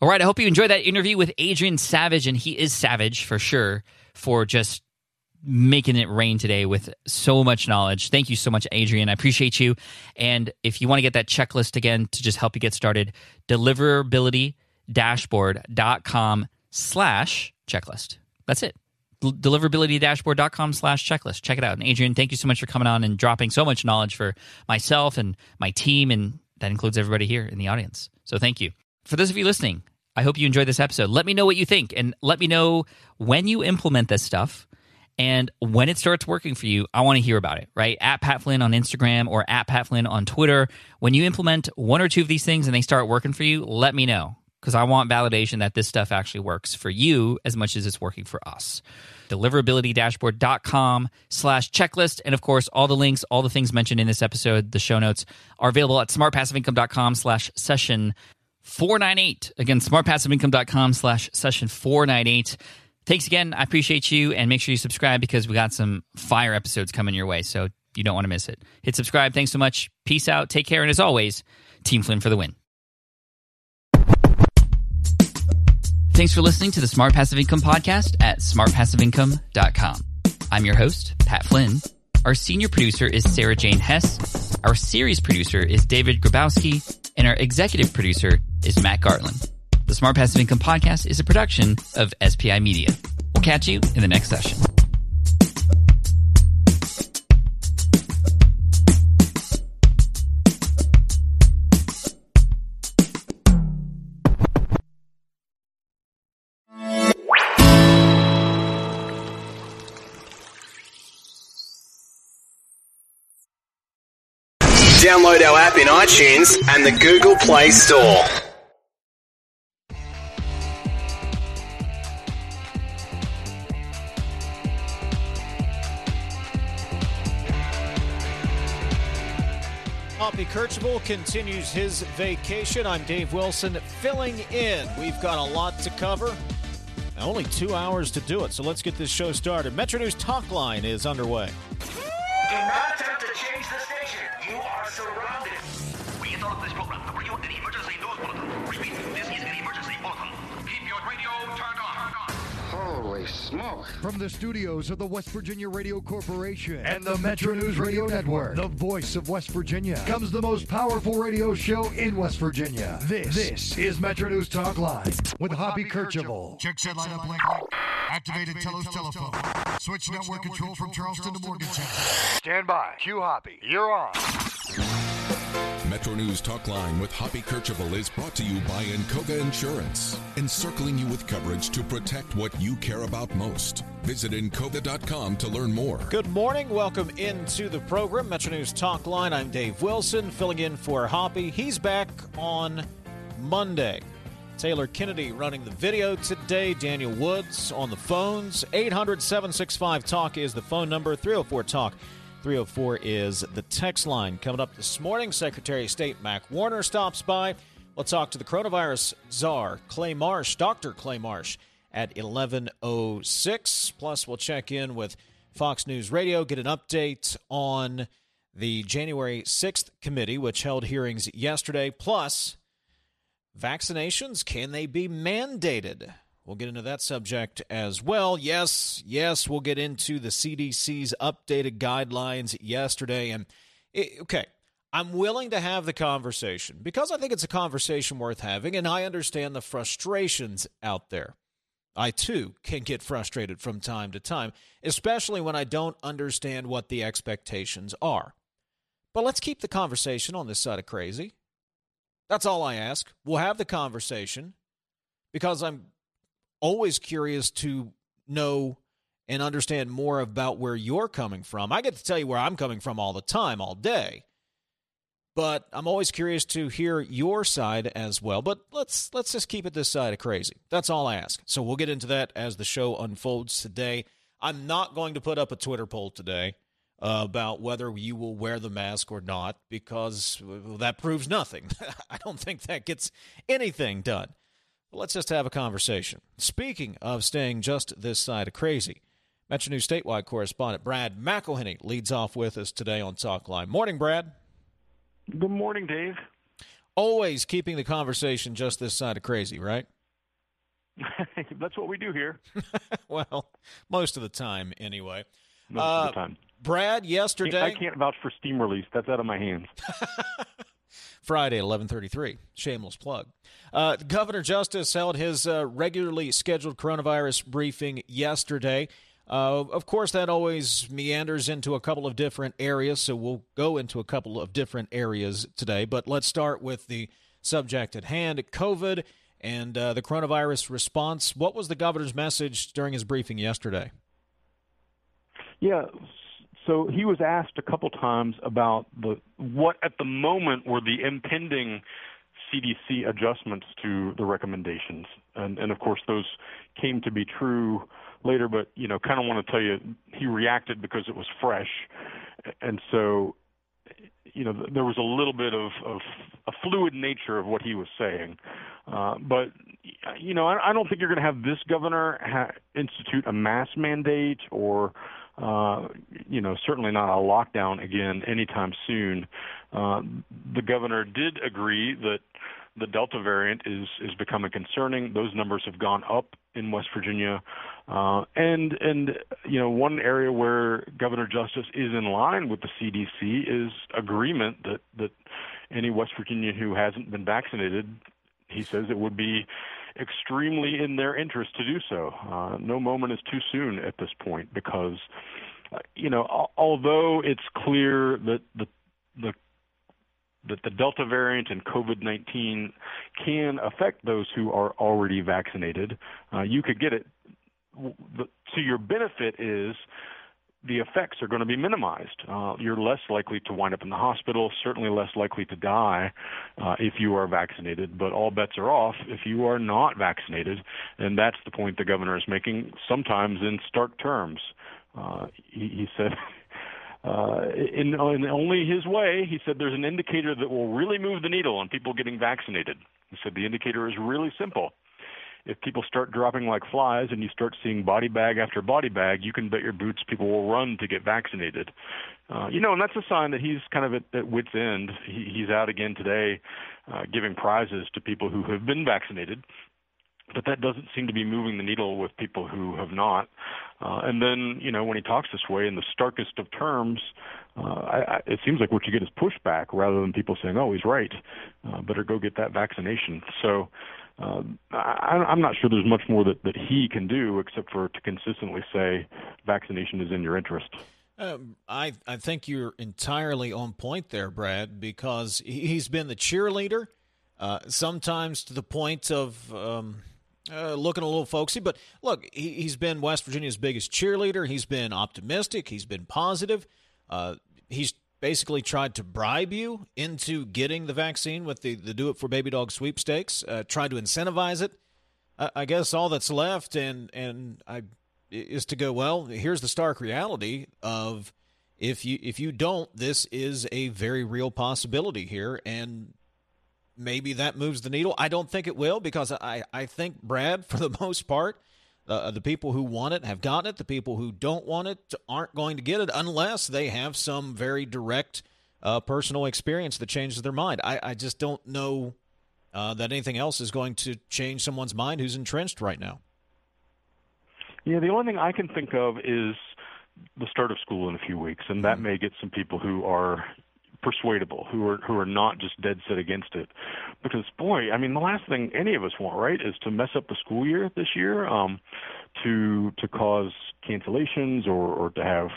All right. I hope you enjoyed that interview with Adrian Savage, and he is savage for sure for just making it rain today with so much knowledge. Thank you so much, Adrian. I appreciate you. And if you want to get that checklist again to just help you get started, deliverabilitydashboard.com slash checklist. That's it. Deliverabilitydashboard.com slash checklist. Check it out. And Adrian, thank you so much for coming on and dropping so much knowledge for myself and my team. And that includes everybody here in the audience. So thank you. For those of you listening, I hope you enjoyed this episode. Let me know what you think and let me know when you implement this stuff and when it starts working for you, I want to hear about it, right? At Pat Flynn on Instagram or at Pat Flynn on Twitter. When you implement one or two of these things and they start working for you, let me know because I want validation that this stuff actually works for you as much as it's working for us. Deliverabilitydashboard.com slash checklist. And of course, all the links, all the things mentioned in this episode, the show notes are available at smartpassiveincome.com slash session 498. Again, smartpassiveincome.com slash session 498. Thanks again. I appreciate you. And make sure you subscribe because we got some fire episodes coming your way. So you don't want to miss it. Hit subscribe. Thanks so much. Peace out. Take care. And as always, Team Flynn for the win. Thanks for listening to the Smart Passive Income Podcast at smartpassiveincome.com. I'm your host, Pat Flynn. Our senior producer is Sarah Jane Hess. Our series producer is David Grabowski. And our executive producer is Matt Gartland. The Smart Passive Income Podcast is a production of SPI Media. We'll catch you in the next session. Download our app in iTunes and the Google Play Store. Hoppy Kercheval continues his vacation. I'm Dave Wilson filling in. We've got a lot to cover. Only two hours to do it, so let's get this show started. Metro News Talk Line is underway. Do not attempt to change the station. You are surrounded. We interrupt this program to bring you an emergency news bulletin. Repeat, this is an emergency bulletin. Keep your radio turned on. Holy smoke. From the studios of the West Virginia Radio Corporation and the Metro News Radio Network, the voice of West Virginia, comes the most powerful radio show in West Virginia. This, this is Metro News Talk Line with Hoppy Kercheval. Check set line up link. Activated Telos telephone. Switch network control from Charleston to Morgantown. Stand by. Q Hoppy. You're on. Metro News Talk Line with Hoppy Kercheval is brought to you by Encova Insurance, encircling you with coverage to protect what you care about most. Visit Encova.com to learn more. Good morning. Welcome into the program, Metro News Talk Line. I'm Dave Wilson, filling in for Hoppy. He's back on Monday. Taylor Kennedy running the video today. Daniel Woods on the phones. 800 765 Talk is the phone number. 304 Talk. 304 is the text line. Coming up this morning, Secretary of State Mac Warner stops by. We'll talk to the coronavirus czar, Clay Marsh, Dr. Clay Marsh, at 11.06. Plus, we'll check in with Fox News Radio, get an update on the January 6th committee, which held hearings yesterday. Plus, vaccinations, can they be mandated? We'll get into that subject as well. Yes, yes, we'll get into the CDC's updated guidelines yesterday. And, it, okay, I'm willing to have the conversation because I think it's a conversation worth having, and I understand the frustrations out there. I too can get frustrated from time to time, especially when I don't understand what the expectations are. But let's keep the conversation on this side of crazy. That's all I ask. We'll have the conversation because I'm always curious to know and understand more about where you're coming from. I get to tell you where I'm coming from all the time, all day. But I'm always curious to hear your side as well. But let's let's just keep it this side of crazy. That's all I ask. So we'll get into that as the show unfolds today. I'm not going to put up a Twitter poll today about whether you will wear the mask or not because that proves nothing. I don't think that gets anything done. Let's just have a conversation. Speaking of staying just this side of crazy, Metro News statewide correspondent Brad McElhinny leads off with us today on Talk Line. Morning, Brad. Good morning, Dave. Always keeping the conversation just this side of crazy, right? That's what we do here. well, most of the time, anyway. Most Uh, of the time. Brad, yesterday. I can't vouch for steam release. That's out of my hands. Friday at 11:33. Shameless plug. Uh, Governor Justice held his uh, regularly scheduled coronavirus briefing yesterday. Uh, of course, that always meanders into a couple of different areas, so we'll go into a couple of different areas today. But let's start with the subject at hand: COVID and uh, the coronavirus response. What was the governor's message during his briefing yesterday? Yeah. So he was asked a couple times about the what at the moment were the impending CDC adjustments to the recommendations, and and of course those came to be true later. But you know, kind of want to tell you, he reacted because it was fresh, and so you know there was a little bit of, of a fluid nature of what he was saying. Uh, but you know, I, I don't think you're going to have this governor ha- institute a mass mandate or uh, you know, certainly not a lockdown again anytime soon. Uh, the governor did agree that the Delta variant is is becoming concerning. Those numbers have gone up in West Virginia, uh, and and you know one area where Governor Justice is in line with the CDC is agreement that that any West Virginian who hasn't been vaccinated, he says it would be extremely in their interest to do so. Uh, no moment is too soon at this point because, uh, you know, al- although it's clear that the the that the Delta variant and COVID-19 can affect those who are already vaccinated, uh, you could get it. To your benefit is the effects are going to be minimized. Uh, you're less likely to wind up in the hospital, certainly less likely to die uh, if you are vaccinated, but all bets are off if you are not vaccinated. And that's the point the governor is making, sometimes in stark terms. Uh, he, he said, uh, in, in only his way, he said there's an indicator that will really move the needle on people getting vaccinated. He said the indicator is really simple if people start dropping like flies and you start seeing body bag after body bag, you can bet your boots people will run to get vaccinated. Uh, you know, and that's a sign that he's kind of at, at wit's end. He, he's out again today, uh, giving prizes to people who have been vaccinated. But that doesn't seem to be moving the needle with people who have not. Uh, and then, you know, when he talks this way in the starkest of terms, uh, I, I, it seems like what you get is pushback rather than people saying, "Oh, he's right. Uh, better go get that vaccination." So, um, I, I'm not sure there's much more that, that he can do except for to consistently say vaccination is in your interest. Um, I I think you're entirely on point there, Brad, because he- he's been the cheerleader, uh, sometimes to the point of um, uh, looking a little folksy. But look, he, he's been West Virginia's biggest cheerleader. He's been optimistic. He's been positive. Uh, he's basically tried to bribe you into getting the vaccine with the, the Do It for Baby Dog sweepstakes. Uh, tried to incentivize it. I, I guess all that's left, and and I is to go. Well, here's the stark reality of if you if you don't, this is a very real possibility here, and maybe that moves the needle. I don't think it will because I I think Brad, for the most part. Uh, the people who want it have gotten it. The people who don't want it aren't going to get it unless they have some very direct uh, personal experience that changes their mind. I, I just don't know uh, that anything else is going to change someone's mind who's entrenched right now. Yeah, the only thing I can think of is the start of school in a few weeks, and that may get some people who are persuadable, who are who are not just dead set against it. Because boy, I mean, the last thing any of us want, right, is to mess up the school year this year, um, to to cause cancellations or or to have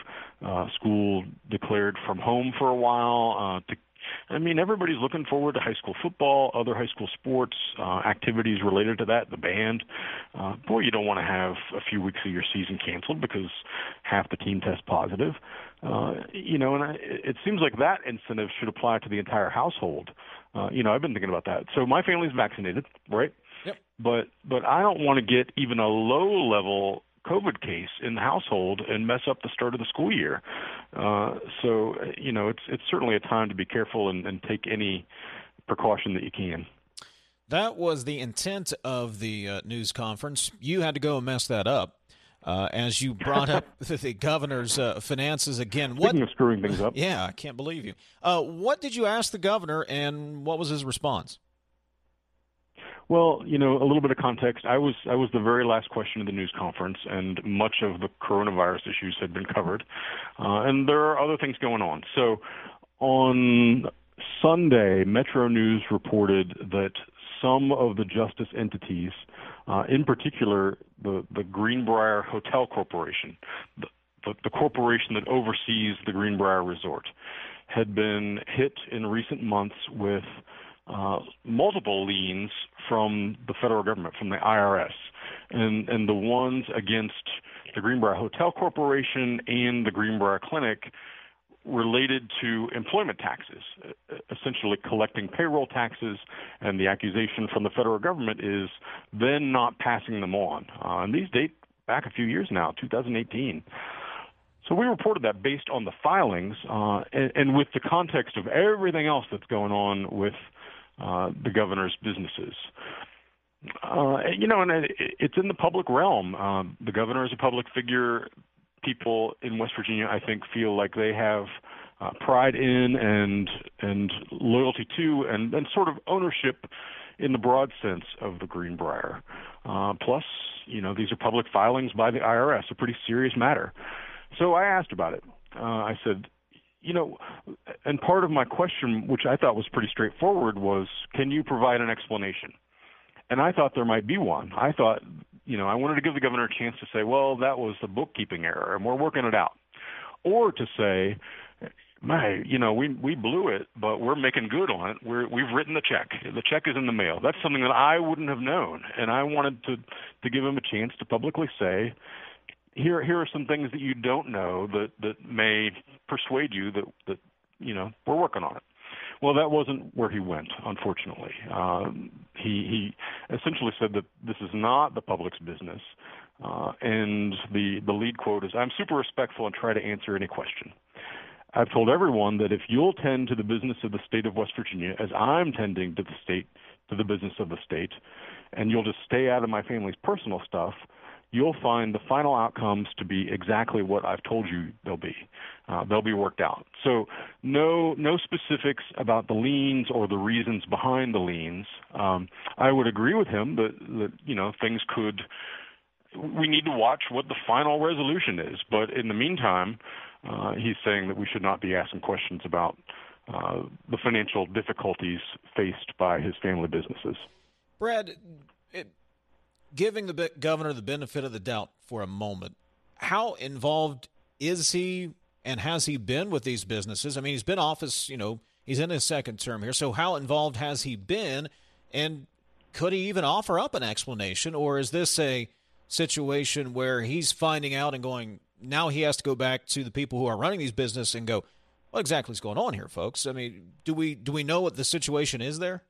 uh, school declared from home for a while. Uh, to I mean, everybody's looking forward to high school football, other high school sports, uh, activities related to that, the band. Uh, boy, you don't want to have a few weeks of your season canceled because half the team tests positive. Uh, you know, and I, it seems like that incentive should apply to the entire household. Uh, you know, I've been thinking about that. So my family's vaccinated, right? Yep. But but I don't want to get even a low level COVID case in the household and mess up the start of the school year. Uh, so you know, it's it's certainly a time to be careful and, and take any precaution that you can. That was the intent of the uh, news conference. You had to go and mess that up. Uh, as you brought up the governor's uh, finances again, what Speaking of screwing things up, Yeah, I can't believe you. Uh, what did you ask the governor, and what was his response? Well, you know, a little bit of context. I was I was the very last question of the news conference, and much of the coronavirus issues had been covered, uh, and there are other things going on. So, on Sunday, Metro News reported that some of the justice entities, uh, in particular the the Greenbrier Hotel Corporation, the, the, the corporation that oversees the Greenbrier Resort, had been hit in recent months with uh, multiple liens from the federal government, from the IRS, and and the ones against the Greenbrier Hotel Corporation and the Greenbrier Clinic related to employment taxes, uh, essentially collecting payroll taxes, and the accusation from the federal government is then not passing them on. Uh, and these date back a few years now, 2018. So we reported that based on the filings uh, and, and with the context of everything else that's going on with uh, the governor's businesses. Uh, you know, and it, it's in the public realm. Um, the governor is a public figure. People in West Virginia, I think, feel like they have uh, pride in and and loyalty to, and, and sort of ownership in the broad sense of the Greenbrier. Uh, plus, you know, these are public filings by the IRS, a pretty serious matter. So I asked about it. Uh, I said, you know, and part of my question, which I thought was pretty straightforward, was can you provide an explanation? And I thought there might be one. I thought, you know, I wanted to give the governor a chance to say, well, that was a bookkeeping error, and we're working it out. Or to say, my, you know, we we blew it, but we're making good on it. We're we've written the check. The check is in the mail. That's something that I wouldn't have known, and I wanted to to give him a chance to publicly say, here here are some things that you don't know that that may persuade you that that you know we're working on it. Well, that wasn't where he went, unfortunately. Um, he he essentially said that this is not the public's business, uh, and the the lead quote is, "I'm super respectful and try to answer any question." I've told everyone that if you'll tend to the business of the state of West Virginia as I'm tending to the state to the business of the state, and you'll just stay out of my family's personal stuff, you'll find the final outcomes to be exactly what I've told you they'll be. Uh, they'll be worked out. So no no specifics about the liens or the reasons behind the liens. Um, I would agree with him that that you know things could. We need to watch what the final resolution is, but in the meantime, uh, he's saying that we should not be asking questions about uh, the financial difficulties faced by his family businesses. Brad, it, giving the governor the benefit of the doubt for a moment, how involved is he and has he been with these businesses? I mean, he's been office, you know, he's in his second term here. So how involved has he been? And could he even offer up an explanation? Or is this a situation where he's finding out and going, now he has to go back to the people who are running these businesses and go, what exactly is going on here, folks? I mean, do we do we know what the situation is there?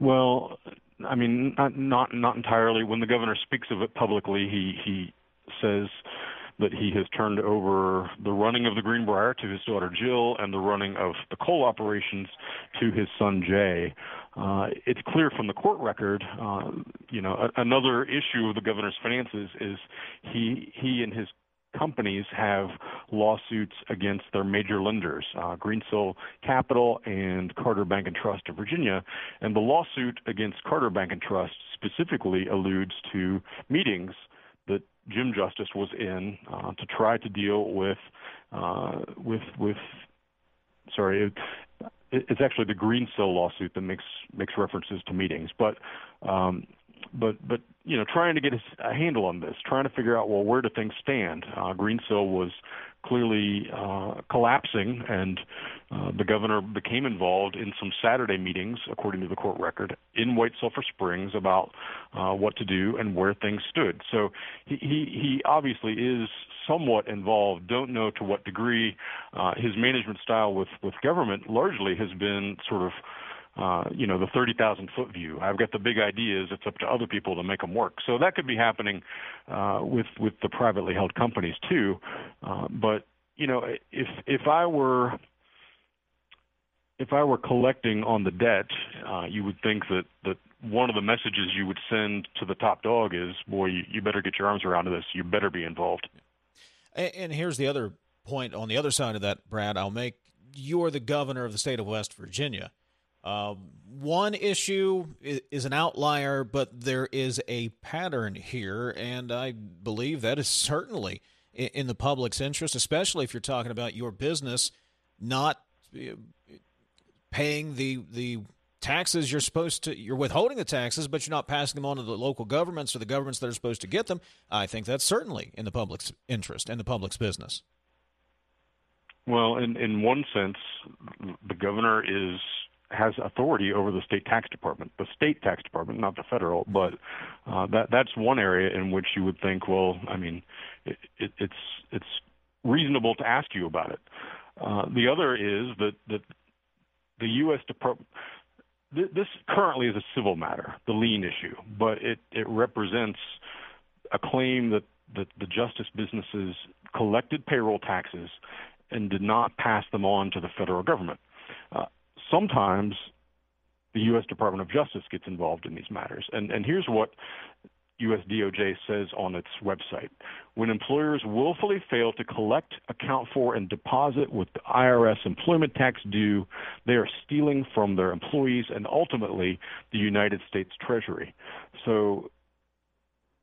Well, I mean, not not not entirely. When the governor speaks of it publicly, he he says that he has turned over the running of the Greenbrier to his daughter Jill and the running of the coal operations to his son Jay. Uh, it's clear from the court record, uh, you know, a, another issue of the governor's finances is he he and his companies have lawsuits against their major lenders, uh, Greensill Capital and Carter Bank and Trust of Virginia. And the lawsuit against Carter Bank and Trust specifically alludes to meetings that Jim Justice was in uh, to try to deal with uh, with with sorry. It, it's actually the Greensill lawsuit that makes makes references to meetings, but um, but but you know, trying to get a handle on this, trying to figure out well, where do things stand? Uh, Greensill was clearly uh, collapsing, and uh, the governor became involved in some Saturday meetings, according to the court record, in White Sulphur Springs about uh, what to do and where things stood. So he he, he obviously is somewhat involved. Don't know to what degree. Uh, his management style with with government largely has been sort of uh, you know, the 30,000 foot view. I've got the big ideas. It's up to other people to make them work. So that could be happening uh, with with the privately held companies too. Uh, but you know, if if I were if I were collecting on the debt, uh, you would think that that one of the messages you would send to the top dog is, "Boy, you, you better get your arms around this. You better be involved." And, and here's the other point on the other side of that, Brad. I'll make. You're the governor of the state of West Virginia. Uh, one issue is, an outlier, but there is a pattern here, and I believe that is certainly in, in the public's interest, especially if you're talking about your business not uh, paying the the taxes you're supposed to you're withholding the taxes but you're not passing them on to the local governments or the governments that are supposed to get them. I think that's certainly in the public's interest and the public's business. Well in in one sense the governor is has authority over the state tax department the state tax department not the federal but uh, that that's one area in which you would think well i mean it, it, it's it's reasonable to ask you about it uh, the other is that that the U.S. Department. This currently is a civil matter, the lien issue, but it, it represents a claim that, that the justice businesses collected payroll taxes and did not pass them on to the federal government. Sometimes the U.S. Department of Justice gets involved in these matters, and and here's what US DOJ says on its website. When employers willfully fail to collect, account for, and deposit with the IRS employment tax due, they are stealing from their employees and ultimately the United States Treasury. So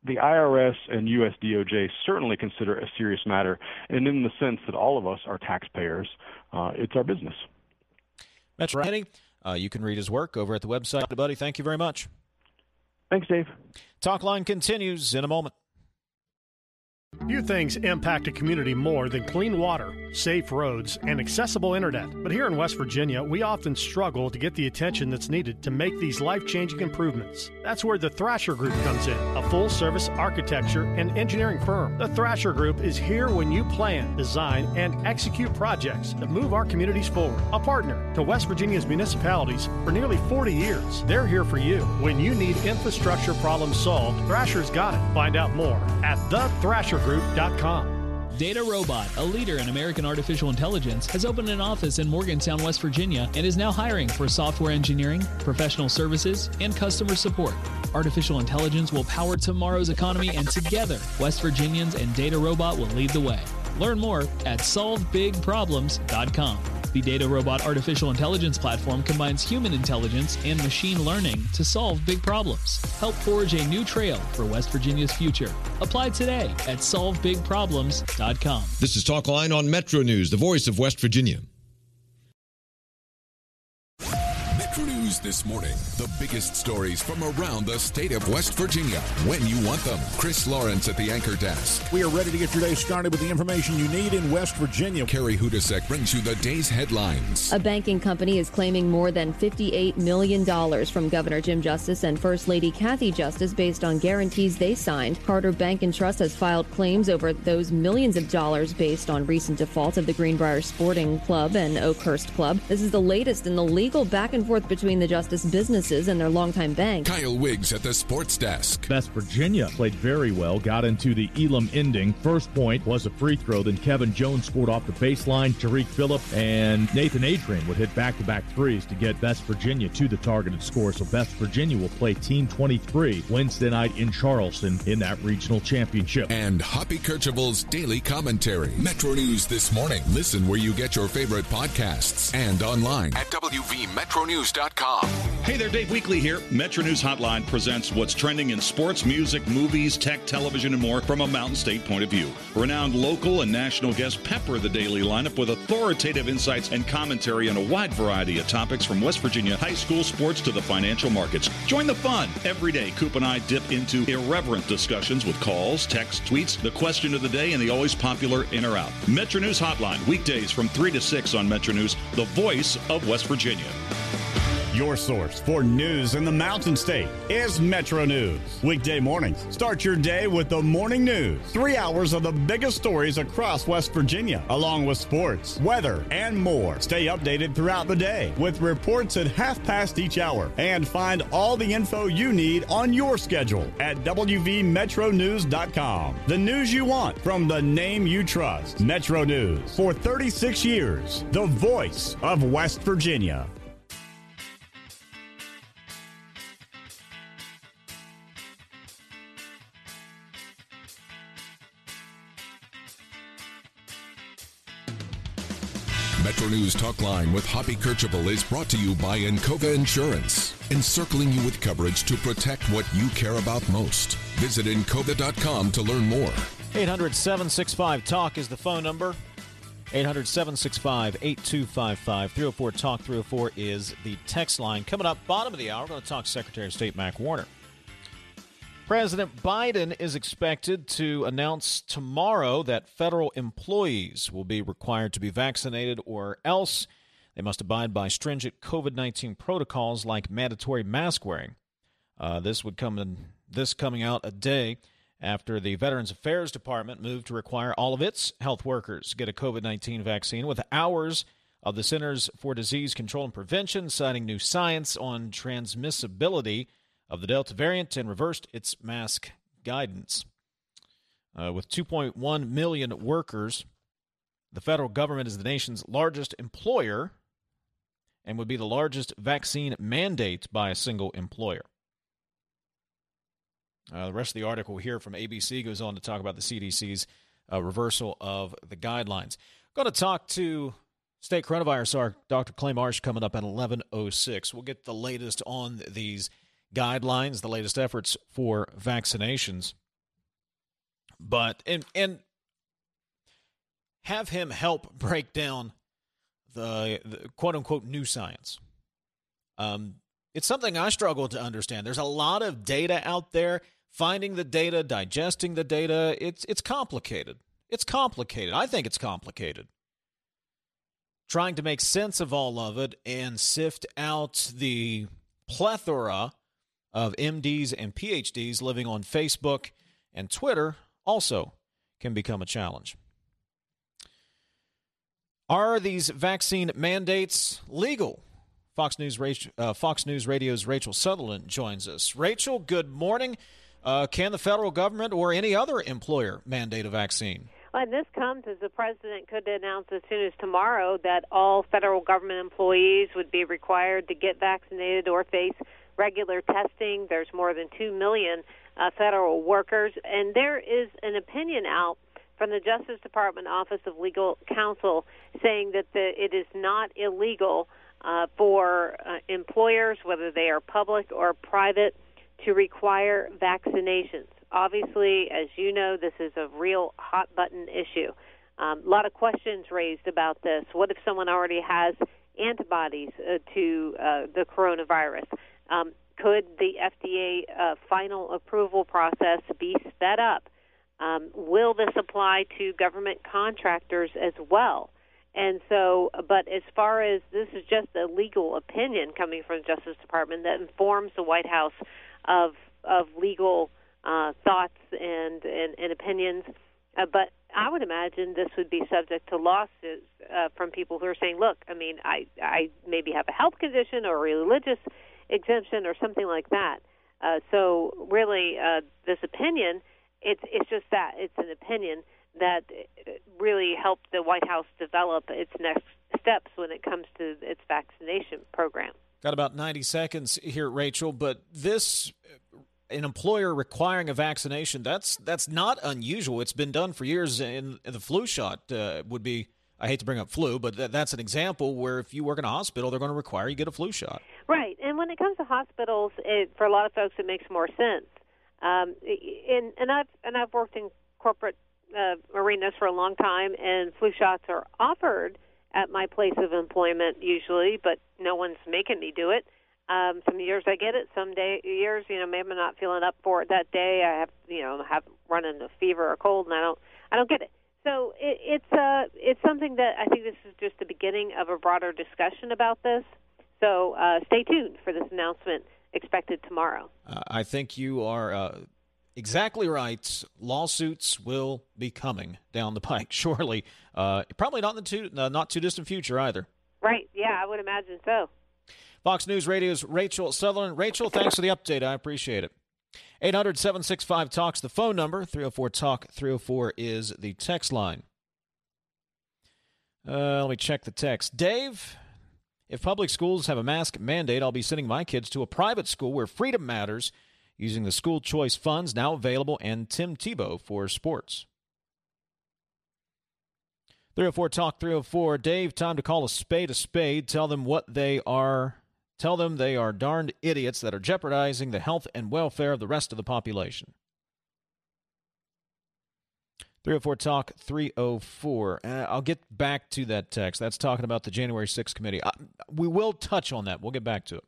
the IRS and US DOJ certainly consider a serious matter, and in the sense that all of us are taxpayers, uh, it's our business. Metro uh, you can read his work over at the website. Buddy, thank you very much. Thanks, Dave. Talk line continues in a moment. Few things impact a community more than clean water, safe roads, and accessible internet. But here in West Virginia, we often struggle to get the attention that's needed to make these life changing improvements. That's where the Thrasher Group comes in, a full service architecture and engineering firm. The Thrasher Group is here when you plan, design, and execute projects that move our communities forward. A partner to West Virginia's municipalities for nearly 40 years. They're here for you. When you need infrastructure problems solved, Thrasher's got it. Find out more at the Thrasher DataRobot.com. Data Robot, a leader in American artificial intelligence, has opened an office in Morgantown, West Virginia, and is now hiring for software engineering, professional services, and customer support. Artificial intelligence will power tomorrow's economy, and together, West Virginians and Data Robot will lead the way. Learn more at solvebigproblems.com. The Data Robot artificial intelligence platform combines human intelligence and machine learning to solve big problems. Help forge a new trail for West Virginia's future. Apply today at solvebigproblems.com. This is Talk Line on Metro News, the voice of West Virginia. News this morning. The biggest stories from around the state of West Virginia when you want them. Chris Lawrence at the anchor desk. We are ready to get your day started with the information you need in West Virginia. Carrie Hodousek brings you the day's headlines. A banking company is claiming more than $58 million from Governor Jim Justice and First Lady Kathy Justice based on guarantees they signed. Carter Bank and Trust has filed claims over those millions of dollars based on recent defaults of the Greenbrier Sporting Club and Oakhurst Club. This is the latest in the legal back and forth between the Justice businesses and their longtime bank. Kyle Wiggs at the sports desk. West Virginia played very well, got into the Elam ending. First point was a free throw, then Kevin Jones scored off the baseline. Tarik Phillip and Nathan Adrian would hit back to back threes to get West Virginia to the targeted score. So West Virginia will play Team 23 Wednesday night in Charleston in that regional championship. And Hoppy Kercheval's daily commentary. Metro News this morning. Listen where you get your favorite podcasts and online at WVMetroNews.com. Hey there, Dave Weekley here. Metro News Hotline presents what's trending in sports, music, movies, tech, television, and more from a Mountain State point of view. Renowned local and national guests pepper the daily lineup with authoritative insights and commentary on a wide variety of topics from West Virginia high school sports to the financial markets. Join the fun. Every day, Coop and I dip into irreverent discussions with calls, texts, tweets, the question of the day, and the always popular in or out. Metro News Hotline, weekdays from 3 to 6 on Metro News, the voice of West Virginia. Your source for news in the Mountain State is Metro News. Weekday mornings, start your day with the morning news. Three hours of the biggest stories across West Virginia, along with sports, weather, and more. Stay updated throughout the day with reports at half past each hour and find all the info you need on your schedule at WVMetroNews.com. The news you want from the name you trust. Metro News for 36 years, the voice of West Virginia. Metro News Talk Line with Hoppy Kercheval is brought to you by Encova Insurance, encircling you with coverage to protect what you care about most. Visit Encova.com to learn more. 800 765 Talk is the phone number. 800 765 8255. 304 Talk 304 is the text line. Coming up, bottom of the hour, we're going to talk Secretary of State Mac Warner. President Biden is expected to announce tomorrow that federal employees will be required to be vaccinated or else they must abide by stringent COVID 19 protocols like mandatory mask wearing. Uh, this would come in this coming out a day after the Veterans Affairs Department moved to require all of its health workers get a COVID 19 vaccine with hours of the Centers for Disease Control and Prevention citing new science on transmissibility of the Delta variant and reversed its mask guidance. Uh, with 2.1 million workers, the federal government is the nation's largest employer and would be the largest vaccine mandate by a single employer. Uh, the rest of the article here from ABC goes on to talk about the CDC's uh, reversal of the guidelines. Going to talk to state coronavirus czar Dr. Clay Marsh coming up at 11:06. We'll get the latest on these guidelines, the latest efforts for vaccinations. But and and have him help break down the, the quote unquote new science. Um, it's something I struggle to understand. There's a lot of data out there. Finding the data, digesting the data, it's it's complicated. It's complicated. I think it's complicated. Trying to make sense of all of it and sift out the plethora of MDs and PhDs living on Facebook and Twitter also can become a challenge. Are these vaccine mandates legal? Fox News, uh, Fox News Radio's Rachel Sutherland joins us. Rachel, good morning. Uh, can the federal government or any other employer mandate a vaccine? Well, this comes as the president could announce as soon as tomorrow that all federal government employees would be required to get vaccinated or face regular testing. There's more than 2 million uh, federal workers. And there is an opinion out from the Justice Department Office of Legal Counsel saying that the, it is not illegal uh, for uh, employers, whether they are public or private, to require vaccinations. Obviously, as you know, this is a real hot button issue. Um, a lot of questions raised about this. What if someone already has antibodies uh, to uh, the coronavirus? Um, could the FDA uh, final approval process be sped up? Um, will this apply to government contractors as well? And so, but as far as this is just a legal opinion coming from the Justice Department that informs the White House of of legal uh, thoughts and, and, and opinions. Uh, but I would imagine this would be subject to lawsuits uh, from people who are saying, "Look, I mean, I I maybe have a health condition or a religious exemption or something like that." Uh, so really, uh, this opinion, it's it's just that it's an opinion that really helped the White House develop its next steps when it comes to its vaccination program. Got about 90 seconds here, Rachel, but this an employer requiring a vaccination that's that's not unusual it's been done for years in, in the flu shot uh, would be i hate to bring up flu but th- that's an example where if you work in a hospital they're going to require you get a flu shot right and when it comes to hospitals it, for a lot of folks it makes more sense um, and and i've and i've worked in corporate uh, arenas for a long time and flu shots are offered at my place of employment usually, but no one's making me do it. Um, some years I get it. Some day years, you know, maybe I'm not feeling up for it that day. I have, you know, have running a fever or cold, and I don't, I don't get it. So it, it's uh, it's something that I think this is just the beginning of a broader discussion about this. So uh, stay tuned for this announcement expected tomorrow. Uh, I think you are uh, exactly right. Lawsuits will be coming down the pike shortly. Uh, probably not in the too, uh, not too distant future either. Right. Yeah, I would imagine so. Fox News Radio's Rachel Sutherland. Rachel, thanks for the update. I appreciate it. 800 765 Talks, the phone number. 304 Talk 304 is the text line. Uh, let me check the text. Dave, if public schools have a mask mandate, I'll be sending my kids to a private school where freedom matters using the school choice funds now available and Tim Tebow for sports. 304 Talk 304. Dave, time to call a spade a spade. Tell them what they are. Tell them they are darned idiots that are jeopardizing the health and welfare of the rest of the population. 304 Talk 304. Uh, I'll get back to that text. That's talking about the January 6th committee. Uh, we will touch on that. We'll get back to it.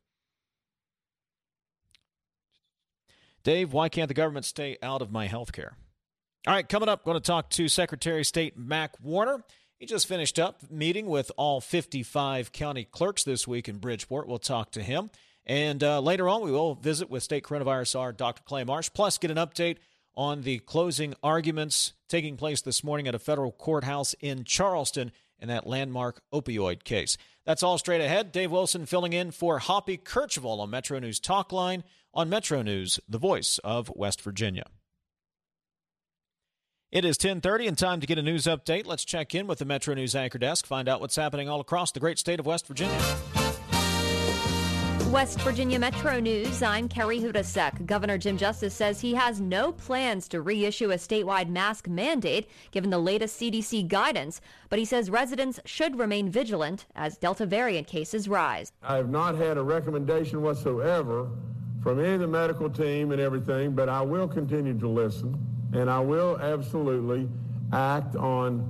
Dave, why can't the government stay out of my health care? All right, coming up, going to talk to Secretary of State Mac Warner. He just finished up meeting with all 55 county clerks this week in Bridgeport. We'll talk to him. And uh, later on, we will visit with State Coronavirus Czar Dr. Clay Marsh, plus get an update on the closing arguments taking place this morning at a federal courthouse in Charleston in that landmark opioid case. That's all straight ahead. Dave Wilson filling in for Hoppy Kercheval on Metro News Talk Line on Metro News, the voice of West Virginia. It is 10:30 and time to get a news update. Let's check in with the Metro News anchor desk, find out what's happening all across the great state of West Virginia. West Virginia Metro News, I'm Carrie Hodousek. Governor Jim Justice says he has no plans to reissue a statewide mask mandate given the latest CDC guidance, but he says residents should remain vigilant as Delta variant cases rise. I have not had a recommendation whatsoever from any of the medical team and everything, but I will continue to listen and I will absolutely act on,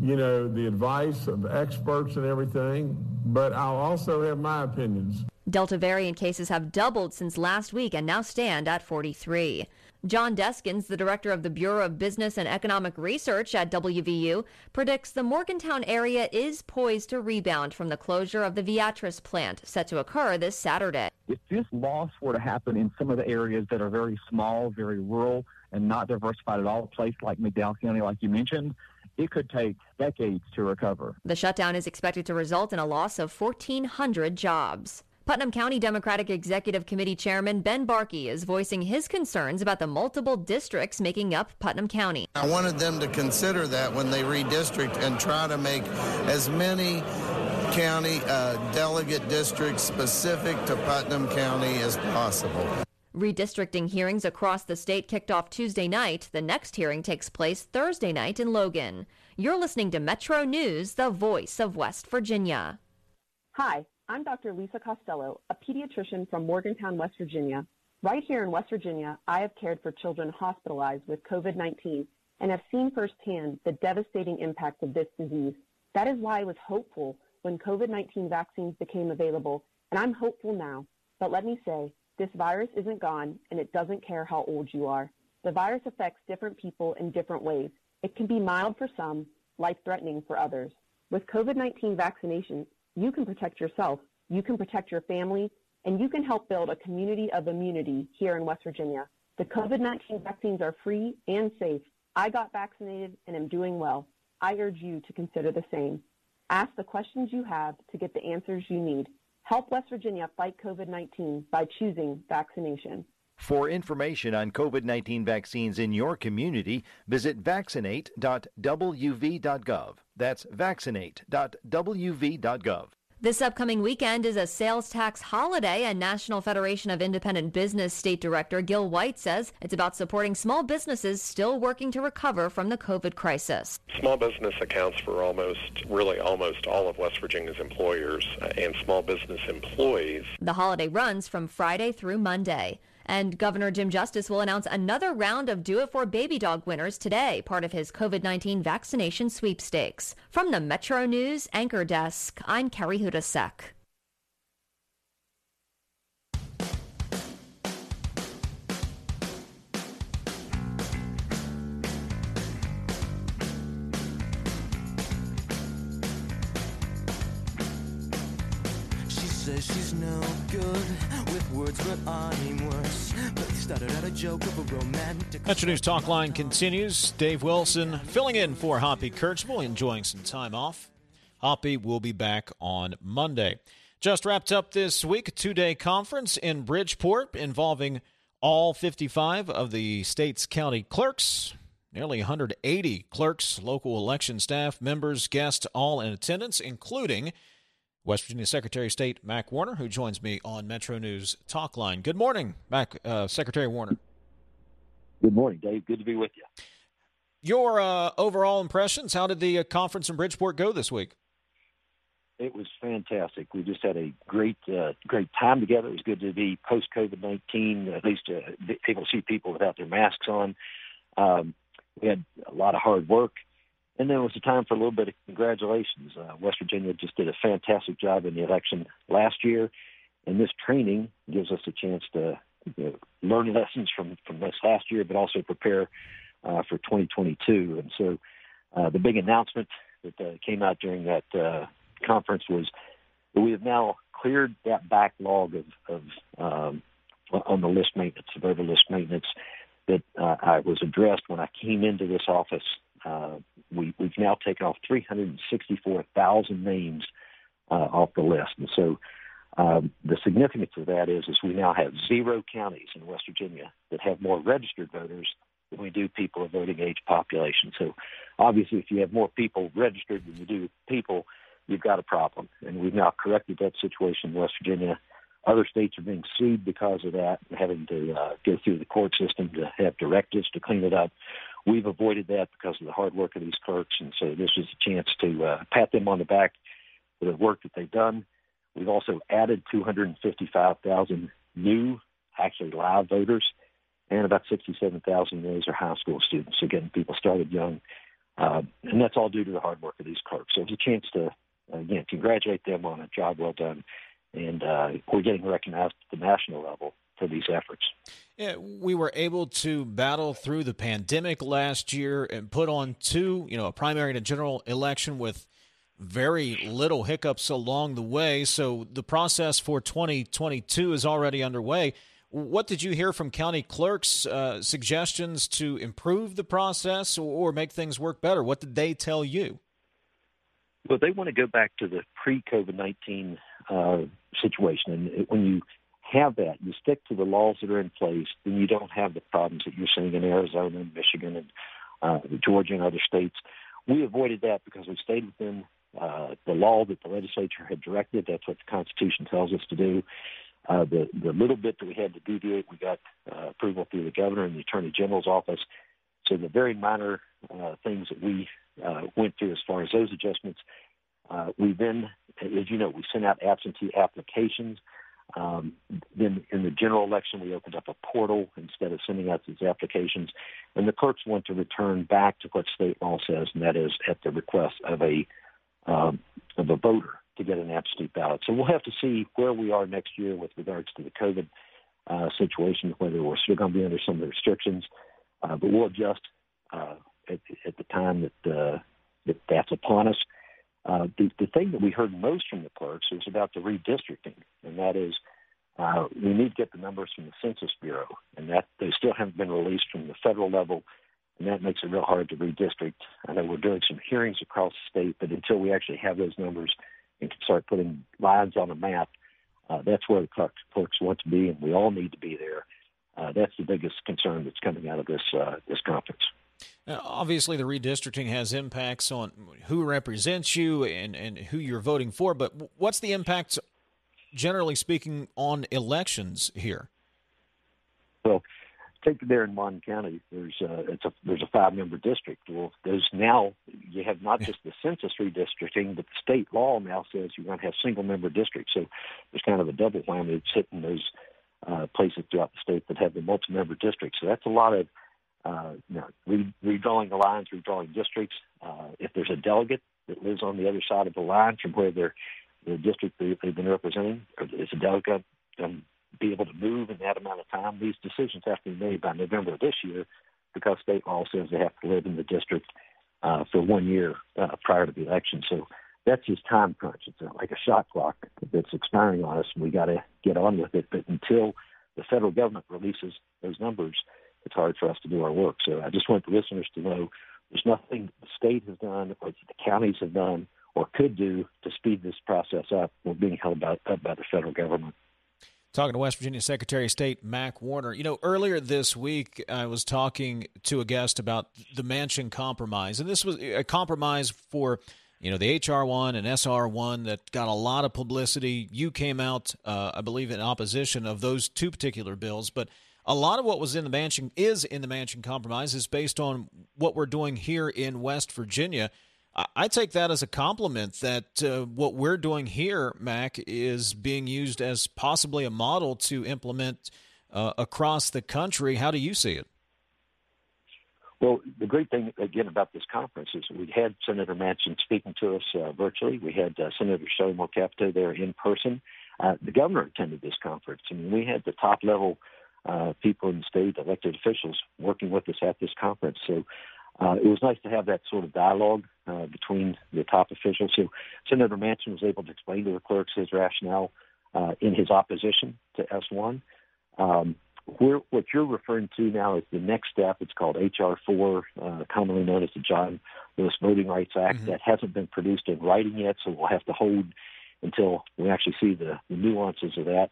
you know, the advice of experts and everything, but I'll also have my opinions. Delta variant cases have doubled since last week and now stand at 43. John Deskins, the director of the Bureau of Business and Economic Research at WVU, predicts the Morgantown area is poised to rebound from the closure of the Viatris plant set to occur this Saturday. If this loss were to happen in some of the areas that are very small, very rural, and not diversified at all, a place like McDowell County, like you mentioned, it could take decades to recover. The shutdown is expected to result in a loss of 1,400 jobs. Putnam County Democratic Executive Committee Chairman Ben Barkey is voicing his concerns about the multiple districts making up Putnam County. I wanted them to consider that when they redistrict and try to make as many county uh, delegate districts specific to Putnam County as possible. Redistricting hearings across the state kicked off Tuesday night. The next hearing takes place Thursday night in Logan. You're listening to Metro News, the voice of West Virginia. Hi, I'm Dr. Lisa Costello, a pediatrician from Morgantown, West Virginia. Right here in West Virginia, I have cared for children hospitalized with COVID 19 and have seen firsthand the devastating impact of this disease. That is why I was hopeful when COVID 19 vaccines became available, and I'm hopeful now. But let me say, this virus isn't gone and it doesn't care how old you are. The virus affects different people in different ways. It can be mild for some, life threatening for others. With COVID 19 vaccinations, you can protect yourself, you can protect your family, and you can help build a community of immunity here in West Virginia. The COVID 19 vaccines are free and safe. I got vaccinated and am doing well. I urge you to consider the same. Ask the questions you have to get the answers you need. Help West Virginia fight COVID 19 by choosing vaccination. For information on COVID 19 vaccines in your community, visit vaccinate.wv.gov. That's vaccinate.wv.gov. This upcoming weekend is a sales tax holiday, and National Federation of Independent Business State Director Gil White says it's about supporting small businesses still working to recover from the COVID crisis. Small business accounts for almost, really almost all of West Virginia's employers uh, and small business employees. The holiday runs from Friday through Monday. And Governor Jim Justice will announce another round of Do It For Baby Dog winners today, part of his COVID 19 vaccination sweepstakes. From the Metro News Anchor Desk, I'm Carrie Hodousek. No good with words, but I'm worse. But out a joke of a romantic. Metro News Talk Line continues. Dave Wilson filling in for Hoppy Kercheval, enjoying some time off. Hoppy will be back on Monday. Just wrapped up this week two day conference in Bridgeport involving all 55 of the state's county clerks. Nearly 180 clerks, local election staff, members, guests, all in attendance, including West Virginia Secretary of State Mac Warner, who joins me on Metro News Talk Line. Good morning, Mac, uh, Secretary Warner. Good morning, Dave. Good to be with you. Your uh, overall impressions? How did the uh, conference in Bridgeport go this week? It was fantastic. We just had a great, uh, great time together. It was good to be post COVID nineteen, at least uh, able to see people without their masks on. Um, we had a lot of hard work, and then it was a time for a little bit of congratulations. Uh, West Virginia just did a fantastic job in the election last year, and this training gives us a chance to you know, learn lessons from from this last year, but also prepare uh, for 2022. And so, uh, the big announcement that uh, came out during that uh, conference was that we have now cleared that backlog of, of um, on the list maintenance, of list maintenance that uh, I was addressed when I came into this office. Uh, we, we've now taken off 364,000 names uh, off the list, and so um, the significance of that is, is we now have zero counties in West Virginia that have more registered voters than we do people of voting age population. So, obviously, if you have more people registered than you do people, you've got a problem. And we've now corrected that situation in West Virginia. Other states are being sued because of that, having to uh, go through the court system to have directives to clean it up. We've avoided that because of the hard work of these clerks, and so this is a chance to uh, pat them on the back for the work that they've done. We've also added 255,000 new, actually live voters, and about 67,000 of those are high school students. So getting people started young, uh, and that's all due to the hard work of these clerks. So it's a chance to again, congratulate them on a job well done. And uh, we're getting recognized at the national level for these efforts. Yeah, we were able to battle through the pandemic last year and put on two, you know, a primary and a general election with very little hiccups along the way. So the process for 2022 is already underway. What did you hear from county clerks? Uh, suggestions to improve the process or make things work better? What did they tell you? Well, they want to go back to the pre-COVID nineteen uh, situation, and when you have that, you stick to the laws that are in place, then you don't have the problems that you're seeing in Arizona and Michigan and uh, Georgia and other states. We avoided that because we stayed within uh, the law that the legislature had directed. That's what the Constitution tells us to do. Uh, the the little bit that we had to deviate, we got uh, approval through the governor and the attorney general's office. So the very minor uh, things that we uh, went through as far as those adjustments. Uh, we then, as you know, we sent out absentee applications. Um, then in the general election, we opened up a portal instead of sending out these applications. And the clerks want to return back to what state law says, and that is at the request of a um, of a voter to get an absentee ballot. So we'll have to see where we are next year with regards to the COVID uh, situation, whether we're still going to be under some of the restrictions. Uh, but we'll adjust uh, at, at the time that, uh, that that's upon us. Uh, the, the thing that we heard most from the clerks was about the redistricting, and that is uh, we need to get the numbers from the Census Bureau, and that they still haven't been released from the federal level, and that makes it real hard to redistrict. I know we're doing some hearings across the state, but until we actually have those numbers and can start putting lines on a map, uh, that's where the clerks, clerks want to be, and we all need to be there. Uh, that's the biggest concern that's coming out of this uh, this conference. Now, obviously, the redistricting has impacts on who represents you and, and who you're voting for, but what's the impact, generally speaking, on elections here? Well, take there in Mon County, there's a, it's a there's a five member district. Well, there's now you have not just the census redistricting, but the state law now says you're going to have single member districts. So there's kind of a double whammy. It's hitting those uh, places throughout the state that have the multi member districts. So that's a lot of uh, you know, re- redrawing the lines, redrawing districts. Uh, if there's a delegate that lives on the other side of the line from where they're, the district they, they've been representing, is a delegate um, be able to move in that amount of time? These decisions have to be made by November of this year because state law says they have to live in the district uh, for one year uh, prior to the election. So that's his time crunch. It's like a shot clock that's expiring on us, and we got to get on with it. But until the federal government releases those numbers, it's hard for us to do our work. So I just want the listeners to know there's nothing the state has done or the counties have done or could do to speed this process up. We're being held up by the federal government. Talking to West Virginia Secretary of State Mac Warner. You know, earlier this week, I was talking to a guest about the Manchin compromise, and this was a compromise for you know the HR one and SR1 that got a lot of publicity. You came out, uh, I believe, in opposition of those two particular bills, but a lot of what was in the Manchin is in the Manchin compromise is based on what we're doing here in West Virginia. I take that as a compliment that uh, what we're doing here, Mac, is being used as possibly a model to implement uh, across the country. How do you see it? Well, the great thing again about this conference is we had Senator Manchin speaking to us uh, virtually. We had uh, Senator Shelley Moore Capito there in person. Uh, the governor attended this conference. I mean, we had the top level uh, people in the state, elected officials, working with us at this conference. So uh, it was nice to have that sort of dialogue uh, between the top officials. So Senator Manchin was able to explain to the clerks his rationale uh, in his opposition to S1. Um, what you're referring to now is the next step. It's called H.R. 4, uh, commonly known as the John Lewis Voting Rights Act. Mm-hmm. That hasn't been produced in writing yet, so we'll have to hold until we actually see the, the nuances of that.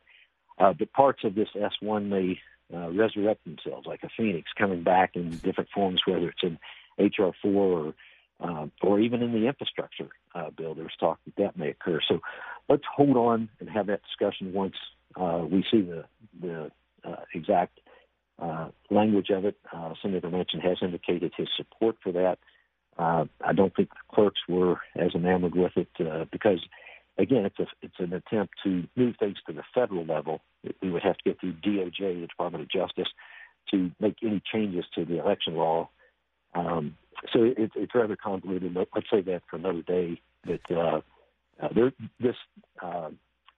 Uh, but parts of this S1 may uh, resurrect themselves like a phoenix, coming back in different forms, whether it's in HR4 or uh, or even in the infrastructure uh, bill. There's talk that that may occur. So let's hold on and have that discussion once uh, we see the the uh, exact uh, language of it. Uh, Senator Manchin has indicated his support for that. I don't think the clerks were as enamored with it because again, it's a it's an attempt to move things to the federal level. We would have to get through DOJ, the Department of Justice, to make any changes to the election law. Um, so it, it's rather convoluted. Let's say that for another day. But uh, uh, there, this uh,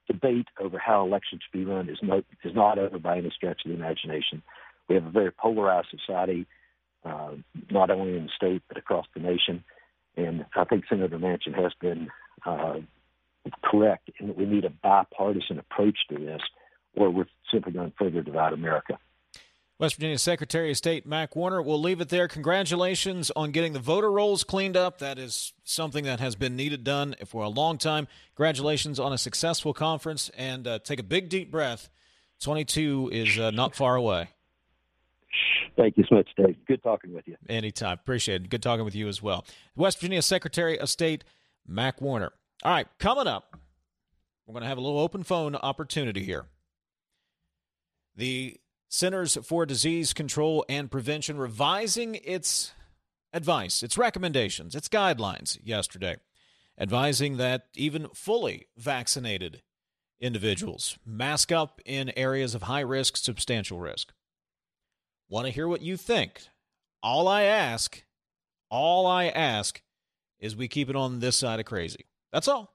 debate over how elections should be run is not is not over by any stretch of the imagination. We have a very polarized society, uh, not only in the state but across the nation. And I think Senator Manchin has been uh, correct and that we need a bipartisan approach to this, or we're simply going to further divide America. West Virginia Secretary of State Mac Warner, we'll leave it there. Congratulations on getting the voter rolls cleaned up. That is something that has been needed done for a long time. Congratulations on a successful conference, and uh, take a big deep breath. 22 is uh, not far away. Thank you so much, Dave. Good talking with you. Anytime. Appreciate it. Good talking with you as well. West Virginia Secretary of State Mac Warner. All right, coming up, we're going to have a little open phone opportunity here. The Centers for Disease Control and Prevention revising its advice, its recommendations, its guidelines yesterday, advising that even fully vaccinated individuals mask up in areas of high risk, substantial risk. Want to hear what you think? All I ask, all I ask is we keep it on this side of crazy. That's all.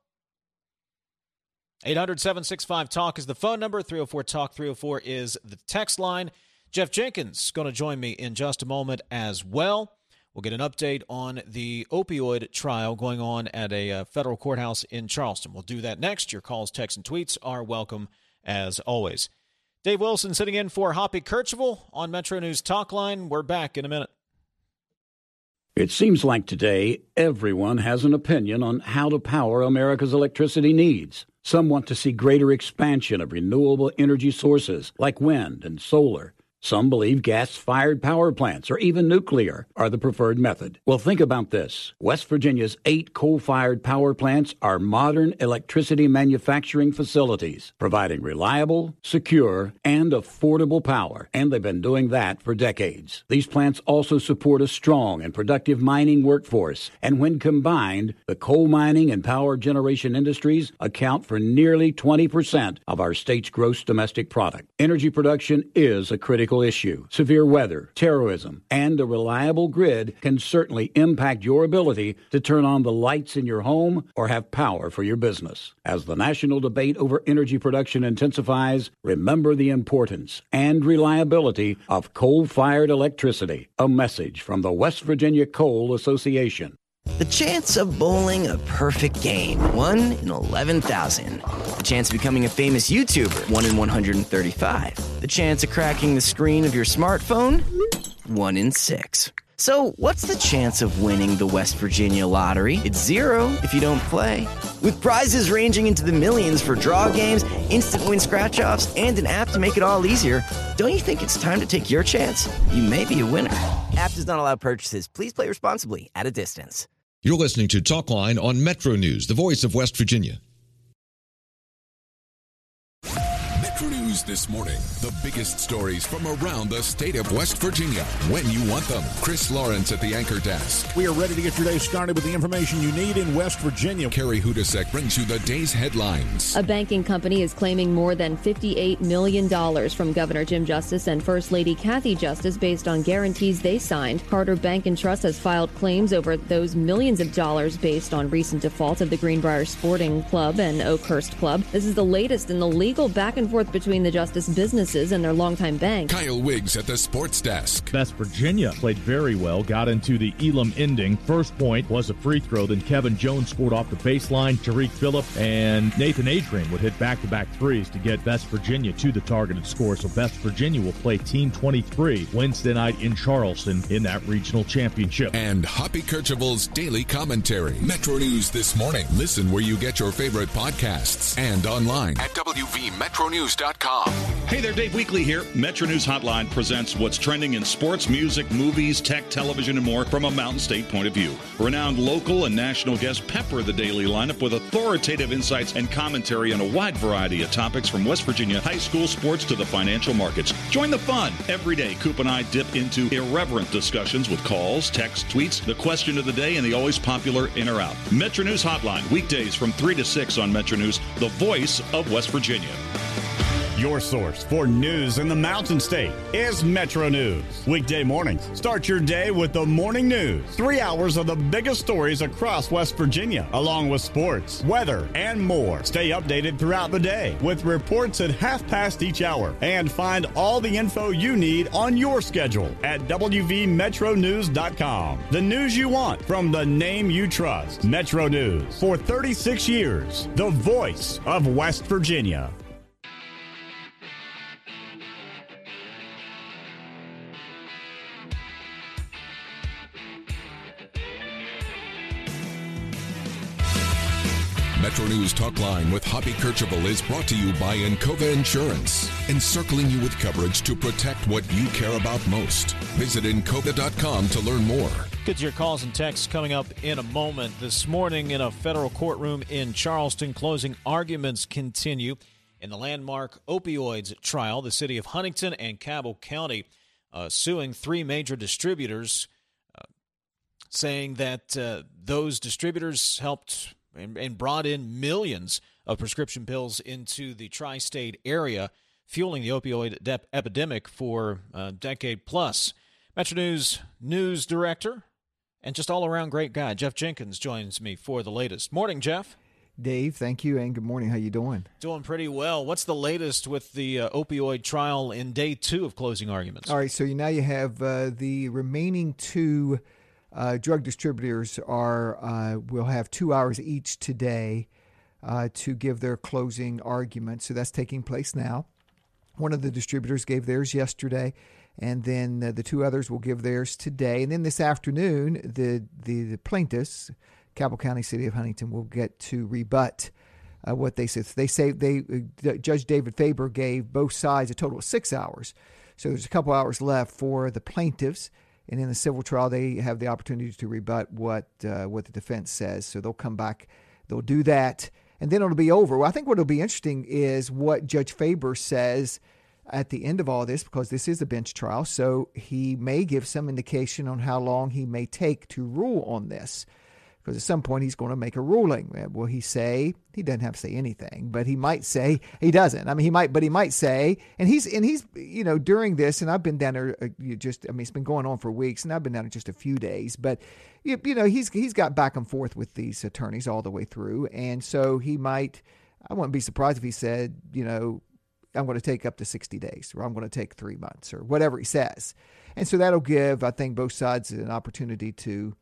800 765 Talk is the phone number. 304 Talk 304 is the text line. Jeff Jenkins going to join me in just a moment as well. We'll get an update on the opioid trial going on at a uh, federal courthouse in Charleston. We'll do that next. Your calls, texts, and tweets are welcome as always. Dave Wilson sitting in for Hoppy Kercheval on Metro News Talk Line. We're back in a minute. It seems like today everyone has an opinion on how to power America's electricity needs. Some want to see greater expansion of renewable energy sources like wind and solar. Some believe gas fired power plants or even nuclear are the preferred method. Well, think about this. West Virginia's eight coal fired power plants are modern electricity manufacturing facilities, providing reliable, secure, and affordable power. And they've been doing that for decades. These plants also support a strong and productive mining workforce. And when combined, the coal mining and power generation industries account for nearly 20% of our state's gross domestic product. Energy production is a critical critical issue. Severe weather, terrorism, and a reliable grid can certainly impact your ability to turn on the lights in your home or have power for your business. As the national debate over energy production intensifies, remember the importance and reliability of coal fired electricity. A message from the West Virginia Coal Association. The chance of bowling a perfect game, 1 in 11,000. The chance of becoming a famous YouTuber, 1 in 135. The chance of cracking the screen of your smartphone, 1 in 6. So, what's the chance of winning the West Virginia lottery? It's zero if you don't play. With prizes ranging into the millions for draw games, instant win scratch offs, and an app to make it all easier, don't you think it's time to take your chance? You may be a winner. App does not allow purchases. Please play responsibly at a distance. You're listening to Talkline on Metro News, the voice of West Virginia. This morning. The biggest stories from around the state of West Virginia when you want them. Chris Lawrence at the anchor desk. We are ready to get your day started with the information you need in West Virginia. Carrie Hodousek brings you the day's headlines. A banking company is claiming more than $58 million from Governor Jim Justice and First Lady Kathy Justice based on guarantees they signed. Carter Bank and Trust has filed claims over those millions of dollars based on recent defaults of the Greenbrier Sporting Club and Oakhurst Club. This is the latest in the legal back and forth between the Justice businesses and their longtime bank. Kyle Wiggs at the sports desk. West Virginia played very well, got into the Elam ending. First point was a free throw. Then Kevin Jones scored off the baseline. Tarik Phillip and Nathan Adrian would hit back to back threes to get West Virginia to the targeted score. So West Virginia will play Team 23 Wednesday night in Charleston in that regional championship. And Hoppy Kercheval's daily commentary. Metro News this morning. Listen where you get your favorite podcasts and online at WVMetroNews.com. Hey there, Dave Weekley here. Metro News Hotline presents what's trending in sports, music, movies, tech, television, and more from a Mountain State point of view. Renowned local and national guests pepper the daily lineup with authoritative insights and commentary on a wide variety of topics from West Virginia high school sports to the financial markets. Join the fun. Every day, Coop and I dip into irreverent discussions with calls, texts, tweets, the question of the day, and the always popular in or out. Metro News Hotline, weekdays from 3 to 6 on Metro News, the voice of West Virginia. Your source for news in the Mountain State is Metro News. Weekday mornings, start your day with the morning news. Three hours of the biggest stories across West Virginia, along with sports, weather, and more. Stay updated throughout the day with reports at half past each hour. And find all the info you need on your schedule at WVMetroNews.com. The news you want from the name you trust. Metro News. For 36 years, the voice of West Virginia. Metro News Talk Line with Hoppy Kercheval is brought to you by Encova Insurance, encircling you with coverage to protect what you care about most. Visit Encova.com to learn more. Get to your calls and texts coming up in a moment. This morning in a federal courtroom in Charleston, closing arguments continue in the landmark opioids trial. The city of Huntington and Cabell County uh, suing three major distributors, uh, saying that uh, those distributors helped and, and brought in millions of prescription pills into the tri state area, fueling the opioid de- epidemic for a decade plus. Metro News news director and just all around great guy, Jeff Jenkins, joins me for the latest. Morning, Jeff. Dave, thank you, and good morning. How you doing? Doing pretty well. What's the latest with the uh, opioid trial in day two of closing arguments? All right, so you, now you have uh, the remaining two uh, drug distributors are uh, will have two hours each today uh, to give their closing argument. So that's taking place now. One of the distributors gave theirs yesterday, and then uh, the two others will give theirs today. And then this afternoon, the the, the plaintiffs, Cabell County, City of Huntington, will get to rebut. Uh, what they said. They say they uh, Judge David Faber gave both sides a total of six hours. So there's a couple hours left for the plaintiffs, and in the civil trial, they have the opportunity to rebut what uh, what the defense says. So they'll come back, they'll do that, and then it'll be over. Well, I think what'll be interesting is what Judge Faber says at the end of all this, because this is a bench trial. So he may give some indication on how long he may take to rule on this because at some point he's going to make a ruling. Will he say he doesn't have to say anything, but he might say he doesn't. I mean, he might, but he might say, and he's and he's you know during this, and I've been down there uh, just. I mean, it's been going on for weeks, and I've been down there just a few days, but you, you know he's he's got back and forth with these attorneys all the way through, and so he might. I wouldn't be surprised if he said, you know, I'm going to take up to 60 days, or I'm going to take three months, or whatever he says, and so that'll give, I think, both sides an opportunity to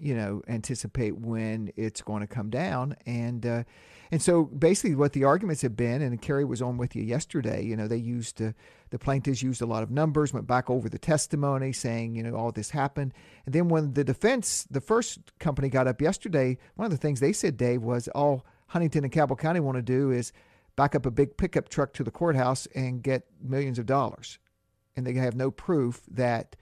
you know, anticipate when it's going to come down. And uh, and so basically, what the arguments have been, and Carrie was on with you yesterday. You know, they used uh, the plaintiffs used a lot of numbers, went back over the testimony, saying you know all this happened. And then when the defense, the first company got up yesterday, one of the things they said, Dave, was all Huntington and Cabell County want to do is back up a big pickup truck to the courthouse and get millions of dollars, and they have no proof that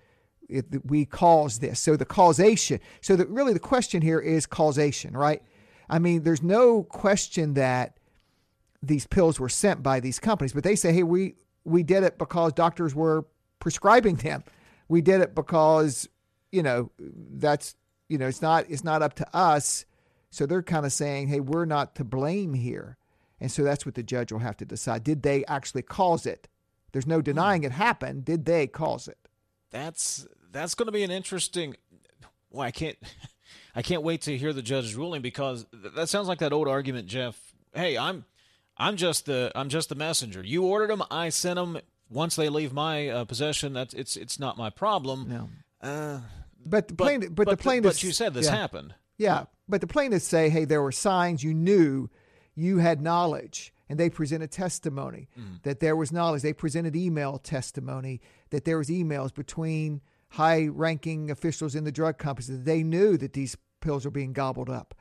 it, we cause this. So the causation. So that really the question here is causation, right? I mean, there's no question that these pills were sent by these companies, but they say, hey, we we did it because doctors were prescribing them. We did it because you know that's you know it's not it's not up to us. So they're kind of saying, hey, we're not to blame here. And so that's what the judge will have to decide. Did they actually cause it? There's no denying hmm. it happened. Did they cause it? That's that's going to be an interesting. Well, I can't. I can't wait to hear the judge's ruling because that sounds like that old argument, Jeff. Hey, I'm, I'm just the, I'm just the messenger. You ordered them, I sent them. Once they leave my uh, possession, that's it's, it's not my problem. No. Uh, but the plaintiff, but, but, the plaintiffs, but you said this yeah. happened. Yeah, but the plaintiffs say, hey, there were signs you knew, you had knowledge, and they presented testimony Mm. that there was knowledge. They presented email testimony that there was emails between high-ranking officials in the drug companies that they knew that these pills were being gobbled up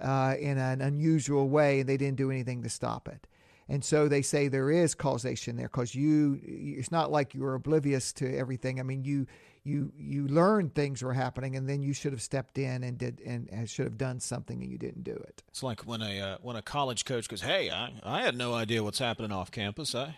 uh, in an unusual way, and they didn't do anything to stop it. And so they say there is causation there because you, it's not like you were oblivious to everything. I mean, you, you, you learned things were happening, and then you should have stepped in and did and, and should have done something, and you didn't do it. It's like when a uh, when a college coach goes, "Hey, I, I had no idea what's happening off campus. I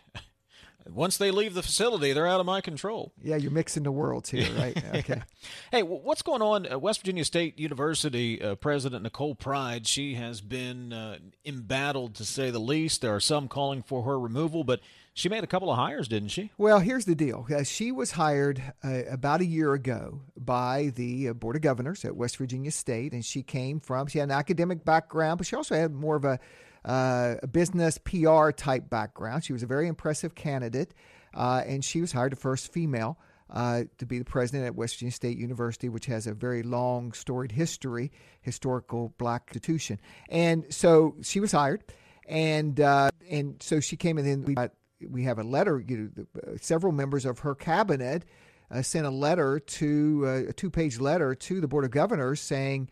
once they leave the facility, they're out of my control." Yeah, you're mixing the worlds here, right? Okay. Hey, what's going on? West Virginia State University uh, President Nicole Pride, she has been uh, embattled to say the least. There are some calling for her removal, but she made a couple of hires, didn't she? Well, here's the deal. Uh, she was hired uh, about a year ago by the uh, Board of Governors at West Virginia State, and she came from, she had an academic background, but she also had more of a, uh, a business PR type background. She was a very impressive candidate, uh, and she was hired the first female. Uh, to be the president at West Virginia State University, which has a very long, storied history, historical black institution, and so she was hired, and uh, and so she came in. And we got we have a letter. You know, uh, several members of her cabinet uh, sent a letter to a two-page letter to the Board of Governors saying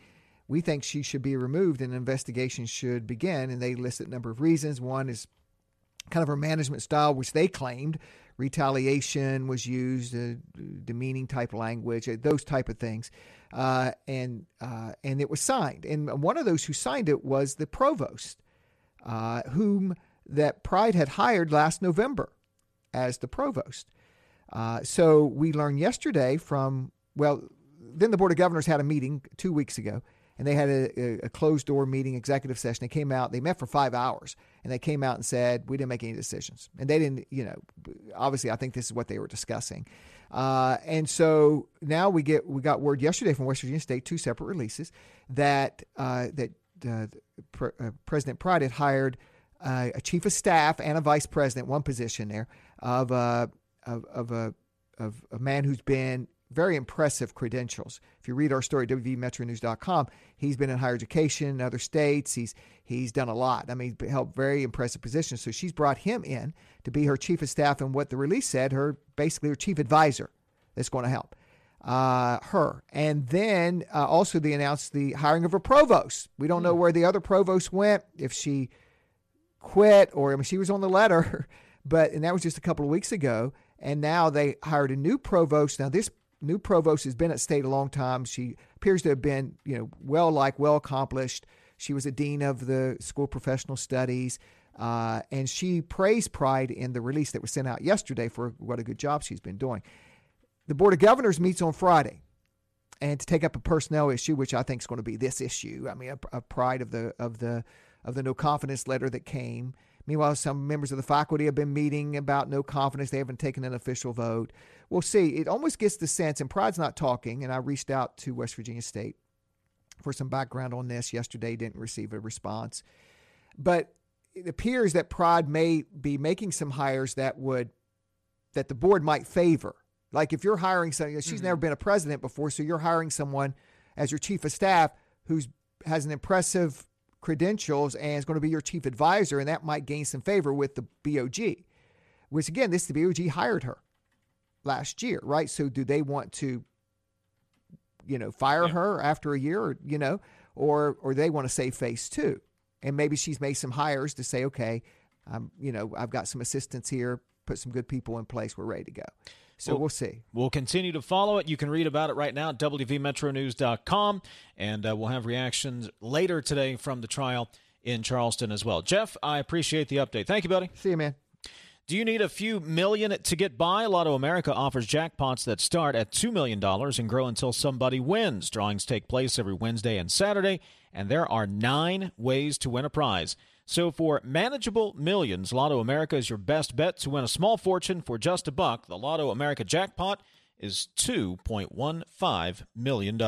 we think she should be removed and an investigation should begin. And they listed a number of reasons. One is kind of her management style, which they claimed retaliation was used, uh, demeaning type language, uh, those type of things, uh, and uh, and it was signed. And one of those who signed it was the provost, uh, whom that Pride had hired last November as the provost. Uh, so we learned yesterday from well, then the board of governors had a meeting two weeks ago, and they had a, a closed door meeting, executive session. They came out, they met for five hours, and they came out and said we didn't make any decisions, and they didn't, you know, obviously I think this is what they were discussing. Uh, and so now we get we got word yesterday from West Virginia State, two separate releases that uh, that uh, Pre- uh, President Pride had hired uh, a chief of staff and a vice president, one position there of uh, of, of a of a man who's been very impressive credentials. If you read our story at wvmetronews.com, he's been in higher education in other states. He's he's done a lot. I mean, he's held very impressive positions. So she's brought him in to be her chief of staff, and what the release said, her basically her chief advisor that's going to help uh, her. And then uh, also they announced the hiring of a provost. We don't know where the other provost went, if she quit or I mean she was on the letter, but and that was just a couple of weeks ago. And now they hired a new provost. Now this new provost has been at state a long time. She appears to have been, you know, well liked, well accomplished. She was a dean of the School of Professional Studies. Uh, and she praised Pride in the release that was sent out yesterday for what a good job she's been doing. The Board of Governors meets on Friday, and to take up a personnel issue, which I think is going to be this issue. I mean, a, a pride of the of the of the no confidence letter that came. Meanwhile, some members of the faculty have been meeting about no confidence. They haven't taken an official vote. We'll see. It almost gets the sense, and Pride's not talking. And I reached out to West Virginia State for some background on this yesterday. Didn't receive a response, but it appears that Pride may be making some hires that would that the board might favor. Like if you're hiring someone, she's never mm-hmm. been a president before, so you're hiring someone as your chief of staff who's has an impressive credentials and is going to be your chief advisor, and that might gain some favor with the BOG. Which again, this the BOG hired her last year, right? So do they want to, you know, fire yeah. her after a year, or you know, or or they want to save face too? And maybe she's made some hires to say, okay, I'm, you know, I've got some assistants here, put some good people in place, we're ready to go. So we'll, we'll, see. We'll continue to follow it. You can read about it right now at WVMetroNews.com, and uh, we'll have reactions later today from the trial in Charleston as well. Jeff, I appreciate the update. Thank you, buddy. See you, man. Do you need a few million to get by? Lotto America offers jackpots that start at $2 million and grow until somebody wins. Drawings take place every Wednesday and Saturday, and there are nine ways to win a prize. So for manageable millions, Lotto America is your best bet to win a small fortune for just a buck. The Lotto America jackpot is $2.15 million.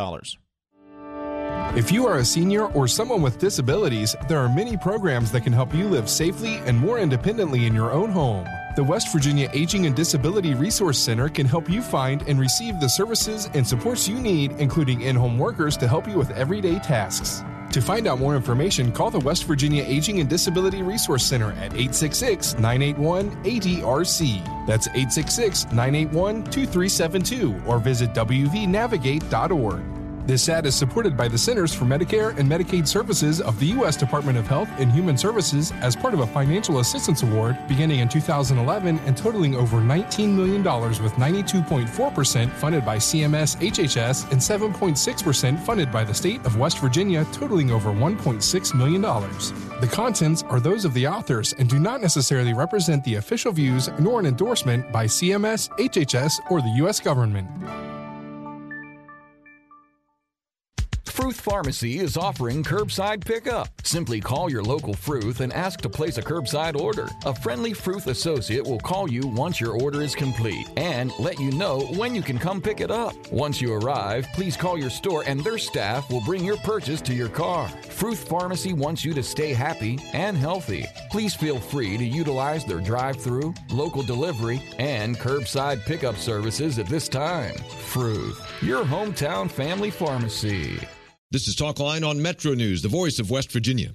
If you are a senior or someone with disabilities, there are many programs that can help you live safely and more independently in your own home. The West Virginia Aging and Disability Resource Center can help you find and receive the services and supports you need, including in home workers to help you with everyday tasks. To find out more information, call the West Virginia Aging and Disability Resource Center at 866 981 ADRC. That's 866 981 2372 or visit WVNavigate.org. This ad is supported by the Centers for Medicare and Medicaid Services of the U.S. Department of Health and Human Services as part of a financial assistance award beginning in 2011 and totaling over $19 million with 92.4% funded by CMS HHS and 7.6% funded by the state of West Virginia, totaling over $1.6 million. The contents are those of the authors and do not necessarily represent the official views nor an endorsement by CMS, HHS, or the U.S. government. Fruth Pharmacy is offering curbside pickup. Simply call your local Fruth and ask to place a curbside order. A friendly Fruth associate will call you once your order is complete and let you know when you can come pick it up. Once you arrive, please call your store and their staff will bring your purchase to your car. Fruth Pharmacy wants you to stay happy and healthy. Please feel free to utilize their drive through, local delivery, and curbside pickup services at this time. Fruth, your hometown family pharmacy. This is Talkline on Metro News, the voice of West Virginia.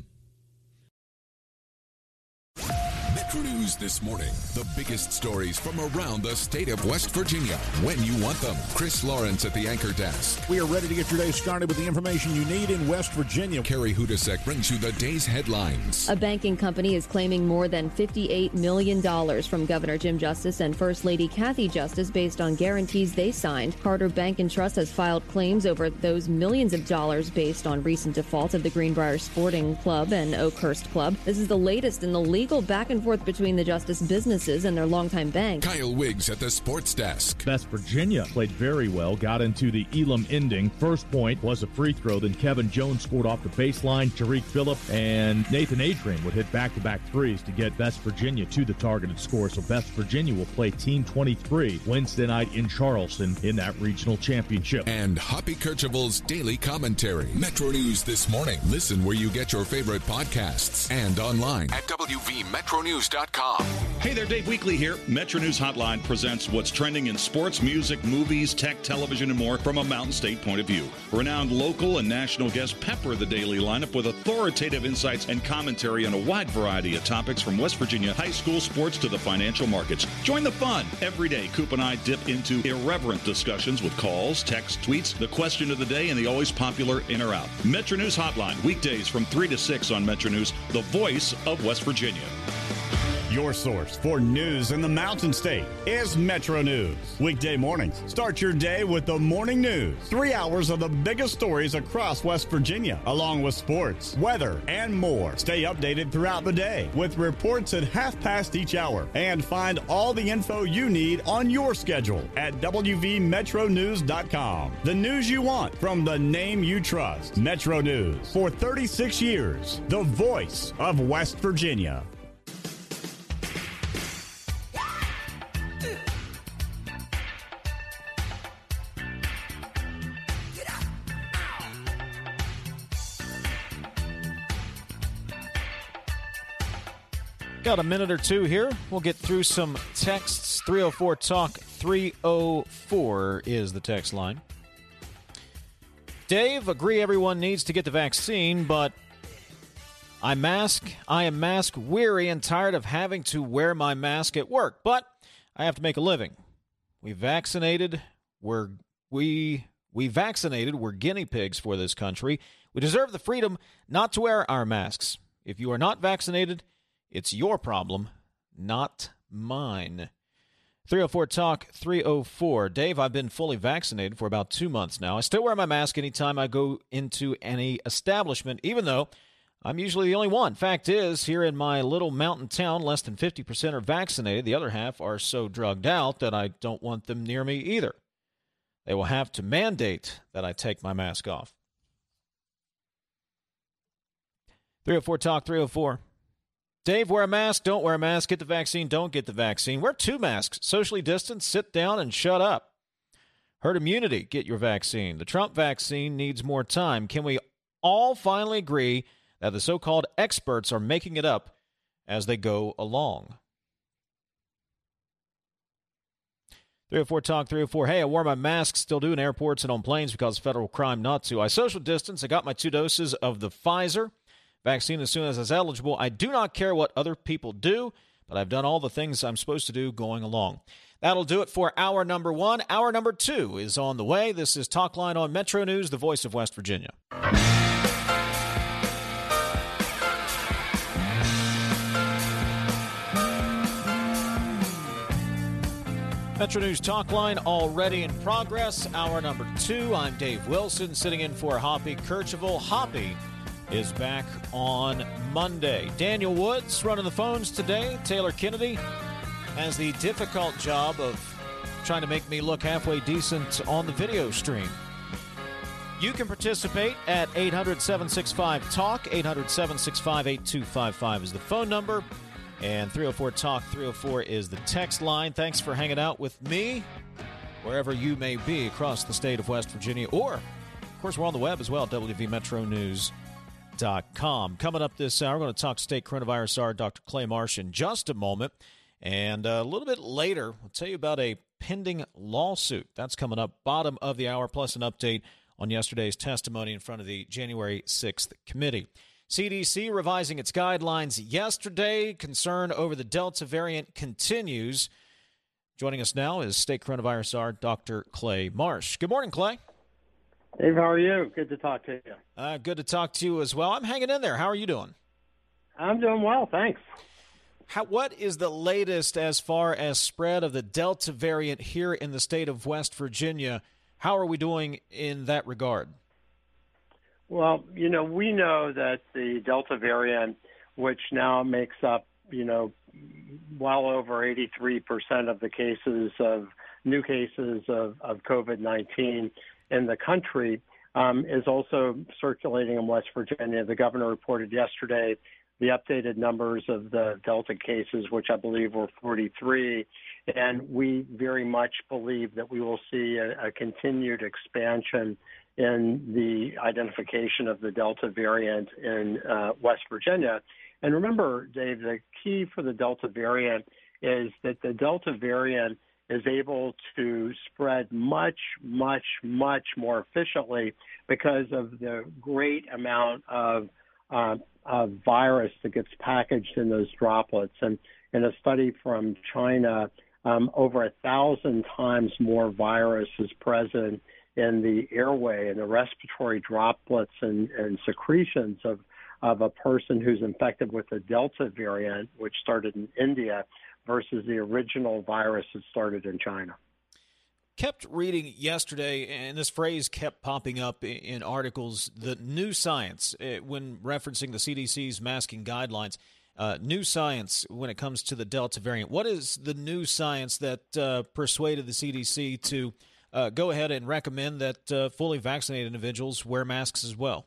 News this morning. The biggest stories from around the state of West Virginia when you want them. Chris Lawrence at the anchor desk. We are ready to get your day started with the information you need in West Virginia. Carrie Hodousek brings you the day's headlines. A banking company is claiming more than $58 million from Governor Jim Justice and First Lady Kathy Justice based on guarantees they signed. Carter Bank and Trust has filed claims over those millions of dollars based on recent defaults of the Greenbrier Sporting Club and Oakhurst Club. This is the latest in the legal back and forth between the Justice businesses and their longtime bank. Kyle Wiggs at the sports desk. West Virginia played very well, got into the Elam ending. First point was a free throw, then Kevin Jones scored off the baseline. Tarik Phillip and Nathan Adrian would hit back to back threes to get West Virginia to the targeted score. So West Virginia will play Team 23 Wednesday night in Charleston in that regional championship. And Hoppy Kercheval's daily commentary. Metro News this morning. Listen where you get your favorite podcasts and online at WVMetroNews.com. Hey there, Dave Weekley here. Metro News Hotline presents what's trending in sports, music, movies, tech, television, and more from a Mountain State point of view. Renowned local and national guests pepper the daily lineup with authoritative insights and commentary on a wide variety of topics from West Virginia high school sports to the financial markets. Join the fun. Every day, Coop and I dip into irreverent discussions with calls, texts, tweets, the question of the day, and the always popular in or out. Metro News Hotline, weekdays from 3 to 6 on Metro News, the voice of West Virginia. Your source for news in the Mountain State is Metro News. Weekday mornings, start your day with the morning news. Three hours of the biggest stories across West Virginia, along with sports, weather, and more. Stay updated throughout the day with reports at half past each hour and find all the info you need on your schedule at WVMetroNews.com. The news you want from the name you trust. Metro News for 36 years, the voice of West Virginia. Got a minute or two here. We'll get through some texts. 304 Talk 304 is the text line. Dave, agree everyone needs to get the vaccine, but I mask I am mask weary and tired of having to wear my mask at work, but I have to make a living. We vaccinated, we're we we vaccinated, we're guinea pigs for this country. We deserve the freedom not to wear our masks. If you are not vaccinated, it's your problem, not mine. 304 Talk 304. Dave, I've been fully vaccinated for about two months now. I still wear my mask anytime I go into any establishment, even though I'm usually the only one. Fact is, here in my little mountain town, less than 50% are vaccinated. The other half are so drugged out that I don't want them near me either. They will have to mandate that I take my mask off. 304 Talk 304. Dave, wear a mask, don't wear a mask, get the vaccine, don't get the vaccine. Wear two masks, socially distance, sit down, and shut up. Herd immunity, get your vaccine. The Trump vaccine needs more time. Can we all finally agree that the so called experts are making it up as they go along? 304 Talk 304. Hey, I wore my mask, still do in airports and on planes because federal crime not to. I social distance. I got my two doses of the Pfizer vaccine as soon as it's eligible. I do not care what other people do, but I've done all the things I'm supposed to do going along. That'll do it for hour number one. Hour number two is on the way. This is Talkline on Metro News, the voice of West Virginia. Metro News Talk Line already in progress. Hour number two. I'm Dave Wilson, sitting in for Hoppy Kercheval. Hoppy is back on Monday. Daniel Woods running the phones today. Taylor Kennedy has the difficult job of trying to make me look halfway decent on the video stream. You can participate at 800 765 TALK. 800 765 8255 is the phone number. And 304 Talk 304 is the text line. Thanks for hanging out with me wherever you may be across the state of West Virginia. Or, of course, we're on the web as well, WVMetroNews.com. Coming up this hour, we're going to talk state coronavirus czar Dr. Clay Marsh in just a moment. And a little bit later, I'll tell you about a pending lawsuit. That's coming up bottom of the hour, plus an update on yesterday's testimony in front of the January 6th committee. CDC revising its guidelines yesterday. Concern over the Delta variant continues. Joining us now is state coronavirus czar Dr. Clay Marsh. Good morning, Clay. Dave, how are you? Good to talk to you. Uh, good to talk to you as well. I'm hanging in there. How are you doing? I'm doing well, thanks. How, what is the latest as far as spread of the Delta variant here in the state of West Virginia? How are we doing in that regard? Well, you know, we know that the Delta variant, which now makes up, you know, well over 83% of the cases of new cases of, of COVID 19 in the country, um, is also circulating in West Virginia. The governor reported yesterday the updated numbers of the Delta cases, which I believe were 43. And we very much believe that we will see a, a continued expansion in the identification of the Delta variant in uh, West Virginia. And remember, Dave, the key for the Delta variant is that the Delta variant is able to spread much, much, much more efficiently because of the great amount of, uh, of virus that gets packaged in those droplets. And in a study from China, um, over a thousand times more virus is present in the airway and the respiratory droplets and, and secretions of, of a person who's infected with the Delta variant, which started in India, versus the original virus that started in China. Kept reading yesterday, and this phrase kept popping up in articles the new science eh, when referencing the CDC's masking guidelines. Uh, new science when it comes to the Delta variant. What is the new science that uh, persuaded the CDC to uh, go ahead and recommend that uh, fully vaccinated individuals wear masks as well?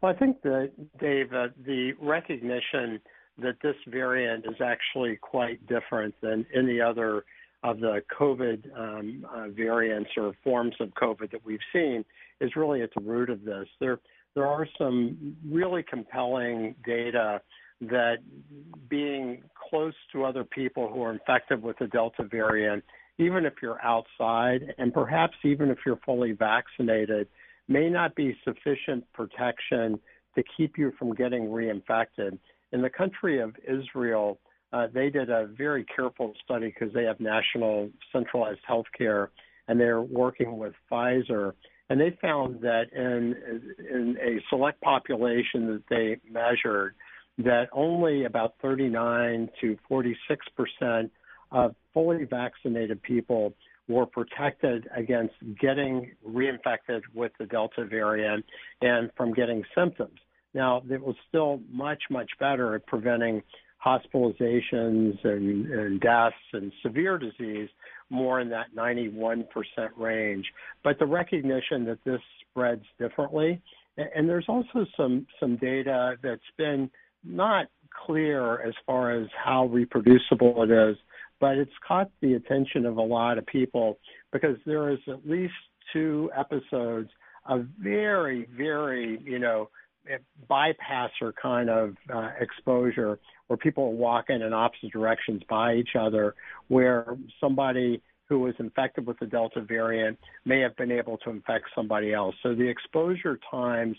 Well, I think that, Dave, uh, the recognition that this variant is actually quite different than any other of the COVID um, uh, variants or forms of COVID that we've seen is really at the root of this. There, there are some really compelling data that being close to other people who are infected with the Delta variant even if you're outside and perhaps even if you're fully vaccinated, may not be sufficient protection to keep you from getting reinfected. In the country of Israel, uh, they did a very careful study because they have national centralized health care and they're working with Pfizer. And they found that in, in a select population that they measured, that only about 39 to 46 percent of fully vaccinated people were protected against getting reinfected with the Delta variant and from getting symptoms. Now, it was still much, much better at preventing hospitalizations and, and deaths and severe disease, more in that 91% range. But the recognition that this spreads differently, and there's also some some data that's been not clear as far as how reproducible it is, but it's caught the attention of a lot of people because there is at least two episodes of very, very, you know, bypasser kind of uh, exposure where people are walking in opposite directions by each other, where somebody who was infected with the Delta variant may have been able to infect somebody else. So the exposure times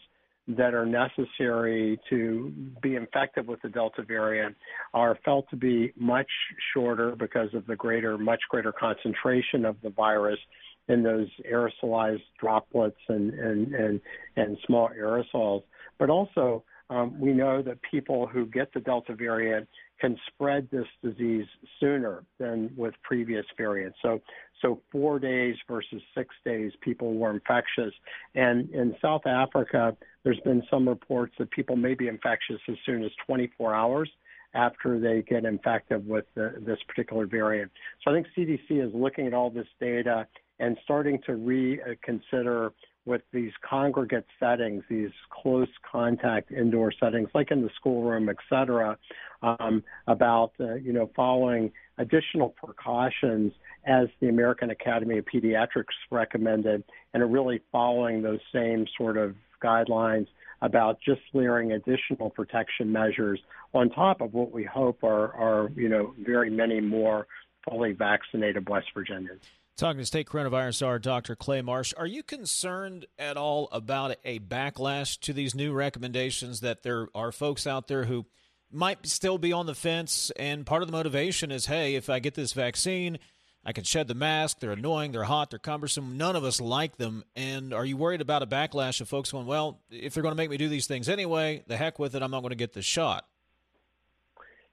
that are necessary to be infected with the Delta variant are felt to be much shorter because of the greater, much greater concentration of the virus in those aerosolized droplets and, and, and, and small aerosols. But also, um, we know that people who get the Delta variant can spread this disease sooner than with previous variants. So, so four days versus six days, people were infectious. And in South Africa, there's been some reports that people may be infectious as soon as 24 hours after they get infected with the, this particular variant. So I think CDC is looking at all this data and starting to reconsider with these congregate settings, these close contact indoor settings, like in the schoolroom, et cetera, um, about uh, you know following additional precautions as the American Academy of Pediatrics recommended, and really following those same sort of guidelines about just layering additional protection measures on top of what we hope are, are you know very many more fully vaccinated West Virginians. Talking to state coronavirus czar Dr. Clay Marsh, are you concerned at all about a backlash to these new recommendations that there are folks out there who might still be on the fence and part of the motivation is hey, if I get this vaccine, I can shed the mask. They're annoying, they're hot, they're cumbersome. None of us like them. And are you worried about a backlash of folks going, well, if they're going to make me do these things anyway, the heck with it, I'm not going to get the shot?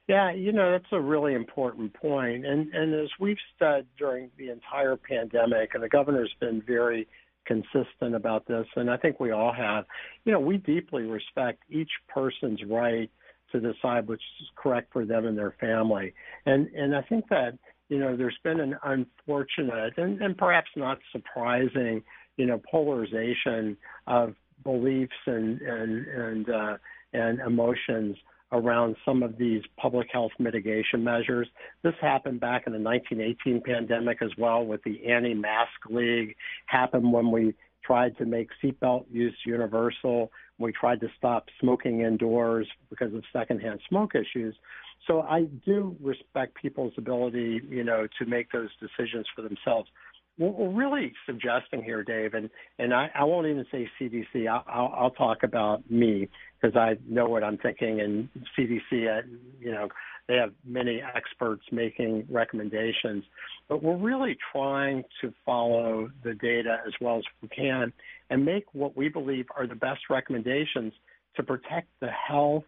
Yeah, you know, that's a really important point. And, and as we've said during the entire pandemic, and the governor's been very consistent about this, and I think we all have, you know, we deeply respect each person's right to decide what's correct for them and their family. And, and I think that, you know, there's been an unfortunate and, and perhaps not surprising, you know, polarization of beliefs and, and, and, uh, and emotions around some of these public health mitigation measures. This happened back in the 1918 pandemic as well with the anti-mask league, happened when we tried to make seatbelt use universal. We tried to stop smoking indoors because of secondhand smoke issues. So I do respect people's ability, you know, to make those decisions for themselves. What we're really suggesting here, Dave, and, and I, I won't even say CDC, I'll, I'll, I'll talk about me because I know what I'm thinking, and CDC, uh, you know, they have many experts making recommendations. But we're really trying to follow the data as well as we can and make what we believe are the best recommendations to protect the health,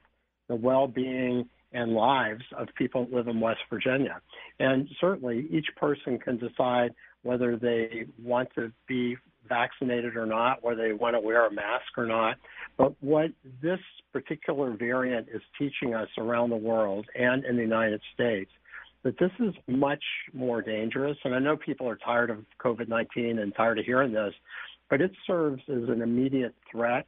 the well-being, and lives of people that live in West Virginia. And certainly each person can decide whether they want to be vaccinated or not, whether they want to wear a mask or not. But what this particular variant is teaching us around the world and in the United States that this is much more dangerous. And I know people are tired of COVID 19 and tired of hearing this, but it serves as an immediate threat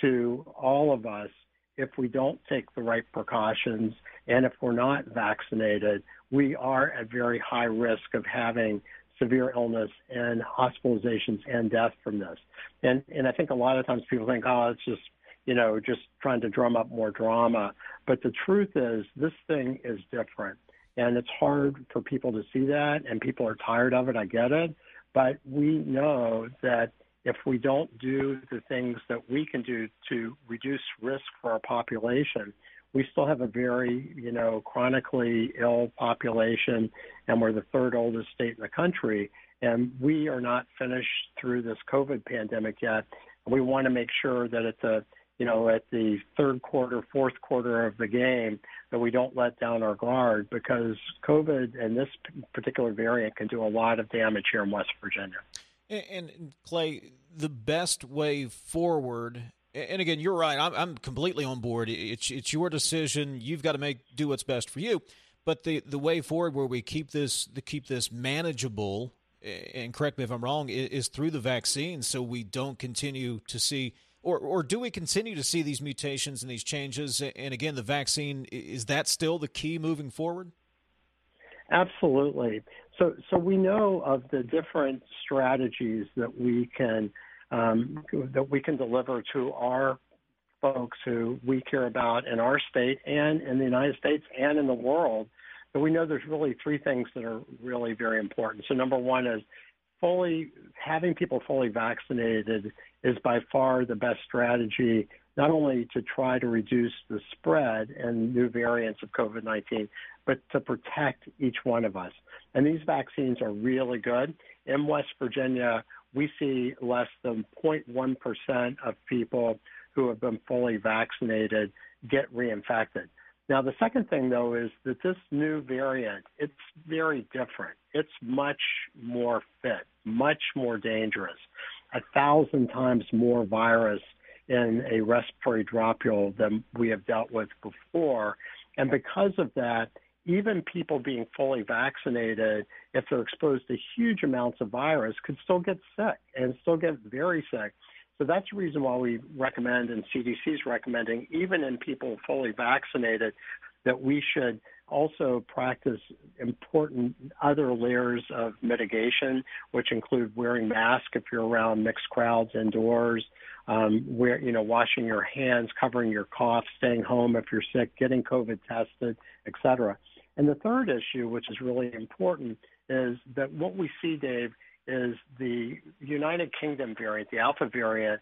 to all of us if we don't take the right precautions and if we're not vaccinated, we are at very high risk of having severe illness and hospitalizations and death from this. And and I think a lot of times people think, oh, it's just you know just trying to drum up more drama. But the truth is, this thing is different, and it's hard for people to see that, and people are tired of it. I get it, but we know that if we don't do the things that we can do to reduce risk for our population, we still have a very, you know, chronically ill population, and we're the third oldest state in the country. And we are not finished through this COVID pandemic yet. We want to make sure that at the, you know, at the third quarter, fourth quarter of the game, that we don't let down our guard because COVID and this particular variant can do a lot of damage here in West Virginia. And, and Clay, the best way forward and again, you're right. I'm, I'm completely on board. It's it's your decision. You've got to make do what's best for you. But the the way forward, where we keep this to keep this manageable, and correct me if I'm wrong, is through the vaccine, so we don't continue to see, or or do we continue to see these mutations and these changes? And again, the vaccine is that still the key moving forward? Absolutely. So so we know of the different strategies that we can um, that we can deliver to our folks who we care about in our state and in the United States and in the world. But we know there's really three things that are really very important. So number one is fully having people fully vaccinated is by far the best strategy, not only to try to reduce the spread and new variants of COVID-19, but to protect each one of us. And these vaccines are really good. In West Virginia, we see less than 0.1% of people who have been fully vaccinated get reinfected. Now, the second thing, though, is that this new variant, it's very different. It's much more fit, much more dangerous, a thousand times more virus in a respiratory dropule than we have dealt with before. And because of that, even people being fully vaccinated, if they're exposed to huge amounts of virus, could still get sick and still get very sick. So that's the reason why we recommend, and CDC is recommending, even in people fully vaccinated, that we should also practice important other layers of mitigation, which include wearing masks if you're around mixed crowds indoors, um, where you know washing your hands, covering your cough, staying home if you're sick, getting COVID tested, et cetera. And the third issue, which is really important, is that what we see, Dave, is the United Kingdom variant, the Alpha variant,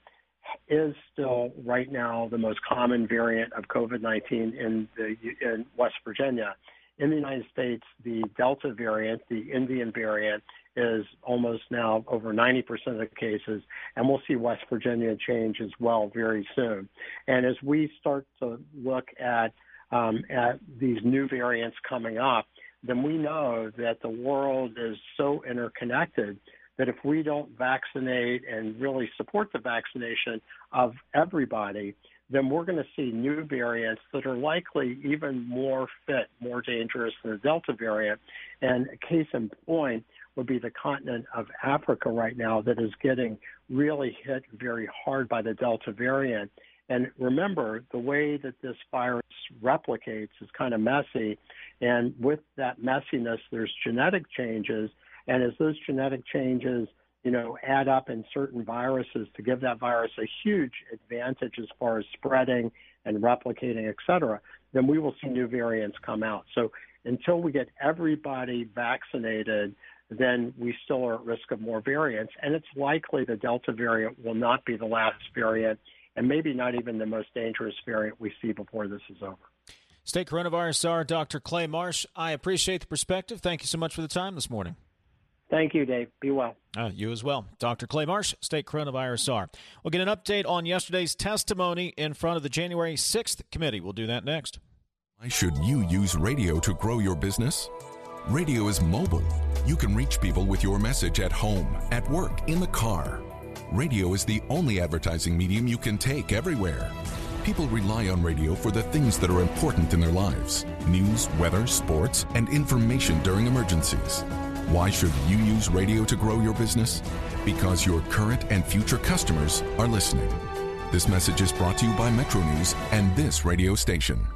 is still right now the most common variant of COVID-19 in the in West Virginia. In the United States, the Delta variant, the Indian variant, is almost now over 90% of the cases, and we'll see West Virginia change as well very soon. And as we start to look at um, at these new variants coming up, then we know that the world is so interconnected that if we don't vaccinate and really support the vaccination of everybody, then we're going to see new variants that are likely even more fit, more dangerous than the Delta variant. And a case in point would be the continent of Africa right now that is getting really hit very hard by the Delta variant. And remember, the way that this virus replicates is kind of messy. And with that messiness, there's genetic changes. And as those genetic changes, you know, add up in certain viruses to give that virus a huge advantage as far as spreading and replicating, et cetera, then we will see new variants come out. So until we get everybody vaccinated, then we still are at risk of more variants. And it's likely the Delta variant will not be the last variant and maybe not even the most dangerous variant we see before this is over. State coronavirus czar Dr. Clay Marsh, I appreciate the perspective. Thank you so much for the time this morning. Thank you, Dave. Be well. Uh, you as well. Dr. Clay Marsh, State Coronavirus czar. We'll get an update on yesterday's testimony in front of the January 6th committee. We'll do that next. Why should you use radio to grow your business? Radio is mobile. You can reach people with your message at home, at work, in the car radio is the only advertising medium you can take everywhere. People rely on radio for the things that are important in their lives news, weather, sports, and information during emergencies. Why should you use radio to grow your business? Because your current and future customers are listening. This message is brought to you by Metro News and this radio station.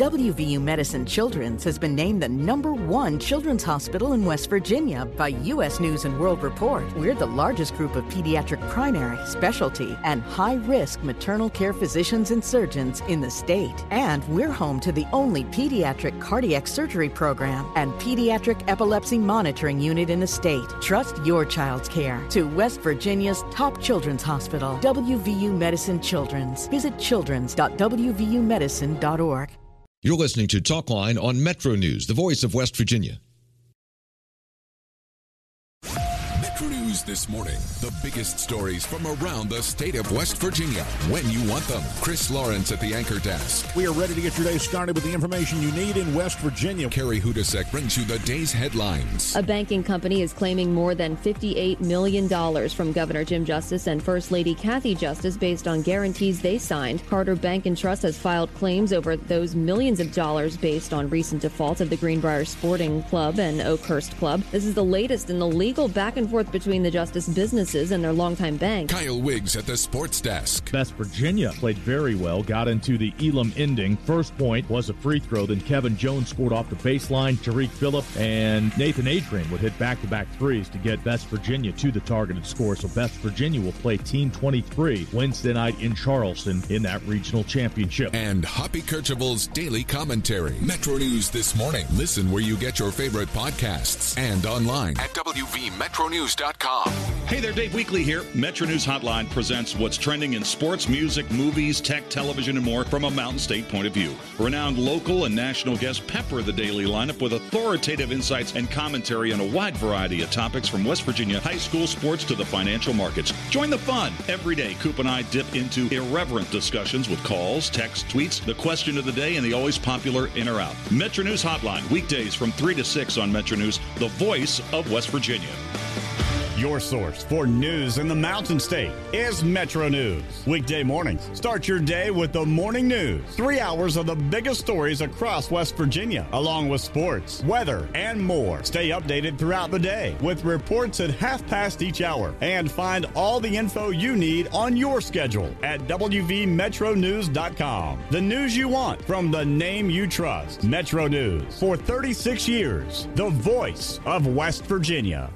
WVU Medicine Children's has been named the number one children's hospital in West Virginia by U.S. News and World Report. We're the largest group of pediatric primary, specialty, and high risk maternal care physicians and surgeons in the state. And we're home to the only pediatric cardiac surgery program and pediatric epilepsy monitoring unit in the state. Trust your child's care to West Virginia's top children's hospital, WVU Medicine Children's. Visit children's.wvumedicine.org. You're listening to Talkline on Metro News, the voice of West Virginia. News this morning. The biggest stories from around the state of West Virginia when you want them. Chris Lawrence at the anchor desk. We are ready to get your day started with the information you need in West Virginia. Carrie Hodousek brings you the day's headlines. A banking company is claiming more than $58 million from Governor Jim Justice and First Lady Kathy Justice based on guarantees they signed. Carter Bank and Trust has filed claims over those millions of dollars based on recent defaults of the Greenbrier Sporting Club and Oakhurst Club. This is the latest in the legal back and forth between the Justice businesses and their longtime bank. Kyle Wiggs at the sports desk. West Virginia played very well, got into the Elam ending. First point was a free throw, then Kevin Jones scored off the baseline. Tarik Phillip and Nathan Adrian would hit back to back threes to get West Virginia to the targeted score. So West Virginia will play Team 23 Wednesday night in Charleston in that regional championship. And Hoppy Kercheval's daily commentary. Metro News this morning. Listen where you get your favorite podcasts and online at WVMetroNews.com. Hey there, Dave Weekley here. Metro News Hotline presents what's trending in sports, music, movies, tech, television, and more from a Mountain State point of view. Renowned local and national guests pepper the daily lineup with authoritative insights and commentary on a wide variety of topics from West Virginia high school sports to the financial markets. Join the fun. Every day, Coop and I dip into irreverent discussions with calls, texts, tweets, the question of the day, and the always popular in or out. Metro News Hotline, weekdays from 3 to 6 on Metro News, the voice of West Virginia. Your source for news in the Mountain State is Metro News. Weekday mornings, start your day with the morning news. Three hours of the biggest stories across West Virginia, along with sports, weather, and more. Stay updated throughout the day with reports at half past each hour and find all the info you need on your schedule at WVMetroNews.com. The news you want from the name you trust. Metro News. For 36 years, the voice of West Virginia.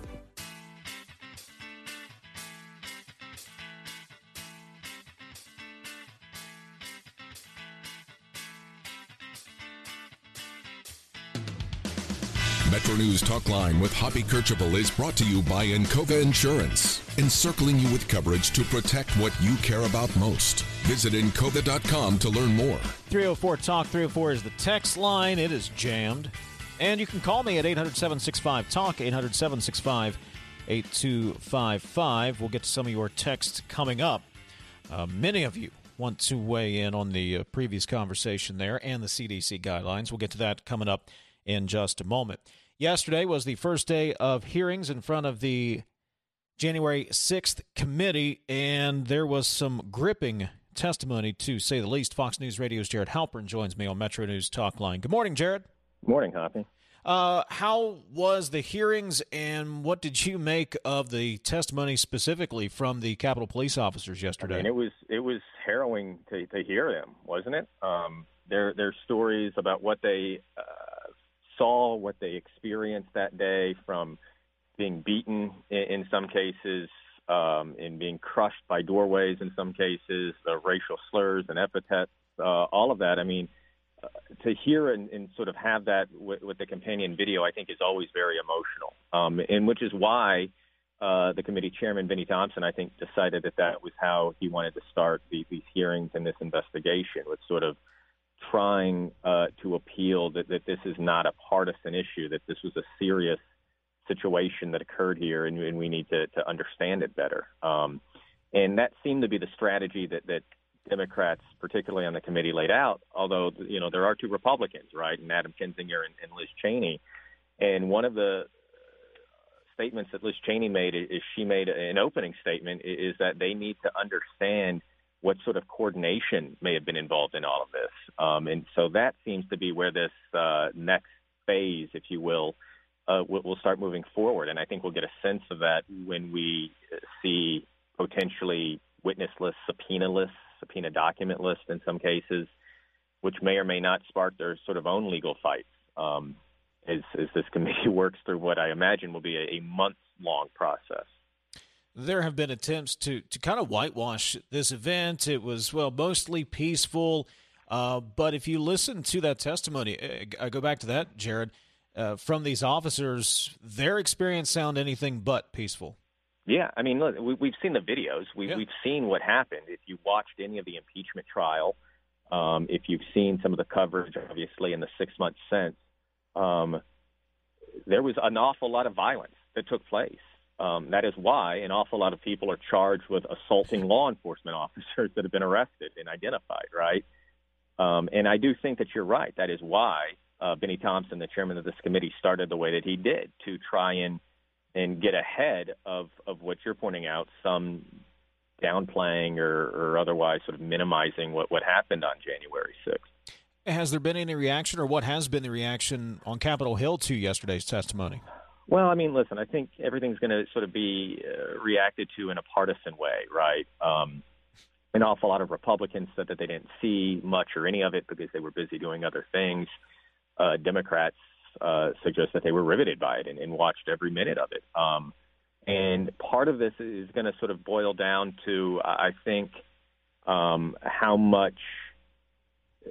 Metro News Talk Line with Hoppy Kercheval is brought to you by Encova Insurance, encircling you with coverage to protect what you care about most. Visit Encova.com to learn more. 304 Talk 304 is the text line. It is jammed. And you can call me at 800 765 Talk, 800 765 8255. We'll get to some of your texts coming up. Uh, many of you want to weigh in on the uh, previous conversation there and the CDC guidelines. We'll get to that coming up in just a moment. Yesterday was the first day of hearings in front of the January 6th committee, and there was some gripping testimony, to say the least. Fox News Radio's Jared Halpern joins me on Metro News Talk Line. Good morning, Jared. Morning, Hoppy. Uh, how was the hearings, and what did you make of the testimony specifically from the Capitol Police officers yesterday? I mean, it was it was harrowing to, to hear them, wasn't it? Um, their their stories about what they uh, saw, what they experienced that day from being beaten in, in some cases, um, and being crushed by doorways in some cases, the racial slurs and epithets, uh, all of that. I mean, uh, to hear and, and sort of have that with, with the companion video, I think is always very emotional, um, and which is why uh, the committee chairman, Bennie Thompson, I think decided that that was how he wanted to start the, these hearings and this investigation, with sort of trying uh, to appeal that, that this is not a partisan issue, that this was a serious situation that occurred here, and, and we need to, to understand it better. Um, and that seemed to be the strategy that, that Democrats, particularly on the committee, laid out. Although you know there are two Republicans, right, and Adam Kinzinger and, and Liz Cheney, and one of the statements that Liz Cheney made is she made an opening statement is that they need to understand what sort of coordination may have been involved in all of this. Um, and so that seems to be where this uh, next phase, if you will, uh, will start moving forward. And I think we'll get a sense of that when we see potentially witness lists, subpoena lists, subpoena document lists in some cases. which may or may not spark their sort of own legal fights um, as, as this committee works through what I imagine will be a, a month long process. There have been attempts to, to kind of whitewash this event. It was, well, mostly peaceful. Uh, but if you listen to that testimony, I go back to that, Jared, uh, from these officers, their experience sound anything but peaceful. Yeah, I mean, look, we, have seen the videos. We, have seen what happened. If you watched any of the impeachment trial, um, if you've seen some of the coverage, obviously, in the six months since, um, there was an awful lot of violence that took place. Um, that is why an awful lot of people are charged with assaulting law enforcement officers that have been arrested and identified, right? Um, and I do think that you're right. That is why uh, Bennie Thompson, the chairman of this committee, started the way that he did to try and and get ahead of of what you're pointing out, some downplaying or, or otherwise sort of minimizing what what happened on January 6th. Has there been any reaction, or what has been the reaction on Capitol Hill to yesterday's testimony? Well, I mean, listen, I think everything's going to sort of be uh, reacted to in a partisan way, right? Um, an awful lot of Republicans said that they didn't see much or any of it because they were busy doing other things. Uh, Democrats uh, suggest that they were riveted by it and, and watched every minute of it. Um, and part of this is going to sort of boil down to, I think, um, how much uh,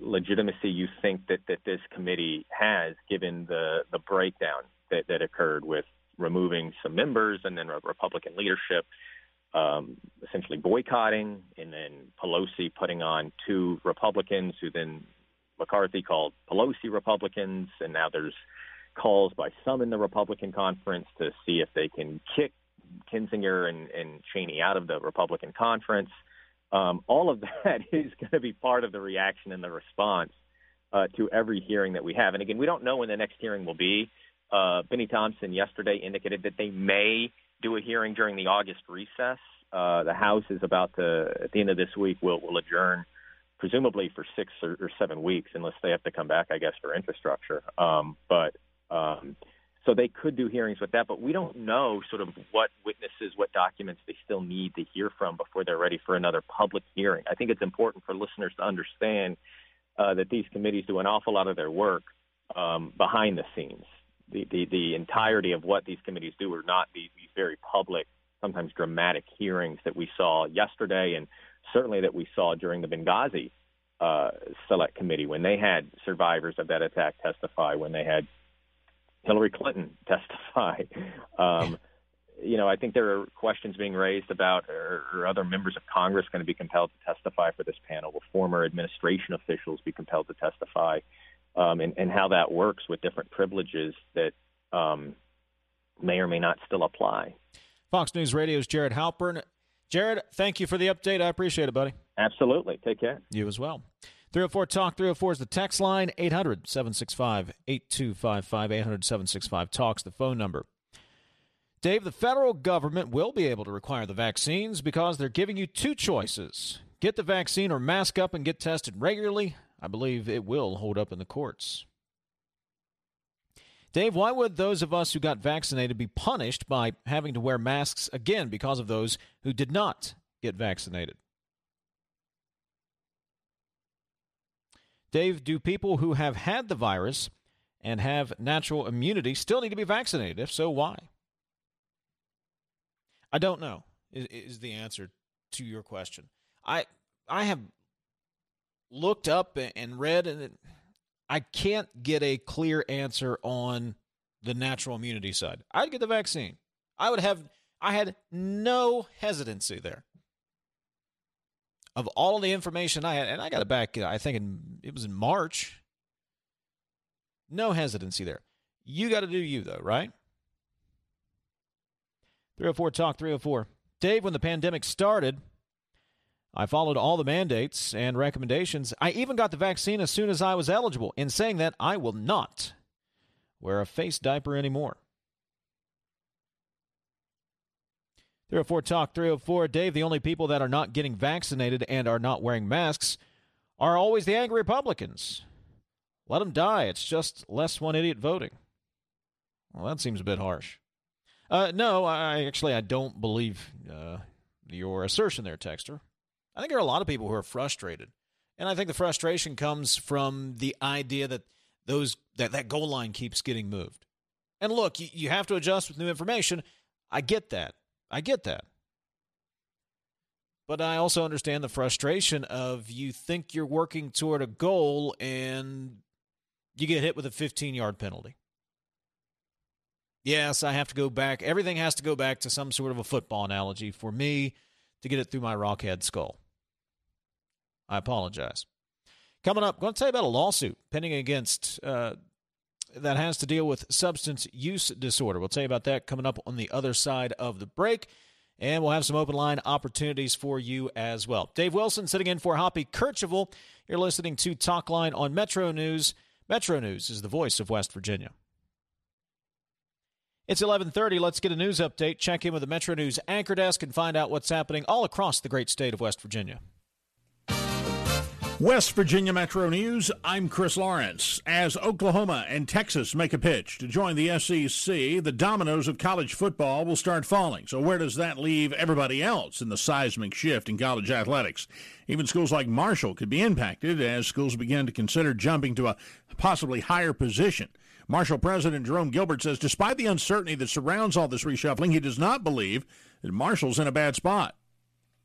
legitimacy you think that, that this committee has, given the, the breakdown that, that occurred with removing some members and then Republican leadership um, essentially boycotting, and then Pelosi putting on two Republicans who then McCarthy called Pelosi Republicans, and now there's calls by some in the Republican conference to see if they can kick Kinzinger and, and Cheney out of the Republican conference. Um, all of that is going to be part of the reaction and the response uh, to every hearing that we have. And again, we don't know when the next hearing will be. Uh, Bennie Thompson yesterday indicated that they may do a hearing during the August recess. Uh, the House is about to, at the end of this week, will will adjourn, presumably for six or, or seven weeks, unless they have to come back, I guess, for infrastructure. Um, but um, so they could do hearings with that, but we don't know sort of what witnesses, what documents they still need to hear from before they're ready for another public hearing. I think it's important for listeners to understand uh, that these committees do an awful lot of their work um, behind the scenes the, the, the entirety of what these committees do are not these, these very public, sometimes dramatic hearings that we saw yesterday and certainly that we saw during the Benghazi uh, Select Committee when they had survivors of that attack testify, when they had Hillary Clinton testify. Um, you know, I think there are questions being raised about are, are other members of Congress going to be compelled to testify for this panel? Will former administration officials be compelled to testify? Um, and, and how that works with different privileges that um, may or may not still apply. Fox News Radio's Jared Halpern. Jared, thank you for the update. I appreciate it, buddy. Absolutely. Take care. You as well. 304 Talk 304 is the text line. 800 765 8255. 800 765 Talks, the phone number. Dave, the federal government will be able to require the vaccines because they're giving you two choices get the vaccine or mask up and get tested regularly. I believe it will hold up in the courts. Dave, why would those of us who got vaccinated be punished by having to wear masks again because of those who did not get vaccinated? Dave, do people who have had the virus and have natural immunity still need to be vaccinated? If so, why? I don't know, is, the answer to your question. I I have looked up and read, and I can't get a clear answer on the natural immunity side. I'd get the vaccine. I would have. I had no hesitancy there. Of all the information I had, and I got it back. I think in, it was in March. No hesitancy there. You got to do you though, right? 304 Talk 304. Dave, when the pandemic started, I followed all the mandates and recommendations. I even got the vaccine as soon as I was eligible. In saying that, I will not wear a face diaper anymore. 304 Talk 304. Dave, the only people that are not getting vaccinated and are not wearing masks are always the angry Republicans. Let them die. It's just less one idiot voting. Well, that seems a bit harsh. Uh, no, I actually I don't believe uh, your assertion there, Texter. I think there are a lot of people who are frustrated And I think the frustration comes from the idea that those that, that goal line keeps getting moved. And look, you, you have to adjust with new information. I get that. I get that. But I also understand the frustration of you think you're working toward a goal and you get hit with a 15 yard penalty. Yes, I have to go back. Everything has to go back to some sort of a football analogy for me to get it through my rockhead skull. I apologize. Coming up, I'm going to tell you about a lawsuit pending against uh, that has to deal with substance use disorder. We'll tell you about that coming up on the other side of the break. And we'll have some open line opportunities for you as well. Dave Wilson sitting in for Hoppy Kercheval. You're listening to Talk Line on Metro News. Metro News is the voice of West Virginia. It's 11:30. Let's get a news update. Check in with the Metro News anchor desk and find out what's happening all across the great state of West Virginia. West Virginia Metro News, I'm Chris Lawrence. As Oklahoma and Texas make a pitch to join the SEC, the dominoes of college football will start falling. So, where does that leave everybody else in the seismic shift in college athletics? Even schools like Marshall could be impacted as schools begin to consider jumping to a possibly higher position. Marshall President Jerome Gilbert says despite the uncertainty that surrounds all this reshuffling, he does not believe that Marshall's in a bad spot.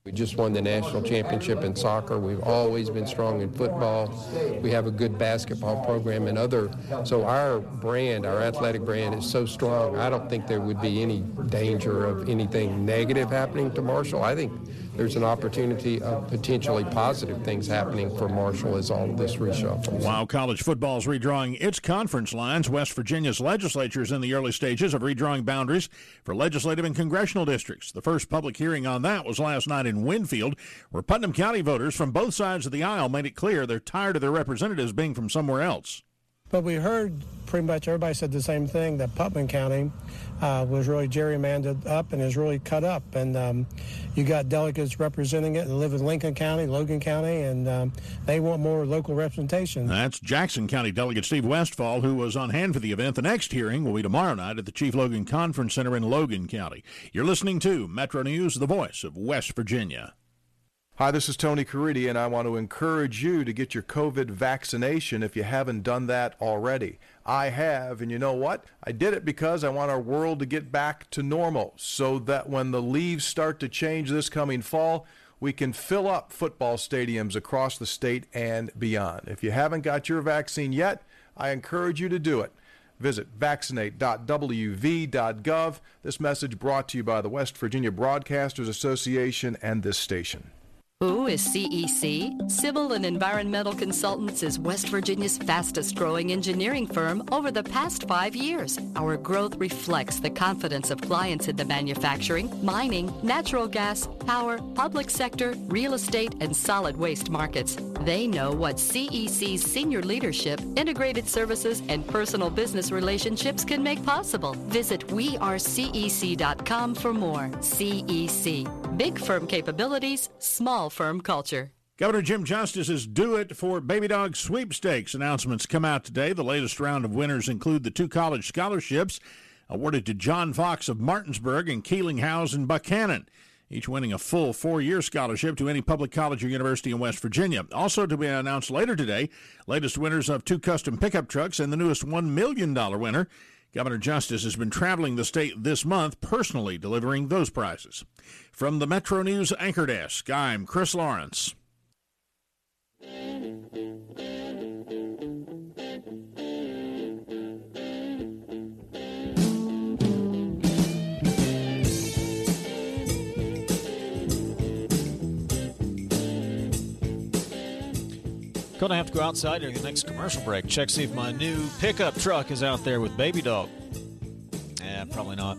We just won the national championship in soccer. We've always been strong in football. We have a good basketball program and other. So our brand, our athletic brand, is so strong. I don't think there would be any danger of anything negative happening to Marshall. I think there's an opportunity of potentially positive things happening for Marshall as all of this reshuffles. While college football is redrawing its conference lines, West Virginia's legislature is in the early stages of redrawing boundaries for legislative and congressional districts. The first public hearing on that was last night in Winfield, where Putnam County voters from both sides of the aisle made it clear they're tired of their representatives being from somewhere else. But we heard pretty much everybody said the same thing that Putnam County uh, was really gerrymandered up and is really cut up. And um, you got delegates representing it that live in Lincoln County, Logan County, and um, they want more local representation. That's Jackson County Delegate Steve Westfall, who was on hand for the event. The next hearing will be tomorrow night at the Chief Logan Conference Center in Logan County. You're listening to Metro News, the voice of West Virginia. Hi, this is Tony Caridi, and I want to encourage you to get your COVID vaccination if you haven't done that already. I have, and you know what? I did it because I want our world to get back to normal so that when the leaves start to change this coming fall, we can fill up football stadiums across the state and beyond. If you haven't got your vaccine yet, I encourage you to do it. Visit vaccinate.wv.gov. This message brought to you by the West Virginia Broadcasters Association and this station. Who is CEC? Civil and Environmental Consultants is West Virginia's fastest growing engineering firm over the past five years. Our growth reflects the confidence of clients in the manufacturing, mining, natural gas, power, public sector, real estate, and solid waste markets. They know what CEC's senior leadership, integrated services, and personal business relationships can make possible. Visit wearecec.com for more. CEC. Big firm capabilities, small firm culture. Governor Jim Justice's Do It for Baby Dog sweepstakes announcements come out today. The latest round of winners include the two college scholarships awarded to John Fox of Martinsburg and Keeling House and Buchanan, each winning a full four year scholarship to any public college or university in West Virginia. Also to be announced later today, latest winners of two custom pickup trucks and the newest $1 million winner. Governor Justice has been traveling the state this month, personally delivering those prizes. From the Metro News Anchor Desk, I'm Chris Lawrence. Gonna have to go outside during the next commercial break. Check see if my new pickup truck is out there with baby dog. Yeah, probably not.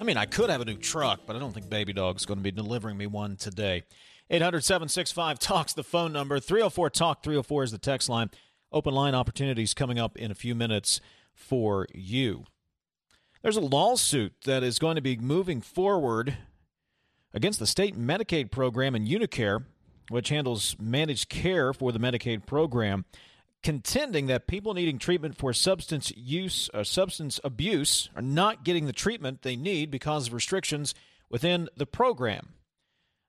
I mean, I could have a new truck, but I don't think baby dog's going to be delivering me one today. 800 765 Talks, the phone number. 304 Talk 304 is the text line. Open line opportunities coming up in a few minutes for you. There's a lawsuit that is going to be moving forward against the state Medicaid program and Unicare which handles managed care for the Medicaid program, contending that people needing treatment for substance use or substance abuse are not getting the treatment they need because of restrictions within the program.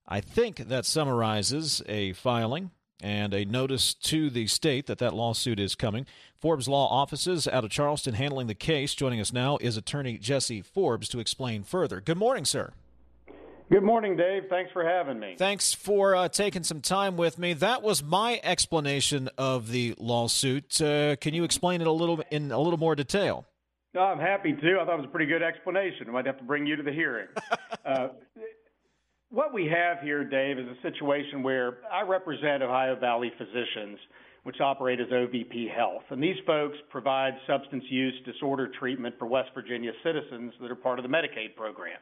I think that summarizes a filing and a notice to the state that that lawsuit is coming. Forbes Law Offices out of Charleston handling the case. Joining us now is attorney Jesse Forbes to explain further. Good morning, sir. Good morning, Dave. Thanks for having me. Thanks for uh, taking some time with me. That was my explanation of the lawsuit. Uh, can you explain it a little in a little more detail? No, I'm happy to. I thought it was a pretty good explanation. I might have to bring you to the hearing. uh, what we have here, Dave, is a situation where I represent Ohio Valley Physicians, which operate as OVP Health. And these folks provide substance use disorder treatment for West Virginia citizens that are part of the Medicaid program.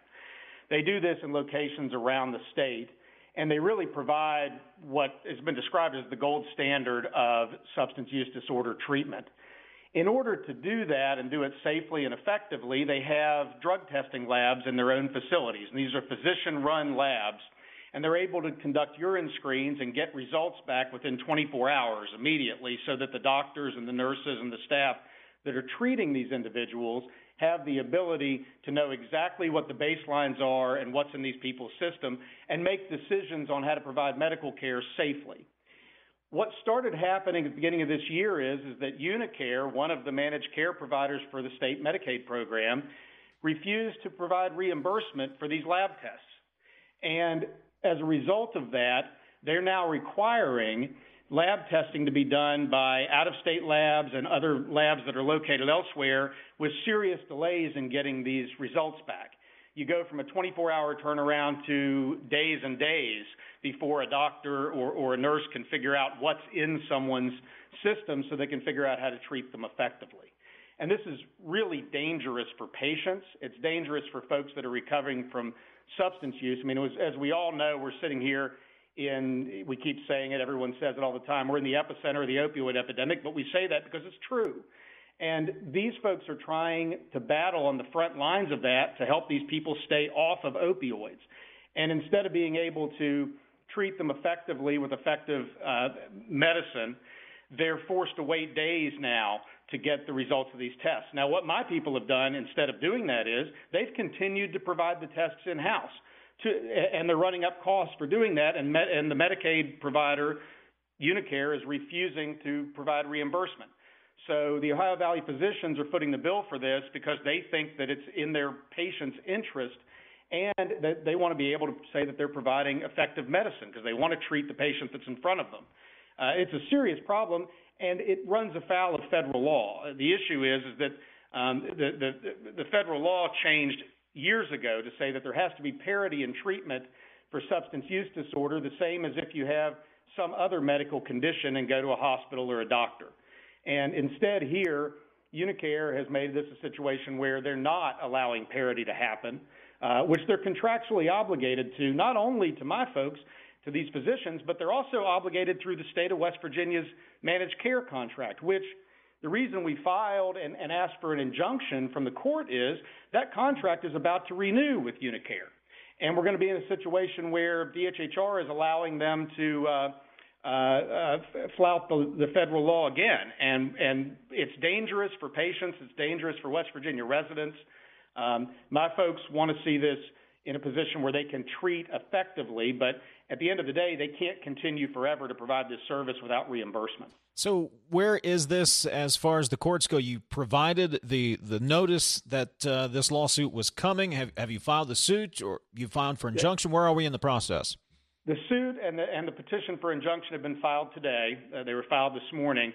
They do this in locations around the state, and they really provide what has been described as the gold standard of substance use disorder treatment. In order to do that and do it safely and effectively, they have drug testing labs in their own facilities. And these are physician run labs. And they're able to conduct urine screens and get results back within 24 hours immediately so that the doctors and the nurses and the staff that are treating these individuals have the ability to know exactly what the baselines are and what's in these people's system and make decisions on how to provide medical care safely. What started happening at the beginning of this year is, is that Unicare, one of the managed care providers for the state Medicaid program, refused to provide reimbursement for these lab tests. And as a result of that, they're now requiring lab testing to be done by out-of-state labs and other labs that are located elsewhere with serious delays in getting these results back. You go from a 24-hour turnaround to days and days before a doctor or, or a nurse can figure out what's in someone's system so they can figure out how to treat them effectively. And this is really dangerous for patients. It's dangerous for folks that are recovering from substance use. I mean, was, as we all know, we're sitting here in, we keep saying it, everyone says it all the time, we're in the epicenter of the opioid epidemic, but we say that because it's true. And these folks are trying to battle on the front lines of that to help these people stay off of opioids. And instead of being able to treat them effectively with effective uh, medicine, they're forced to wait days now to get the results of these tests. Now, what my people have done instead of doing that is they've continued to provide the tests in house to, and they're running up costs for doing that. And, med, and the Medicaid provider, Unicare, is refusing to provide reimbursement. So the Ohio Valley physicians are footing the bill for this because they think that it's in their patients' interest and that they want to be able to say that they're providing effective medicine because they want to treat the patient that's in front of them. Uh, it's a serious problem, and it runs afoul of federal law. The issue is, is that um, the, the, the federal law changed years ago to say that there has to be parity in treatment for substance use disorder, the same as if you have some other medical condition and go to a hospital or a doctor. And instead, here, Unicare has made this a situation where they're not allowing parity to happen, uh, which they're contractually obligated to, not only to my folks, to these physicians, but they're also obligated through the state of West Virginia's managed care contract, which the reason we filed and, and asked for an injunction from the court is that contract is about to renew with Unicare. And we're going to be in a situation where DHHR is allowing them to uh, uh, flout the, the federal law again. And, and it's dangerous for patients. It's dangerous for West Virginia residents. Um, my folks want to see this in a position where they can treat effectively, but at the end of the day, they can't continue forever to provide this service without reimbursement. So, where is this as far as the courts go? You provided the the notice that uh, this lawsuit was coming. Have have you filed the suit, or you filed for injunction? Where are we in the process? The suit and the and the petition for injunction have been filed today. Uh, they were filed this morning.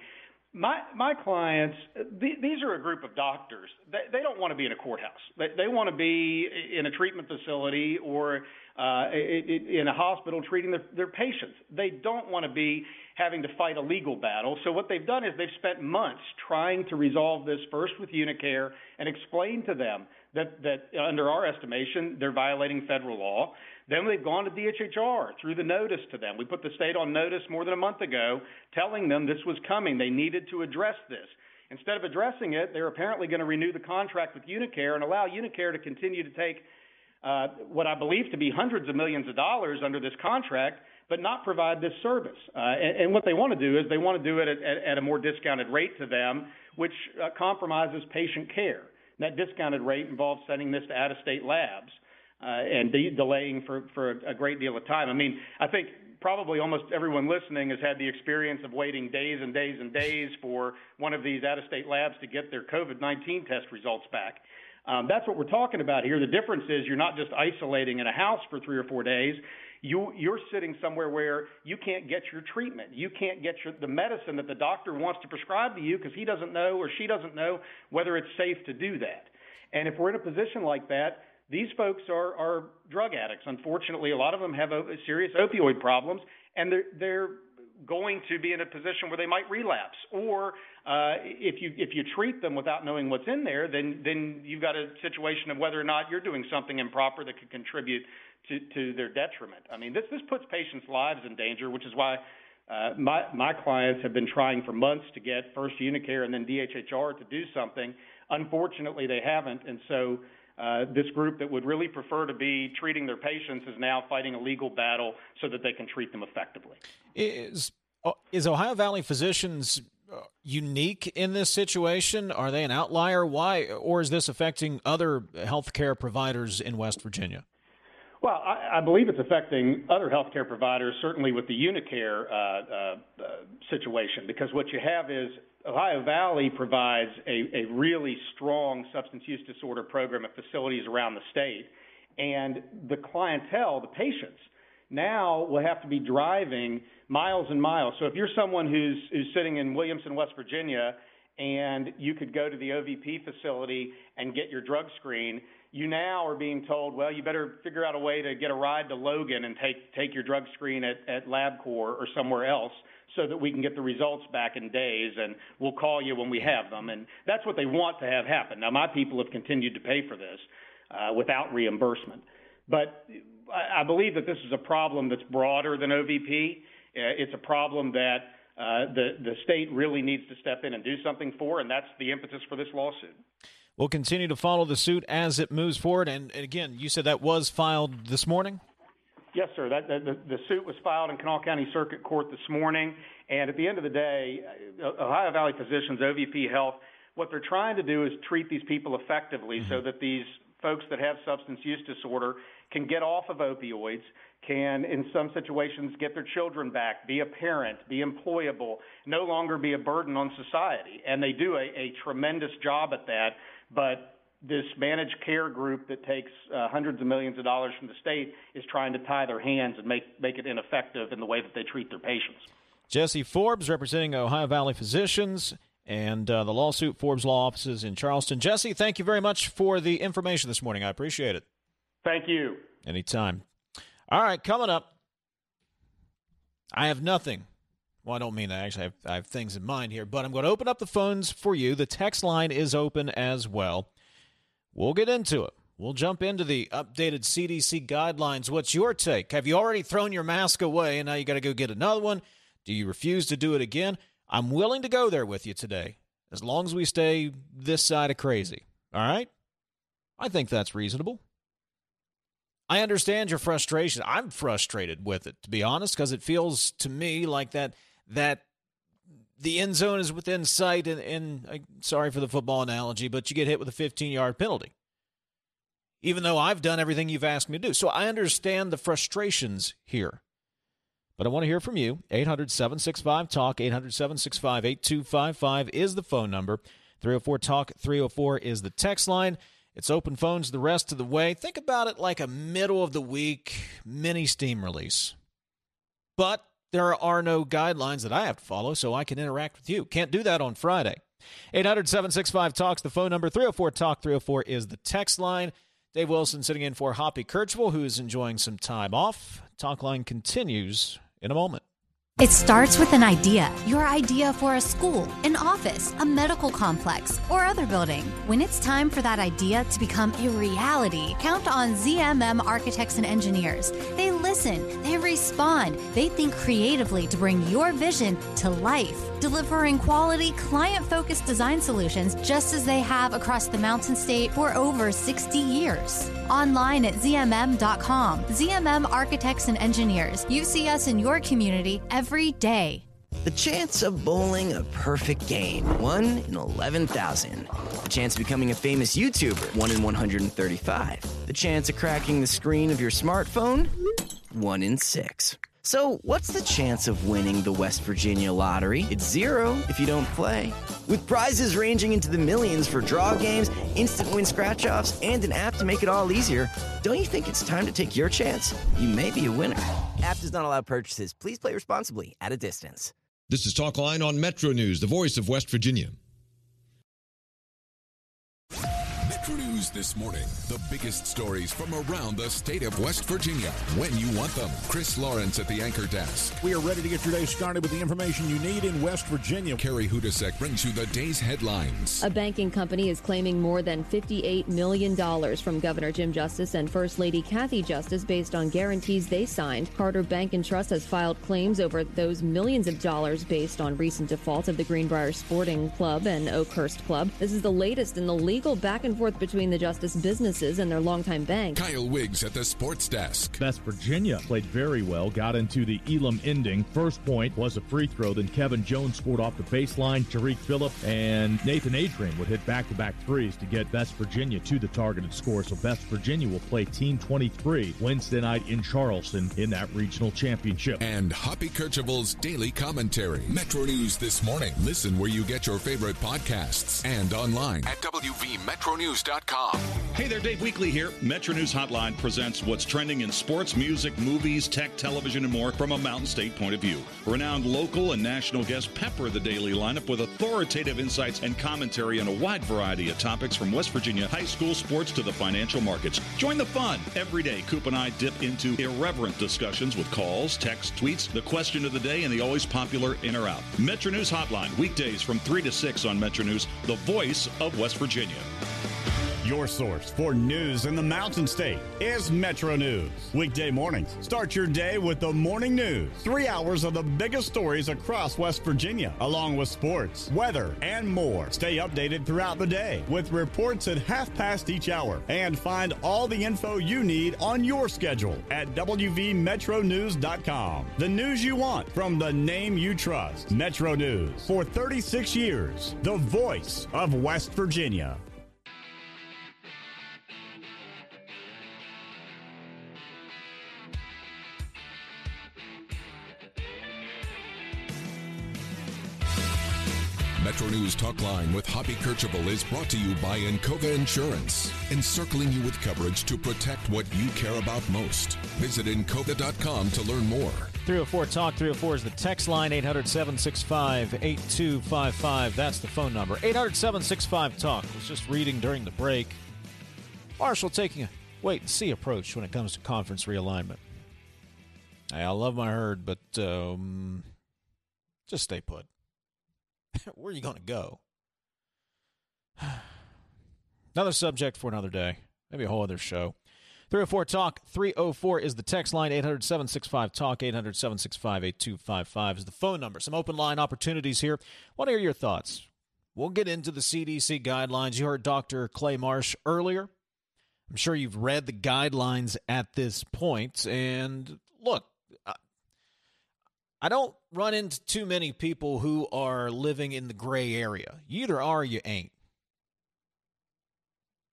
My my clients, th- these are a group of doctors. They, they don't want to be in a courthouse. They, they want to be in a treatment facility or uh, in a hospital treating their, their patients. They don't want to be having to fight a legal battle. So what they've done is they've spent months trying to resolve this first with Unicare and explain to them that, that under our estimation, they're violating federal law. Then they've gone to DHHR through the notice to them. We put the state on notice more than a month ago telling them this was coming. They needed to address this. Instead of addressing it, they're apparently going to renew the contract with Unicare and allow Unicare to continue to take uh, what I believe to be hundreds of millions of dollars under this contract, but not provide this service. Uh, and, and, what they want to do is they want to do it at, at, at a more discounted rate to them, which uh, compromises patient care. that discounted rate involves sending this to out-of-state labs uh, and de- delaying for, for a great deal of time. I mean, I think probably almost everyone listening has had the experience of waiting days and days and days for one of these out of state labs to get their COVID 19 test results back. Um, that's what we're talking about here. The difference is you're not just isolating in a house for three or four days. You, you're sitting somewhere where you can't get your treatment. You can't get your, the medicine that the doctor wants to prescribe to you because he doesn't know or she doesn't know whether it's safe to do that. And if we're in a position like that, these folks are, are drug addicts. Unfortunately, a lot of them have serious opioid problems, and they're, they're going to be in a position where they might relapse. Or uh, if you if you treat them without knowing what's in there, then then you've got a situation of whether or not you're doing something improper that could contribute to, to their detriment. I mean, this this puts patients' lives in danger, which is why. Uh, my my clients have been trying for months to get first Unicare and then DHHR to do something. Unfortunately, they haven't, and so uh, this group that would really prefer to be treating their patients is now fighting a legal battle so that they can treat them effectively. Is is Ohio Valley Physicians unique in this situation? Are they an outlier? Why, or is this affecting other healthcare providers in West Virginia? Well, I, I believe it's affecting other healthcare providers, certainly with the Unicare uh, uh, situation, because what you have is Ohio Valley provides a, a really strong substance use disorder program at facilities around the state. And the clientele, the patients, now will have to be driving miles and miles. So if you're someone who's, who's sitting in Williamson, West Virginia, and you could go to the OVP facility and get your drug screen, you now are being told, well, you better figure out a way to get a ride to Logan and take take your drug screen at, at LabCorp or somewhere else so that we can get the results back in days and we'll call you when we have them. And that's what they want to have happen. Now, my people have continued to pay for this uh, without reimbursement. But I, I believe that this is a problem that's broader than OVP. Uh, it's a problem that uh, the, the state really needs to step in and do something for, and that's the impetus for this lawsuit. We'll continue to follow the suit as it moves forward. And, and again, you said that was filed this morning? Yes, sir. That, the, the suit was filed in Kanawha County Circuit Court this morning. And at the end of the day, uh, Ohio Valley Physicians, OVP Health, what they're trying to do is treat these people effectively mm-hmm. so that these folks that have substance use disorder can get off of opioids, can, in some situations, get their children back, be a parent, be employable, no longer be a burden on society. And they do a, a tremendous job at that. But this managed care group that takes uh, hundreds of millions of dollars from the state is trying to tie their hands and make, make it ineffective in the way that they treat their patients. Jesse Forbes representing Ohio Valley Physicians and uh, the lawsuit Forbes Law Offices in Charleston. Jesse, thank you very much for the information this morning. I appreciate it. Thank you. Anytime. All right, coming up. I have nothing. Well, I don't mean that. Actually, I have, I have things in mind here, but I'm going to open up the phones for you. The text line is open as well. We'll get into it. We'll jump into the updated CDC guidelines. What's your take? Have you already thrown your mask away and now you got to go get another one? Do you refuse to do it again? I'm willing to go there with you today, as long as we stay this side of crazy. All right? I think that's reasonable. I understand your frustration. I'm frustrated with it, to be honest, because it feels to me like that that the end zone is within sight, and, and uh, sorry for the football analogy, but you get hit with a 15 yard penalty, even though I've done everything you've asked me to do. So I understand the frustrations here. But I want to hear from you. 800 765 Talk, 800 765 8255 is the phone number. 304 Talk, 304 is the text line. It's open phones the rest of the way. Think about it like a middle of the week mini steam release. But there are no guidelines that I have to follow, so I can interact with you. Can't do that on Friday. 800 765 Talks, the phone number. 304 Talk 304 is the text line. Dave Wilson sitting in for Hoppy Kercheval, who is enjoying some time off. Talk line continues in a moment. It starts with an idea. Your idea for a school, an office, a medical complex, or other building. When it's time for that idea to become a reality, count on ZMM architects and engineers. They listen, they respond, they think creatively to bring your vision to life, delivering quality, client focused design solutions just as they have across the Mountain State for over 60 years. Online at ZMM.com. ZMM Architects and Engineers. You see us in your community every every day. The chance of bowling a perfect game, 1 in 11,000. The chance of becoming a famous YouTuber, 1 in 135. The chance of cracking the screen of your smartphone, 1 in 6. So, what's the chance of winning the West Virginia lottery? It's zero if you don't play. With prizes ranging into the millions for draw games, instant win scratch offs, and an app to make it all easier, don't you think it's time to take your chance? You may be a winner. App does not allow purchases. Please play responsibly at a distance. This is Talk Line on Metro News, the voice of West Virginia. Metro News this morning. The biggest stories from around the state of West Virginia when you want them. Chris Lawrence at the anchor desk. We are ready to get your day started with the information you need in West Virginia. Carrie Hodousek brings you the day's headlines. A banking company is claiming more than $58 million from Governor Jim Justice and First Lady Cathy Justice based on guarantees they signed. Carter Bank and Trust has filed claims over those millions of dollars based on recent defaults of the Greenbrier Sporting Club and Oakhurst Club. This is the latest in the legal back and forth between the Justice businesses and their longtime bank. Kyle Wiggs at the sports desk. West Virginia played very well, got into the Elam ending. First point was a free throw, then Kevin Jones scored off the baseline. Tarik Phillip and Nathan Adrian would hit back to back threes to get West Virginia to the targeted score. So West Virginia will play Team 23 Wednesday night in Charleston in that regional championship. And Hoppy Kercheval's daily commentary. Metro News this morning. Listen where you get your favorite podcasts and online at WVMetroNews.com. Hey there, Dave Weekley here. Metro News Hotline presents what's trending in sports, music, movies, tech, television, and more from a Mountain State point of view. Renowned local and national guests pepper the daily lineup with authoritative insights and commentary on a wide variety of topics from West Virginia high school sports to the financial markets. Join the fun. Every day, Coop and I dip into irreverent discussions with calls, texts, tweets, the question of the day, and the always popular in or out. Metro News Hotline, weekdays from 3 to 6 on Metro News, the voice of West Virginia. Your source for news in the Mountain State is Metro News. Weekday mornings, start your day with the morning news. Three hours of the biggest stories across West Virginia, along with sports, weather, and more. Stay updated throughout the day with reports at half past each hour. And find all the info you need on your schedule at WVMetroNews.com. The news you want from the name you trust. Metro News. For 36 years, the voice of West Virginia. Metro News Talk Line with Hoppy Kercheval is brought to you by Encova Insurance, encircling you with coverage to protect what you care about most. Visit Encova.com to learn more. 304 Talk 304 is the text line 800 765 8255. That's the phone number 800 765 Talk. Was just reading during the break. Marshall taking a wait and see approach when it comes to conference realignment. I love my herd, but um, just stay put. Where are you going to go? another subject for another day. Maybe a whole other show. 304 Talk 304 is the text line. 800 765 Talk. 800 765 8255 is the phone number. Some open line opportunities here. What are your thoughts? We'll get into the CDC guidelines. You heard Dr. Clay Marsh earlier. I'm sure you've read the guidelines at this point. And look, I don't run into too many people who are living in the gray area. You either are you ain't.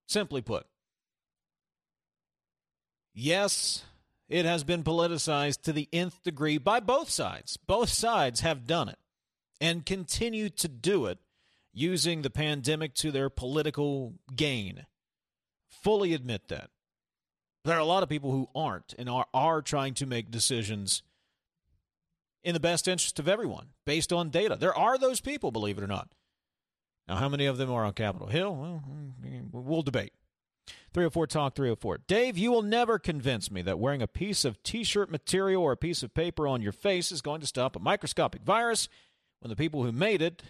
Simply put. Yes, it has been politicized to the nth degree by both sides. Both sides have done it and continue to do it using the pandemic to their political gain. Fully admit that. There are a lot of people who aren't and are, are trying to make decisions in the best interest of everyone based on data. There are those people, believe it or not. Now, how many of them are on Capitol Hill? Well, we'll debate. 304 Talk 304. Dave, you will never convince me that wearing a piece of t shirt material or a piece of paper on your face is going to stop a microscopic virus when the people who made it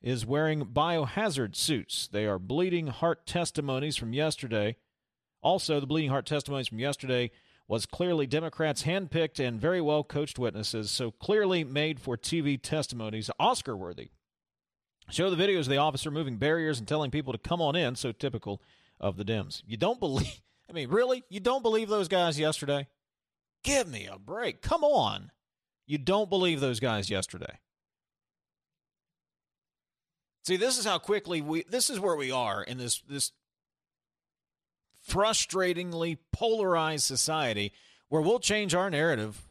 is wearing biohazard suits. They are bleeding heart testimonies from yesterday. Also, the bleeding heart testimonies from yesterday was clearly Democrats handpicked and very well coached witnesses, so clearly made for TV testimonies, Oscar worthy. Show the videos of the officer moving barriers and telling people to come on in, so typical of the Dems. You don't believe, I mean, really? You don't believe those guys yesterday? Give me a break. Come on. You don't believe those guys yesterday. See, this is how quickly we this is where we are in this this frustratingly polarized society where we'll change our narrative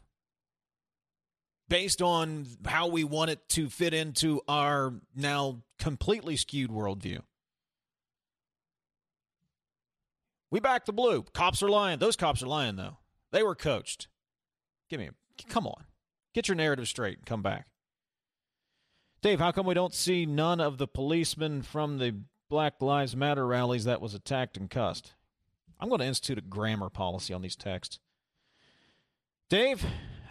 based on how we want it to fit into our now completely skewed worldview. We back the blue. Cops are lying. Those cops are lying, though. They were coached. Give me a, come on. Get your narrative straight and come back. Dave, how come we don't see none of the policemen from the Black Lives Matter rallies that was attacked and cussed? I'm going to institute a grammar policy on these texts. Dave,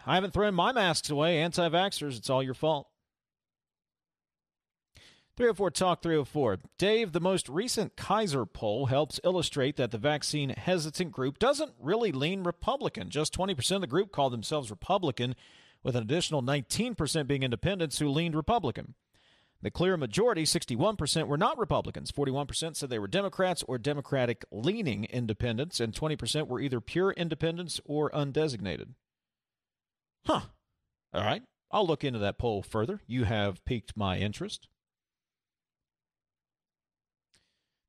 I haven't thrown my masks away. Anti vaxxers, it's all your fault. 304 Talk 304. Dave, the most recent Kaiser poll helps illustrate that the vaccine hesitant group doesn't really lean Republican. Just 20% of the group call themselves Republican, with an additional 19% being independents who leaned Republican. The clear majority, 61%, were not Republicans. 41% said they were Democrats or Democratic leaning independents, and 20% were either pure independents or undesignated. Huh. All right. I'll look into that poll further. You have piqued my interest.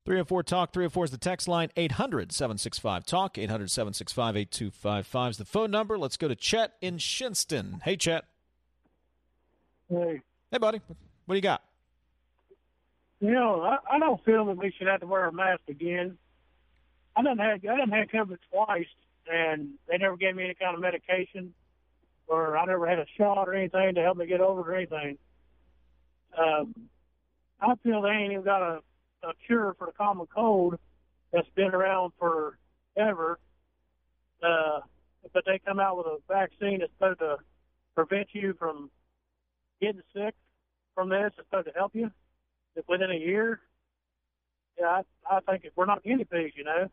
304 Talk. 304 is the text line. 800 765 Talk. 800 765 8255 is the phone number. Let's go to Chet in Shinnston. Hey, Chet. Hey. Hey, buddy. What do you got? You know, I, I don't feel that we should have to wear a mask again. I done had I done had COVID twice, and they never gave me any kind of medication, or I never had a shot or anything to help me get over it or anything. Um, I feel they ain't even got a a cure for the common cold that's been around forever. Uh, but they come out with a vaccine that's supposed to prevent you from getting sick from this. It's supposed to help you within a year. Yeah, I, I think we're not guinea pigs, you know.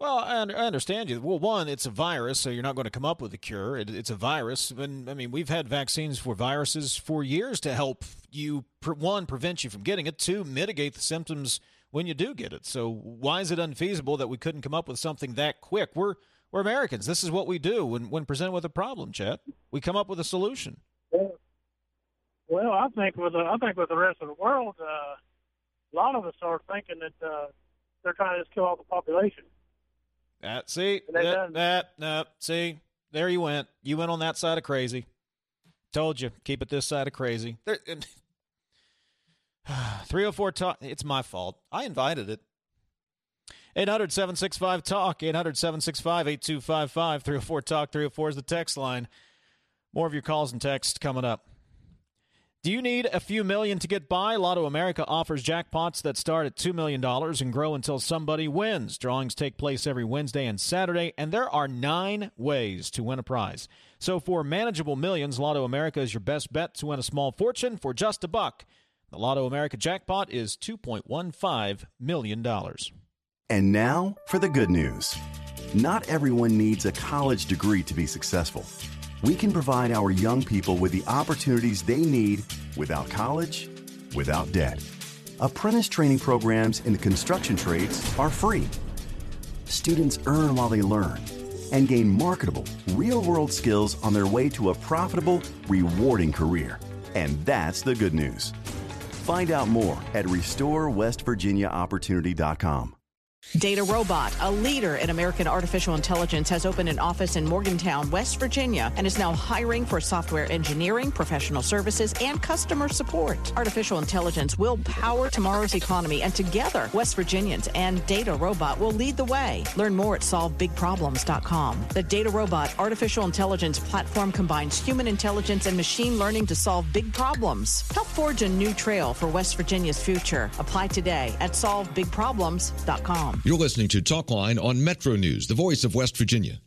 Well, I, understand you. Well, one, it's a virus, so you're not going to come up with a cure. It, it's a virus. And, I mean, we've had vaccines for viruses for years to help you, one, prevent you from getting it, two, mitigate the symptoms when you do get it. So why is it unfeasible that we couldn't come up with something that quick? We're we're Americans. This is what we do when when presented with a problem, Chet. We come up with a solution. Well, I think with the, I think with the rest of the world, uh, a lot of us are thinking that uh, they're trying to just kill all the population. That see that, that no see there you went. You went on that side of crazy. Told you keep it this side of crazy. There, 304 talk. It's my fault. I invited it. 800 765 Talk. 800 765 8255. 304 Talk. 304 is the text line. More of your calls and texts coming up. Do you need a few million to get by? Lotto America offers jackpots that start at $2 million and grow until somebody wins. Drawings take place every Wednesday and Saturday, and there are nine ways to win a prize. So for manageable millions, Lotto America is your best bet to win a small fortune for just a buck. The Lotto America jackpot is $2.15 million. And now for the good news. Not everyone needs a college degree to be successful we can provide our young people with the opportunities they need without college, without debt. Apprentice training programs in the construction trades are free. Students earn while they learn and gain marketable, real world skills on their way to a profitable, rewarding career. And that's the good news. Find out more at RestoreWestVirginiaOpportunity.com. DataRobot, a leader in American artificial intelligence, has opened an office in Morgantown, West Virginia, and is now hiring for software engineering, professional services, and customer support. Artificial intelligence will power tomorrow's economy, and together, West Virginians and DataRobot will lead the way. Learn more at solvebigproblems.com. The DataRobot artificial intelligence platform combines human intelligence and machine learning to solve big problems. Help forge a new trail for West Virginia's future. Apply today at solvebigproblems.com. You're listening to Talkline on Metro News, the voice of West Virginia.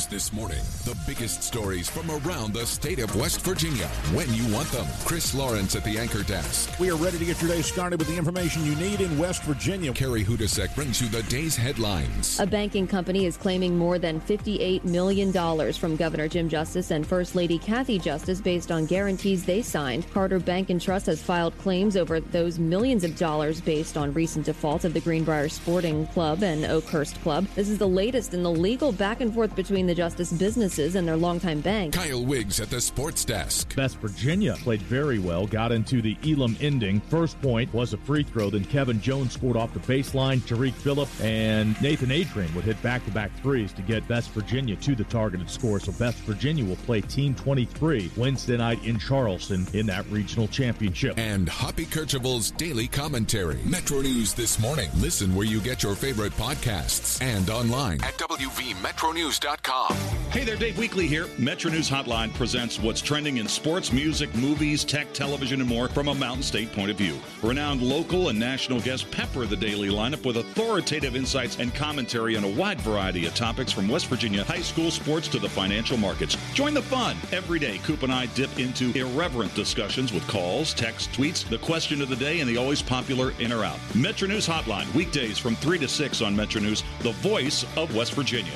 News this morning. The biggest stories from around the state of West Virginia when you want them. Chris Lawrence at the anchor desk. We are ready to get your day started with the information you need in West Virginia. Carrie Hodousek brings you the day's headlines. A banking company is claiming more than $58 million from Governor Jim Justice and First Lady Cathy Justice based on guarantees they signed. Carter Bank and Trust has filed claims over those millions of dollars based on recent defaults of the Greenbrier Sporting Club and Oakhurst Club. This is the latest in the legal back and forth forth between the Justice businesses and their longtime bank. Kyle Wiggs at the sports desk. West Virginia played very well, got into the Elam ending. First point was a free throw, then Kevin Jones scored off the baseline. Tarik Phillip and Nathan Adrian would hit back to back threes to get West Virginia to the targeted score. So West Virginia will play Team 23 Wednesday night in Charleston in that regional championship. And Hoppy Kercheval's daily commentary. Metro News this morning. Listen where you get your favorite podcasts and online at WVMetroNews.com. Hey there, Dave Weekley here. Metro News Hotline presents what's trending in sports, music, movies, tech, television, and more from a Mountain State point of view. Renowned local and national guests pepper the daily lineup with authoritative insights and commentary on a wide variety of topics from West Virginia high school sports to the financial markets. Join the fun. Every day, Coop and I dip into irreverent discussions with calls, texts, tweets, the question of the day, and the always popular in or out. Metro News Hotline, weekdays from 3 to 6 on Metro News, the voice of West Virginia.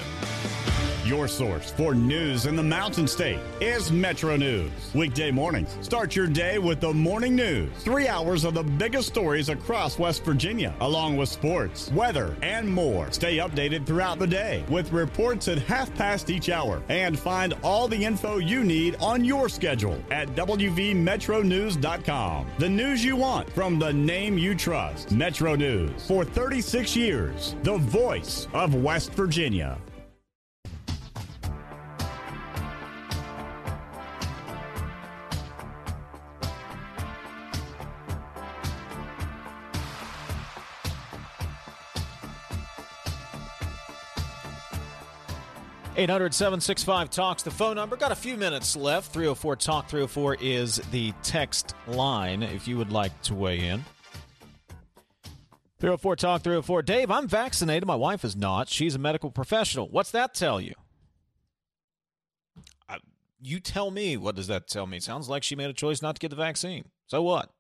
Your source for news in the Mountain State is Metro News. Weekday mornings, start your day with the morning news. Three hours of the biggest stories across West Virginia, along with sports, weather, and more. Stay updated throughout the day with reports at half past each hour and find all the info you need on your schedule at WVMetroNews.com. The news you want from the name you trust. Metro News for 36 years, the voice of West Virginia. Eight hundred seven six five talks the phone number. Got a few minutes left. 304 talk 304 is the text line if you would like to weigh in. 304 talk 304 Dave, I'm vaccinated. My wife is not. She's a medical professional. What's that tell you? You tell me. What does that tell me? It sounds like she made a choice not to get the vaccine. So what?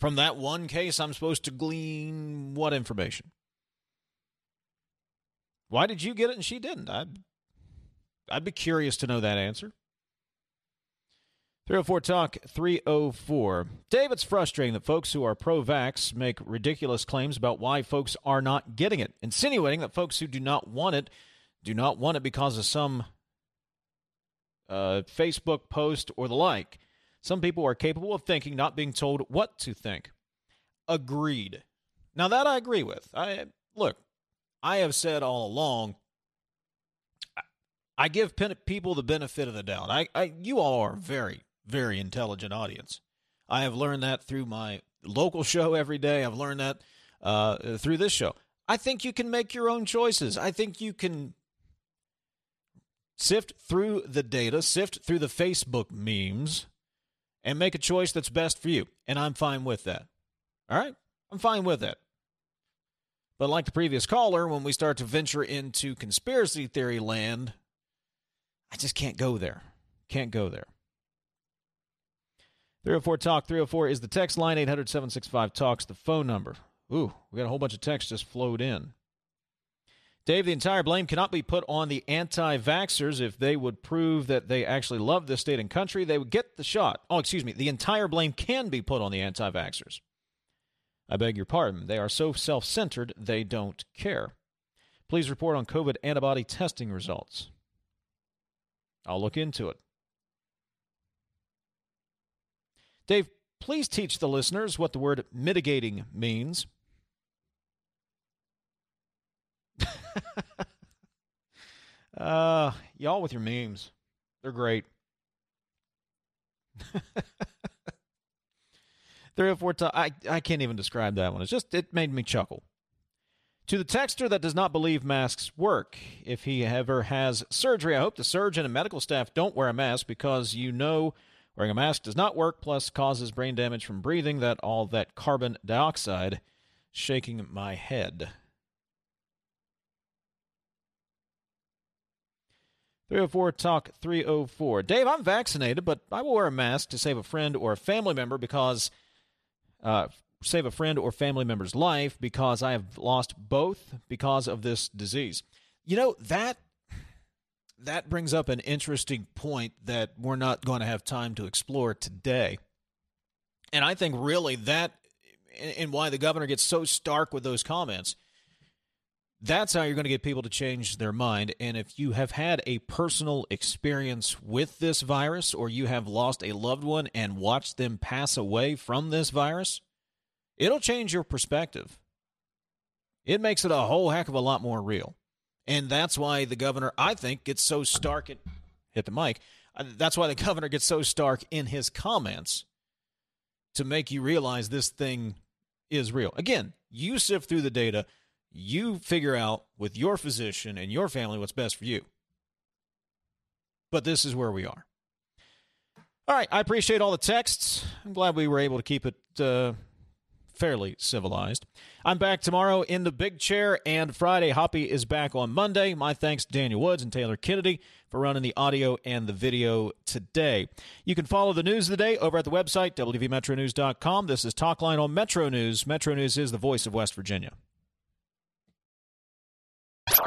From that one case, I'm supposed to glean what information? Why did you get it and she didn't? I'd, I'd be curious to know that answer. 304 Talk 304. Dave, it's frustrating that folks who are pro vax make ridiculous claims about why folks are not getting it, insinuating that folks who do not want it do not want it because of some uh, Facebook post or the like. Some people are capable of thinking, not being told what to think. Agreed. Now, that I agree with. I Look, I have said all along, I give people the benefit of the doubt. I, I, you all are a very, very intelligent audience. I have learned that through my local show every day. I've learned that uh, through this show. I think you can make your own choices. I think you can sift through the data, sift through the Facebook memes, and make a choice that's best for you. And I'm fine with that. All right? I'm fine with that. But like the previous caller, when we start to venture into conspiracy theory land, I just can't go there. Can't go there. 304 Talk 304 is the text line. 800 765 Talks the phone number. Ooh, we got a whole bunch of texts just flowed in. Dave, the entire blame cannot be put on the anti vaxxers. If they would prove that they actually love this state and country, they would get the shot. Oh, excuse me. The entire blame can be put on the anti vaxxers. I beg your pardon. They are so self centered, they don't care. Please report on COVID antibody testing results. I'll look into it. Dave, please teach the listeners what the word mitigating means. uh, y'all with your memes. They're great. 304 times. I, I can't even describe that one. It's just, it made me chuckle. To the texter that does not believe masks work, if he ever has surgery, I hope the surgeon and medical staff don't wear a mask because you know wearing a mask does not work, plus causes brain damage from breathing that all that carbon dioxide. Shaking my head. 304 Talk 304. Dave, I'm vaccinated, but I will wear a mask to save a friend or a family member because uh, save a friend or family member's life because I have lost both because of this disease. You know, that that brings up an interesting point that we're not going to have time to explore today. And I think really that and why the governor gets so stark with those comments. That's how you're going to get people to change their mind. And if you have had a personal experience with this virus or you have lost a loved one and watched them pass away from this virus, it'll change your perspective. It makes it a whole heck of a lot more real. And that's why the governor, I think, gets so stark. And, hit the mic. That's why the governor gets so stark in his comments to make you realize this thing is real. Again, you sift through the data, you figure out with your physician and your family what's best for you. But this is where we are. All right, I appreciate all the texts. I'm glad we were able to keep it uh, fairly civilized. I'm back tomorrow in the big chair, and Friday, Hoppy is back on Monday. My thanks to Daniel Woods and Taylor Kennedy for running the audio and the video today. You can follow the news of the day over at the website, WVMetroNews.com. This is Talkline on Metro News. Metro News is the voice of West Virginia. If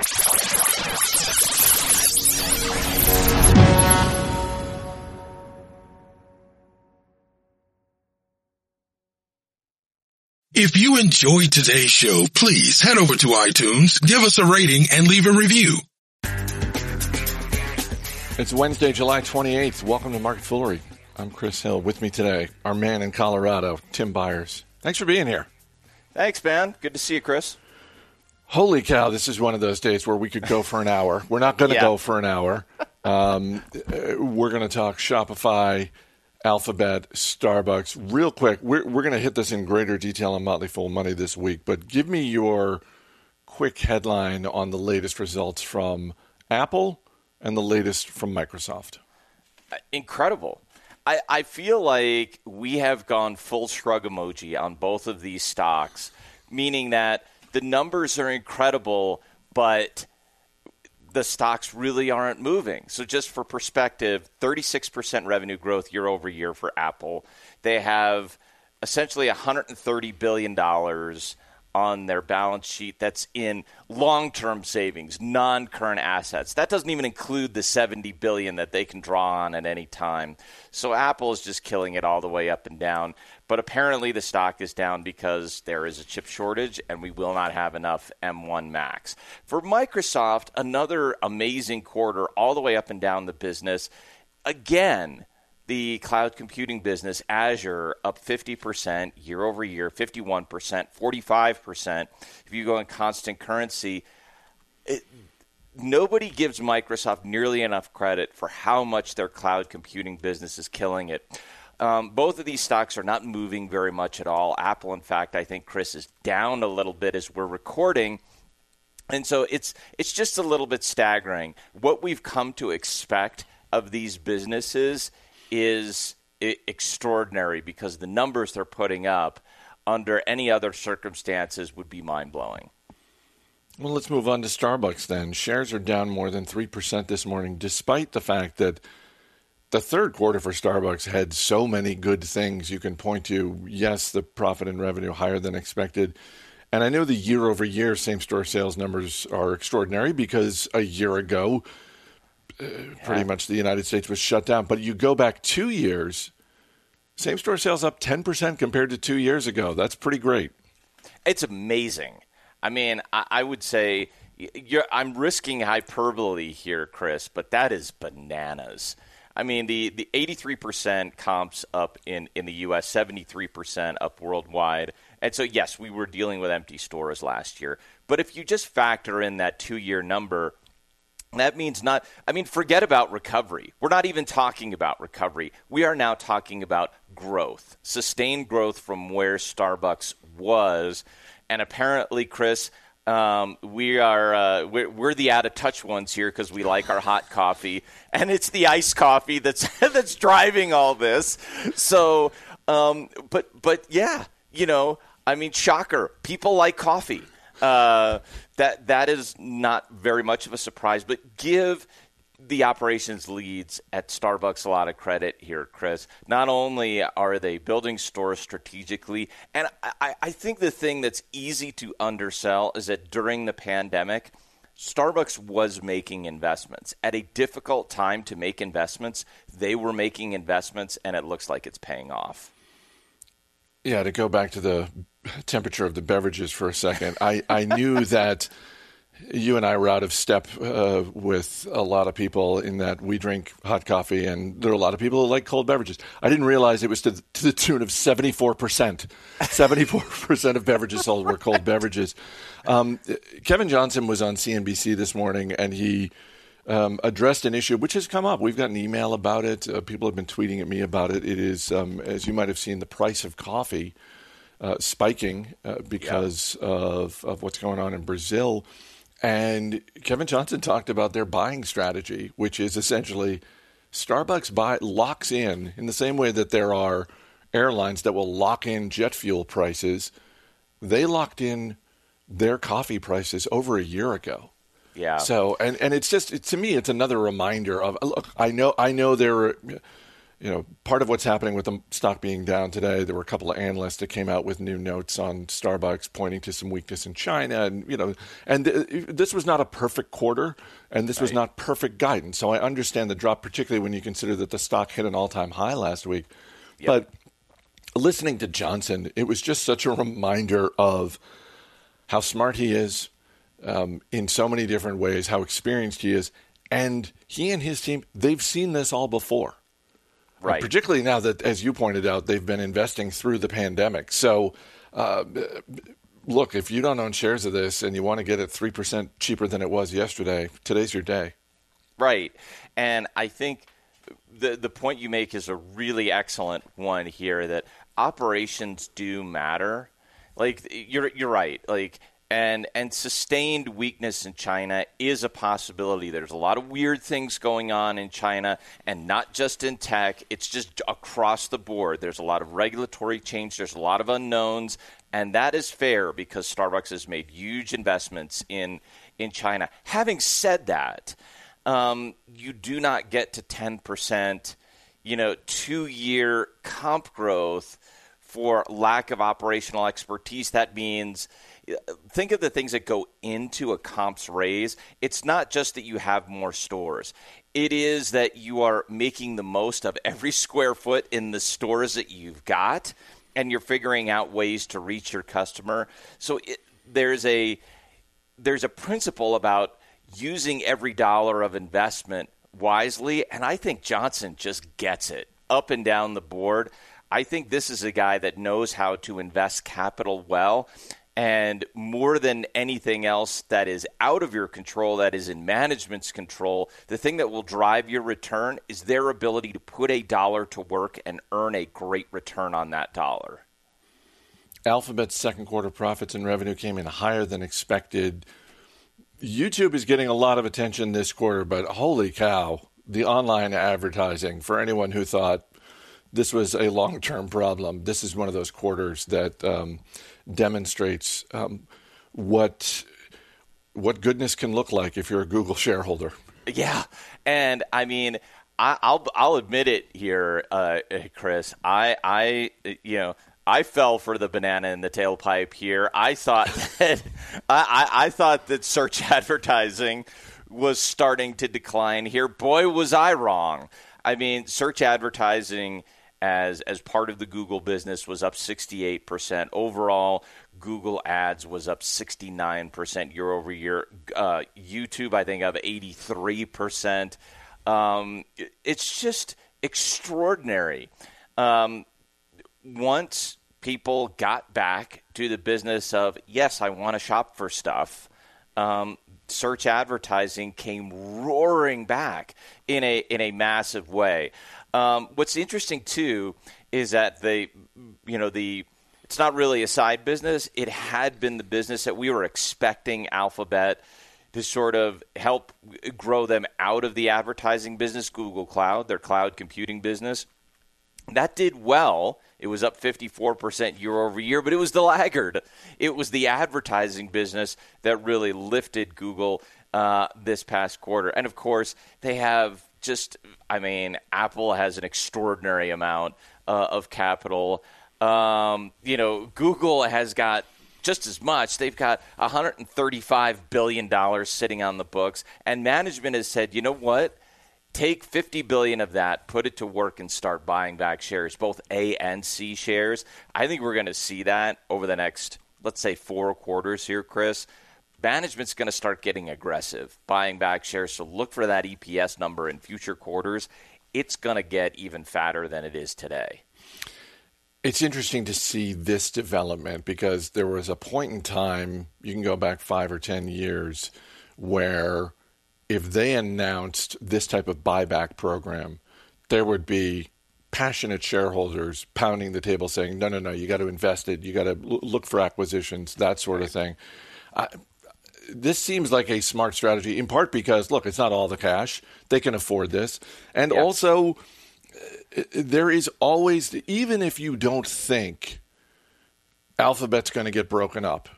you enjoyed today's show, please head over to iTunes, give us a rating, and leave a review. It's Wednesday, July 28th. Welcome to Market Foolery. I'm Chris Hill. With me today, our man in Colorado, Tim Beyers. Thanks for being here. Thanks, man. Good to see you, Chris. Holy cow, this is one of those days where we could go for an hour. We're not going to yeah. go for an hour. Um, we're going to talk Shopify, Alphabet, Starbucks. Real quick, we're, we're going to hit this in greater detail on Motley Fool Money this week, but give me your quick headline on the latest results from Apple and the latest from Microsoft. Uh, incredible. I, I feel like we have gone full shrug emoji on both of these stocks, meaning that the numbers are incredible, but the stocks really aren't moving. So, just for perspective, 36% revenue growth year over year for Apple. They have essentially $130 billion on their balance sheet that's in long-term savings, non-current assets. That doesn't even include the 70 billion that they can draw on at any time. So Apple is just killing it all the way up and down. But apparently the stock is down because there is a chip shortage and we will not have enough M1 Max. For Microsoft, another amazing quarter all the way up and down the business. Again, the cloud computing business, Azure, up 50% year over year, 51%, 45%. If you go in constant currency, it, nobody gives Microsoft nearly enough credit for how much their cloud computing business is killing it. Um, both of these stocks are not moving very much at all. Apple, in fact, I think Chris is down a little bit as we're recording. And so it's it's just a little bit staggering. What we've come to expect of these businesses is extraordinary because the numbers they're putting up under any other circumstances would be mind blowing. Well, let's move on to Starbucks then. Shares are down more than 3% this morning, despite the fact that the third quarter for Starbucks had so many good things you can point to. Yes, the profit and revenue higher than expected. And I know the year over year same store sales numbers are extraordinary because a year ago, uh, pretty much the United States was shut down. But you go back two years, same store sales up 10% compared to two years ago. That's pretty great. It's amazing. I mean, I, I would say I'm risking hyperbole here, Chris, but that is bananas. I mean, the, the 83% comps up in, in the U.S., 73% up worldwide. And so, yes, we were dealing with empty stores last year. But if you just factor in that two year number, that means not, I mean, forget about recovery. We're not even talking about recovery. We are now talking about growth, sustained growth from where Starbucks was. And apparently, Chris, um, we are uh, we're, we're, the out of touch ones here because we like our hot coffee, and it's the iced coffee that's that's driving all this. So, um, but but yeah, you know, I mean, shocker, people like coffee. Uh, that that is not very much of a surprise, but give the operations leads at Starbucks a lot of credit here, Chris. Not only are they building stores strategically, and I, I think the thing that's easy to undersell is that during the pandemic, Starbucks was making investments. At a difficult time to make investments, they were making investments, and it looks like it's paying off. Yeah, to go back to the temperature of the beverages for a second, I, I knew that you and I were out of step uh, with a lot of people in that we drink hot coffee, and there are a lot of people who like cold beverages. I didn't realize it was to, to the tune of 74%. 74% of beverages sold were cold beverages. Um, Kevin Johnson was on CNBC this morning, and he um, addressed an issue which has come up. We've got an email about it. Uh, people have been tweeting at me about it. It is, um, as you might have seen, the price of coffee uh, spiking uh, because yeah. of, of what's going on in Brazil. And Kevin Johnson talked about their buying strategy, which is essentially Starbucks buy locks in in the same way that there are airlines that will lock in jet fuel prices. They locked in their coffee prices over a year ago. Yeah. So and and it's just it, to me it's another reminder of look I know I know there were you know, part of what's happening with the stock being down today, there were a couple of analysts that came out with new notes on Starbucks pointing to some weakness in China. And, you know, and th- this was not a perfect quarter and this right. was not perfect guidance. So I understand the drop, particularly when you consider that the stock hit an all time high last week. Yep. But listening to Johnson, it was just such a reminder of how smart he is um, in so many different ways, how experienced he is. And he and his team, they've seen this all before Right. particularly now that, as you pointed out, they've been investing through the pandemic. So, uh, look, if you don't own shares of this and you want to get it 3% cheaper than it was yesterday, today's your day. Right. And I think the, the point you make is a really excellent one here that operations do matter. Like, you're, you're right. Like, and and sustained weakness in China is a possibility. There's a lot of weird things going on in China, and not just in tech. It's just across the board. There's a lot of regulatory change. There's a lot of unknowns, and that is fair because Starbucks has made huge investments in in China. Having said that, um, you do not get to 10 percent, you know, two year comp growth for lack of operational expertise. That means think of the things that go into a comps raise. It's not just that you have more stores. It is that you are making the most of every square foot in the stores that you've got and you're figuring out ways to reach your customer. So it, there's a there's a principle about using every dollar of investment wisely and I think Johnson just gets it up and down the board. I think this is a guy that knows how to invest capital well. And more than anything else that is out of your control, that is in management's control, the thing that will drive your return is their ability to put a dollar to work and earn a great return on that dollar. Alphabet's second quarter profits and revenue came in higher than expected. YouTube is getting a lot of attention this quarter, but holy cow, the online advertising for anyone who thought this was a long term problem, this is one of those quarters that. Um, demonstrates um, what what goodness can look like if you're a Google shareholder. Yeah, and I mean, I, will I'll admit it here, uh, Chris. I I you know. I fell for the banana in the tailpipe here. I thought that I, I thought that search advertising was starting to decline here. Boy, was I wrong. I mean, search advertising as as part of the Google business was up 68%. Overall, Google Ads was up 69% year over year. Uh, YouTube, I think, up 83%. Um, it's just extraordinary. Um, once people got back to the business of, yes, I want to shop for stuff, um, search advertising came roaring back in a in a massive way. Um, what's interesting too is that the you know the it's not really a side business. It had been the business that we were expecting Alphabet to sort of help grow them out of the advertising business, Google Cloud, their cloud computing business. That did well. It was up 54% year over year, but it was the laggard. It was the advertising business that really lifted Google uh, this past quarter. And of course, they have just, I mean, Apple has an extraordinary amount uh, of capital. Um, you know, Google has got just as much. They've got 135 billion dollars sitting on the books, and management has said, you know what? Take 50 billion of that, put it to work, and start buying back shares, both A and C shares. I think we're going to see that over the next, let's say, four quarters here, Chris. Management's going to start getting aggressive, buying back shares. So look for that EPS number in future quarters. It's going to get even fatter than it is today. It's interesting to see this development because there was a point in time, you can go back five or 10 years, where if they announced this type of buyback program, there would be passionate shareholders pounding the table saying, no, no, no, you got to invest it, you got to look for acquisitions, that sort of thing. I, this seems like a smart strategy, in part because, look, it's not all the cash. They can afford this. And yes. also, uh, there is always, even if you don't think Alphabet's going to get broken up,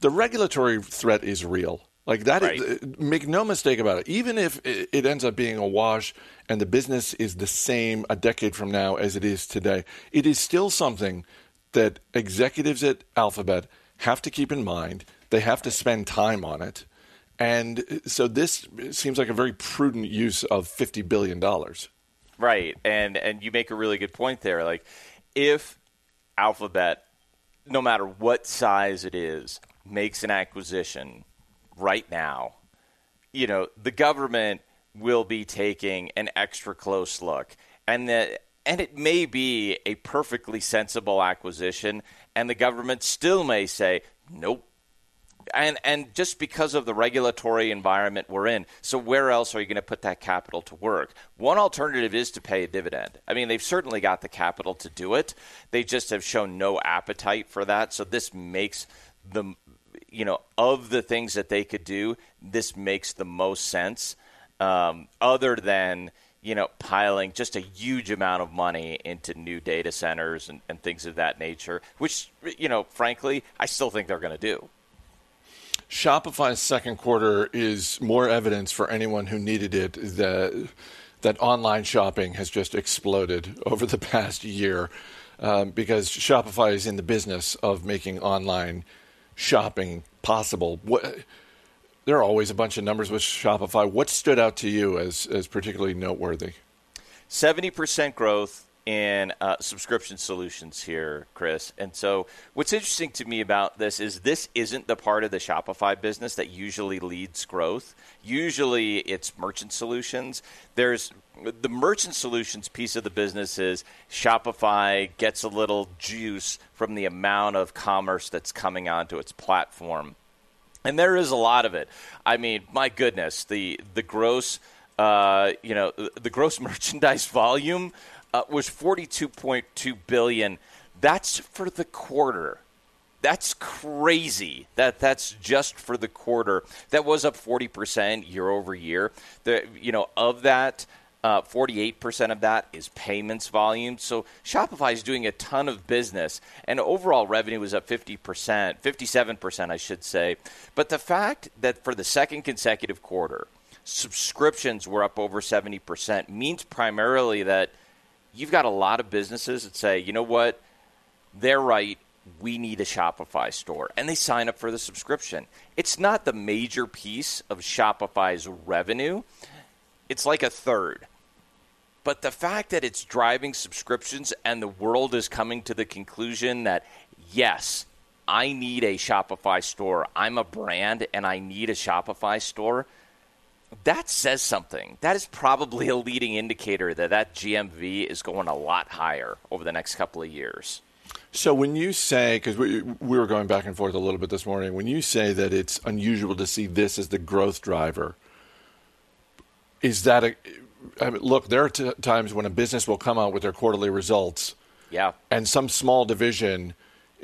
the regulatory threat is real. Like that, right. is, make no mistake about it. Even if it ends up being a wash and the business is the same a decade from now as it is today, it is still something that executives at Alphabet have to keep in mind. They have to spend time on it. And so this seems like a very prudent use of $50 billion. Right, and and you make a really good point there. Like, if Alphabet, no matter what size it is, makes an acquisition right now, you know, the government will be taking an extra close look, and that and it may be a perfectly sensible acquisition, and the government still may say, nope, and and just because of the regulatory environment we're in, so where else are you going to put that capital to work? One alternative is to pay a dividend. I mean, they've certainly got the capital to do it. They just have shown no appetite for that. So this makes the you know of the things that they could do, this makes the most sense. Um, other than you know, piling just a huge amount of money into new data centers and, and things of that nature, which, you know, frankly, I still think they're going to do. Shopify's second quarter is more evidence for anyone who needed it that that online shopping has just exploded over the past year um, because Shopify is in the business of making online shopping possible. What, there are always a bunch of numbers with Shopify. What stood out to you as as particularly noteworthy? Seventy percent growth in uh, subscription solutions here, Chris. And so, what's interesting to me about this is this isn't the part of the Shopify business that usually leads growth. Usually, it's merchant solutions. There's the merchant solutions piece of the business is Shopify gets a little juice from the amount of commerce that's coming onto its platform. And there is a lot of it. I mean, my goodness, the the gross uh, you know, the gross merchandise volume uh, was 42.2 billion. That's for the quarter. That's crazy. That that's just for the quarter. That was up 40% year over year. The you know of that uh, 48% of that is payments volume. So Shopify is doing a ton of business, and overall revenue was up 50%, 57%, I should say. But the fact that for the second consecutive quarter, subscriptions were up over 70% means primarily that – you've got a lot of businesses that say, you know what, they're right. We need a Shopify store. And they sign up for the subscription. It's not the major piece of Shopify's revenue, it's like a third. But the fact that it's driving subscriptions and the world is coming to the conclusion that, yes, I need a Shopify store. I'm a brand and I need a Shopify store that says something. That is probably a leading indicator that that GMV is going a lot higher over the next couple of years. So when you say, because we, we were going back and forth a little bit this morning, when you say that it's unusual to see this as the growth driver, is that a I mean, look? There are t- times when a business will come out with their quarterly results, yeah, and some small division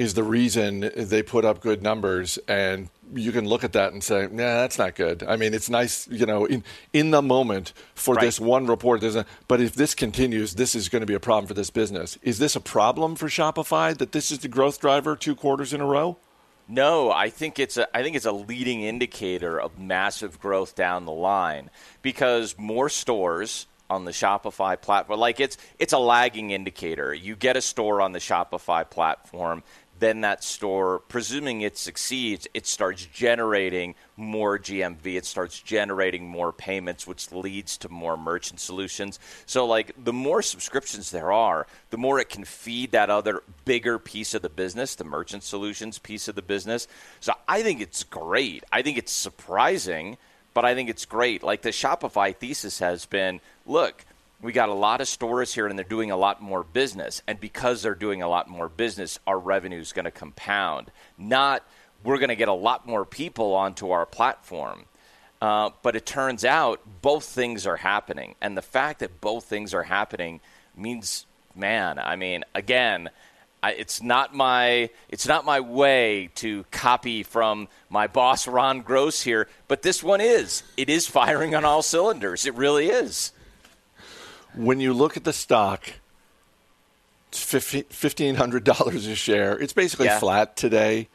is the reason they put up good numbers and you can look at that and say, "Nah, that's not good." I mean, it's nice, you know, in in the moment for right. this one report. There's a, but if this continues, this is going to be a problem for this business. Is this a problem for Shopify that this is the growth driver two quarters in a row? No, I think it's a I think it's a leading indicator of massive growth down the line because more stores on the Shopify platform like it's it's a lagging indicator. You get a store on the Shopify platform, then that store, presuming it succeeds, it starts generating more GMV. It starts generating more payments, which leads to more merchant solutions. So, like, the more subscriptions there are, the more it can feed that other bigger piece of the business, the merchant solutions piece of the business. So, I think it's great. I think it's surprising, but I think it's great. Like, the Shopify thesis has been look, we got a lot of stores here and they're doing a lot more business. And because they're doing a lot more business, our revenue is going to compound. Not we're going to get a lot more people onto our platform. Uh, but it turns out both things are happening. And the fact that both things are happening means, man, I mean, again, I, it's not my it's not my way to copy from my boss Ron Gross here, but this one is. It is firing on all cylinders. It really is when you look at the stock, it's fifteen hundred dollars a share. It's basically yeah. flat today.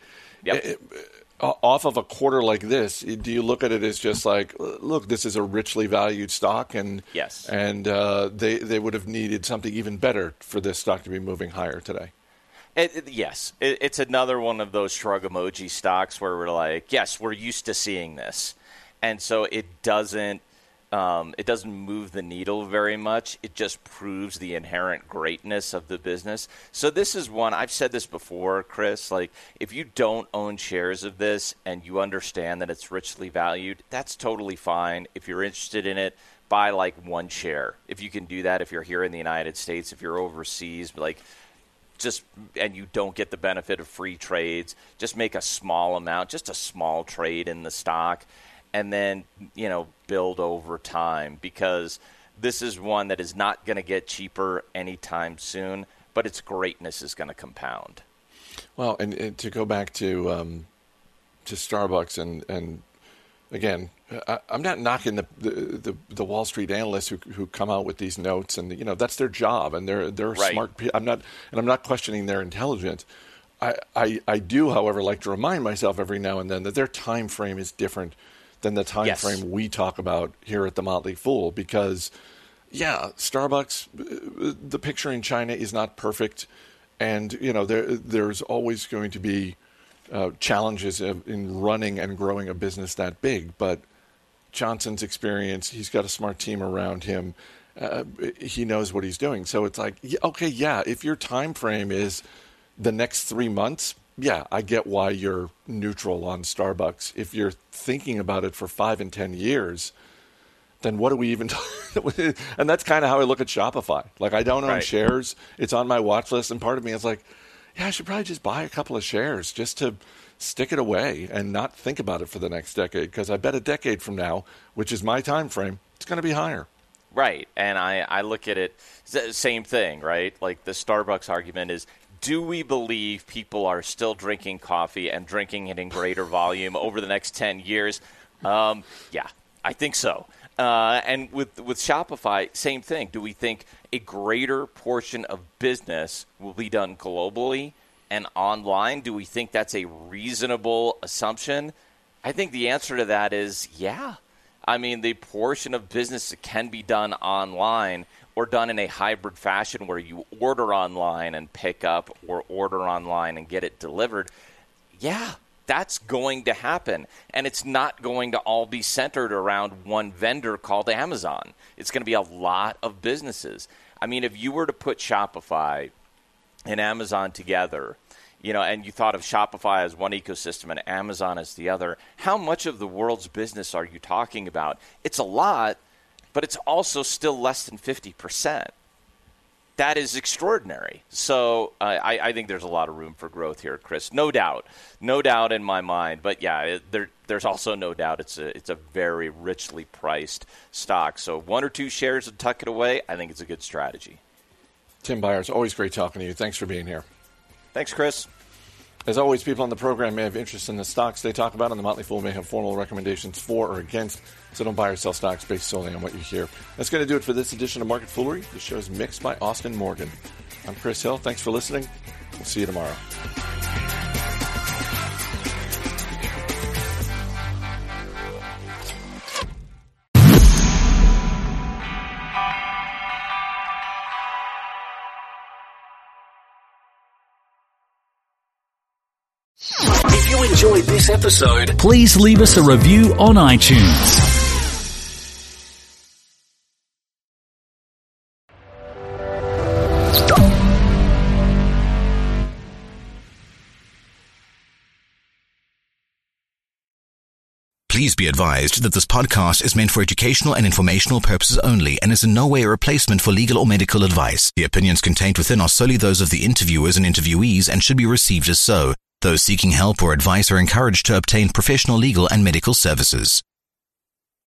Yep. Eh, eh, it, off of a quarter like this, eh, do you look at it as just like, look, this is a richly valued stock, and yes, and uh, they they would have needed something even better for this stock to be moving higher today. It, it, yes, it, it's another one of those shrug emoji stocks where we're like, yes, we're used to seeing this, and so it doesn't um, it doesn't move the needle very much. It just proves the inherent greatness of the business. So this is one I've said this before, Chris. Like if you don't own shares of this and you understand that it's richly valued, that's totally fine. If you're interested in it, buy like one share. If you can do that, if you're here in the United States, if you're overseas, like just and you don't get the benefit of free trades, just make a small amount, just a small trade in the stock and then you know build over time because this is one that is not going to get cheaper anytime soon, but its greatness is going to compound. Well, and, and, to go back to um, to Starbucks and and again, I, am not knocking the, the, the the Wall Street analysts who who come out with these notes, and you know that's their job, and they're they're right. smart. I'm not, and I'm not questioning their intelligence. I, I I do, however, like to remind myself every now and then that their time frame is different than the time yes. frame we talk about here at the Motley Fool because yeah, Starbucks the picture in China is not perfect and you know there there's always going to be uh, challenges in running and growing a business that big, but Johnson's experience, he's got a smart team around him. Uh, he knows what he's doing. So it's like, okay, yeah, if your time frame is the next three months, yeah, I get why you're neutral on Starbucks. If you're thinking about it for five and ten years, then what are we even? and that's kind of how I look at Shopify. Like I don't own right. shares; it's on my watch list, and part of me is like, yeah, I should probably just buy a couple of shares just to stick it away and not think about it for the next decade. Because I bet a decade from now, which is my time frame, it's going to be higher. Right, and I, I look at it same thing, right? Like the Starbucks argument is do we believe people are still drinking coffee and drinking it in greater volume over the next 10 years? Um, yeah, I think so. Uh, and with, with Shopify, same thing. Do we think a greater portion of business will be done globally and online? Do we think that's a reasonable assumption? I think the answer to that is yeah. I mean, the portion of business that can be done online or done in a hybrid fashion where you order online and pick up or order online and get it delivered, yeah, that's going to happen. And it's not going to all be centered around one vendor called Amazon. It's going to be a lot of businesses. I mean, if you were to put Shopify and Amazon together, you know, and you thought of Shopify as one ecosystem and Amazon as the other, how much of the world's business are you talking about? It's a lot, but it's also still less than 50%. That is extraordinary. So uh, I, I, think there's a lot of room for growth here, Chris. No doubt, no doubt in my mind. But yeah, it, there, there's also no doubt it's a it's a very richly priced stock. So one or two shares to tuck it away, I think it's a good strategy. Tim Beyers, always great talking to you. Thanks for being here. Thanks, Chris. As always, people on the program may have interest in the stocks they talk about, and the Motley Fool may have formal recommendations for or against. So don't buy or sell stocks based solely on what you hear. That's going to do it for this edition of Market Foolery. The show is mixed by Austin Morgan. I'm Chris Hill. Thanks for listening. We'll see you tomorrow. If you enjoyed this episode, please leave us a review on iTunes. Please be advised that this podcast is meant for educational and informational purposes only and is in no way a replacement for legal or medical advice. The opinions contained within are solely those of the interviewers and interviewees and should be received as so. Those seeking help or advice are encouraged to obtain professional legal and medical services.